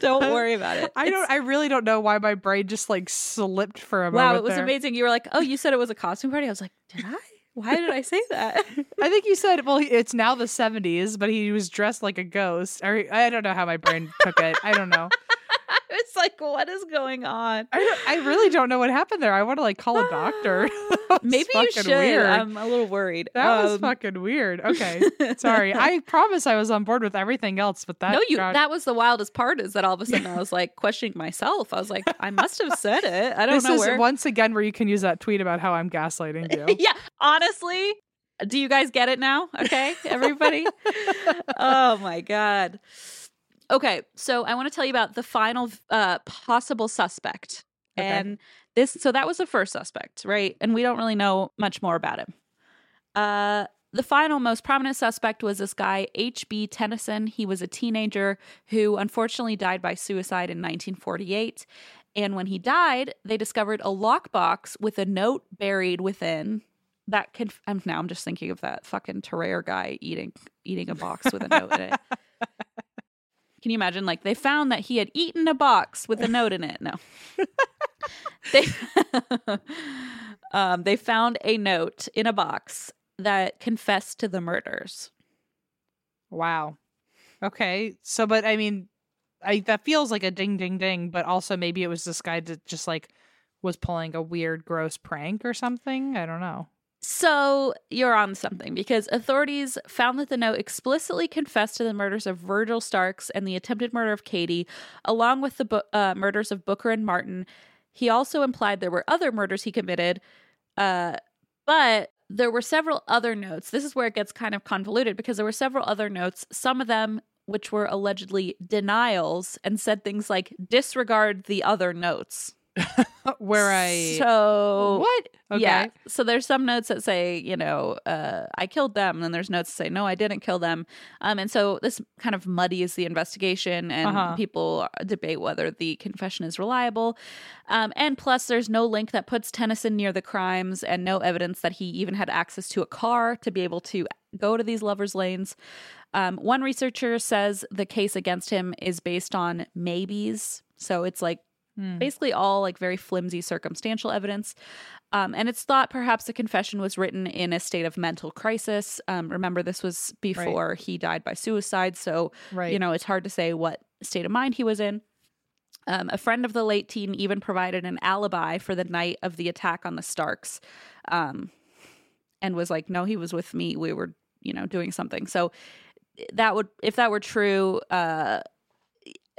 Don't worry about it. I don't. I really don't know why my brain just like slipped for a wow, moment. Wow, it was there. amazing. You were like, "Oh, you said it was a costume party." I was like, "Did I? Why did I say that?" I think you said, well, it's now the 70s, but he was dressed like a ghost. I, I don't know how my brain took it. I don't know. it's like, what is going on? I, I really don't know what happened there. I want to like call a doctor. Maybe you should. Weird. I'm a little worried. that was Um, fucking weird. Okay. Sorry. I promise I was on board with everything else, but that no, you. got- That was the wildest part. Is that all of a sudden I was like questioning myself. I was like, I must have said it. I don't this know is where. once again where you can use that tweet about how I'm gaslighting you. yeah, honestly, do you guys get it now? Okay, everybody. oh my god. Okay, so I want to tell you about the final uh, possible suspect, Okay. and this. So that was the first suspect, right? And we don't really know much more about him. Uh, the final most prominent suspect was this guy H.B. Tennyson. He was a teenager who unfortunately died by suicide in 1948. And when he died, they discovered a lockbox with a note buried within. That can. I'm now. I'm just thinking of that fucking Tarare guy eating eating a box with a note in it. Can you imagine? Like they found that he had eaten a box with a note in it. No, they um, they found a note in a box that confessed to the murders. Wow. Okay. So, but I mean, I that feels like a ding, ding, ding. But also, maybe it was this guy that just like was pulling a weird, gross prank or something. I don't know. So you're on something because authorities found that the note explicitly confessed to the murders of Virgil Starks and the attempted murder of Katie, along with the uh, murders of Booker and Martin. He also implied there were other murders he committed, uh, but there were several other notes. This is where it gets kind of convoluted because there were several other notes, some of them which were allegedly denials and said things like disregard the other notes. Where I so what? Okay. yeah. So there's some notes that say, you know, uh, I killed them, and then there's notes that say, no, I didn't kill them. Um, and so this kind of muddies the investigation, and Uh-huh. people debate whether the confession is reliable. Um, and plus, there's no link that puts Tennyson near the crimes, and no evidence that he even had access to a car to be able to go to these lovers' lanes. Um, one researcher says the case against him is based on maybes. So it's like Hmm. basically all like very flimsy circumstantial evidence. Um, and it's thought perhaps the confession was written in a state of mental crisis. Um, remember, this was before he died by suicide. So, Right. you know, it's hard to say what state of mind he was in. Um, a friend of the late teen even provided an alibi for the night of the attack on the Starks um, and was like, no, he was with me. We were, you know, doing something. So, that would, if that were true, uh,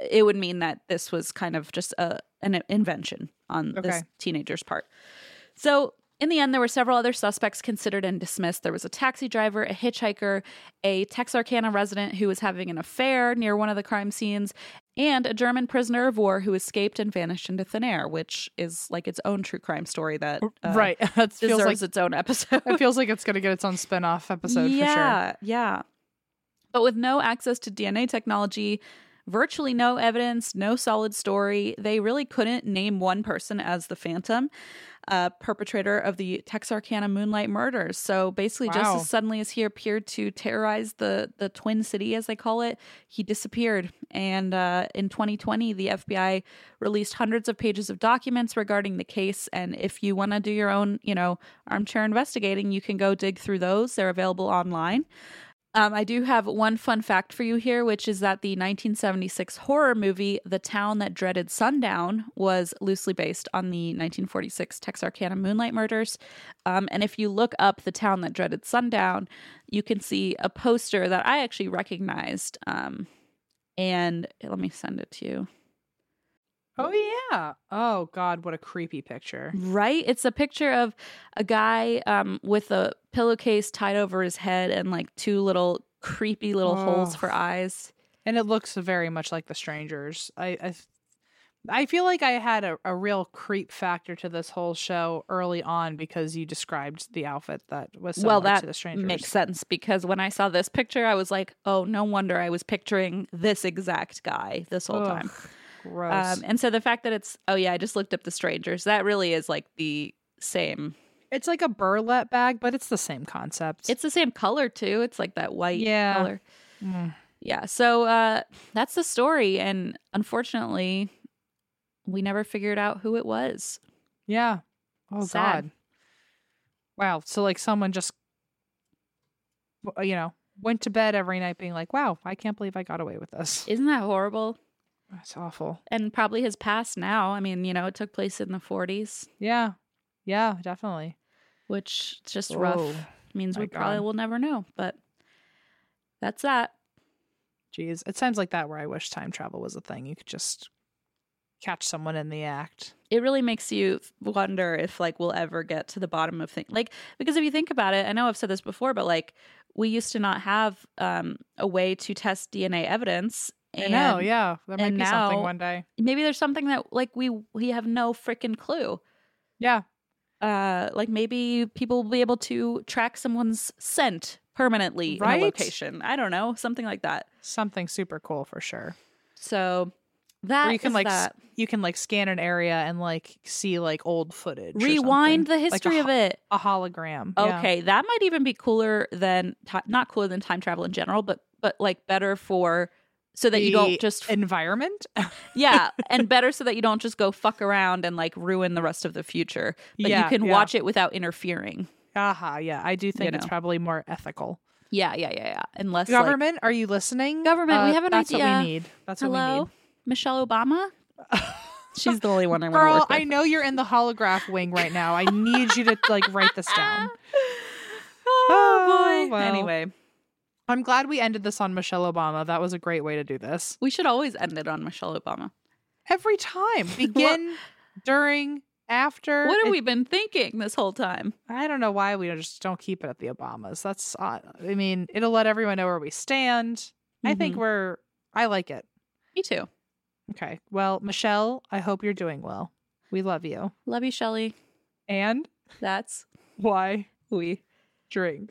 it would mean that this was kind of just a an invention on this teenager's part. So, in the end, there were several other suspects considered and dismissed. There was a taxi driver, a hitchhiker, a Texarkana resident who was having an affair near one of the crime scenes, and a German prisoner of war who escaped and vanished into thin air, which is like its own true crime story that uh, right. That feels deserves like its own episode. it feels like it's gonna get its own spin-off episode yeah, for sure. Yeah. But with no access to DNA technology, virtually no evidence, no solid story, they really couldn't name one person as the Phantom, uh, perpetrator of the Texarkana Moonlight murders. So basically, just as suddenly as he appeared to terrorize the the Twin City, as they call it, he disappeared. And uh, in 2020, the FBI released hundreds of pages of documents regarding the case. And if you want to do your own, you know, armchair investigating, you can go dig through those. They're available online. Um, I do have one fun fact for you here, which is that the 1976 horror movie The Town That Dreaded Sundown was loosely based on the 1946 Texarkana Moonlight Murders. Um, and if you look up The Town That Dreaded Sundown, you can see a poster that I actually recognized. Um, and let me send it to you. Oh yeah. Oh god, what a creepy picture. Right? It's a picture of a guy um, with a pillowcase tied over his head and like two little creepy little holes Oh. for eyes. And it looks very much like The Strangers. I I, I feel like I had a, a real creep factor to this whole show early on because you described the outfit that was similar well, that to The Strangers. makes sense because when I saw this picture, I was like, oh, no wonder I was picturing this exact guy this whole time. Gross. Um, and so the fact that it's, oh, yeah, I just looked up the strangers, that really is like the same. it's like a burlap bag, but it's the same concept. It's the same color too. It's like that white Yeah. color. Mm. Yeah. So uh, that's the story. And unfortunately, we never figured out who it was. Yeah. Oh Sad. god. Wow. So like someone just you know, went to bed every night being like, "Wow, I can't believe I got away with this." Isn't that horrible? That's awful. And probably his past now. I mean, you know, it took place in the 40s, Yeah. Yeah, definitely. which just Oh, rough. Means my we probably will never know. But that's that. Jeez. It sounds like that where I wish time travel was a thing. You could just catch someone in the act. it really makes you wonder if like we'll ever get to the bottom of things like because if you think about it i know i've said this before but like we used to not have um a way to test dna evidence I know, yeah. There might and be something one day. maybe there's something that like we we have no freaking clue Yeah. uh like maybe people will be able to track someone's scent permanently in Right? a location i don't know something like that Something super cool for sure. so that Or you can like s- you can like scan an area and like see like old footage. rewind the Like history of it A hologram. yeah. Okay, that might even be cooler than not cooler than time travel in general, but but like better for so that you don't just environment. yeah, and better so that you don't just go fuck around and like ruin the rest of the future. But Yeah, you can yeah. watch it without interfering. Aha, yeah. I do think it's know. probably more ethical. Yeah, yeah, yeah, yeah. Unless like, Government, are you listening? Government, we Uh, have an that's what idea. we need. That's what we need. Michelle Obama. She's the only one I want to work with. I know you're in the holograph wing right now. I need you to like write this down. oh Oh, boy. well. Anyway, I'm glad we ended this on Michelle Obama. That was a great way to do this. we should always end it on Michelle Obama. Every time. Begin, during, after. What have It- we been thinking this whole time? I don't know why we just don't keep it at the Obamas. That's odd. I mean, it'll let everyone know where we stand. I think Mhm. we're I like it. Me too. Okay. Well, Michelle, I hope you're doing well. We love you. Love you, Shelly. And That's why we. drink?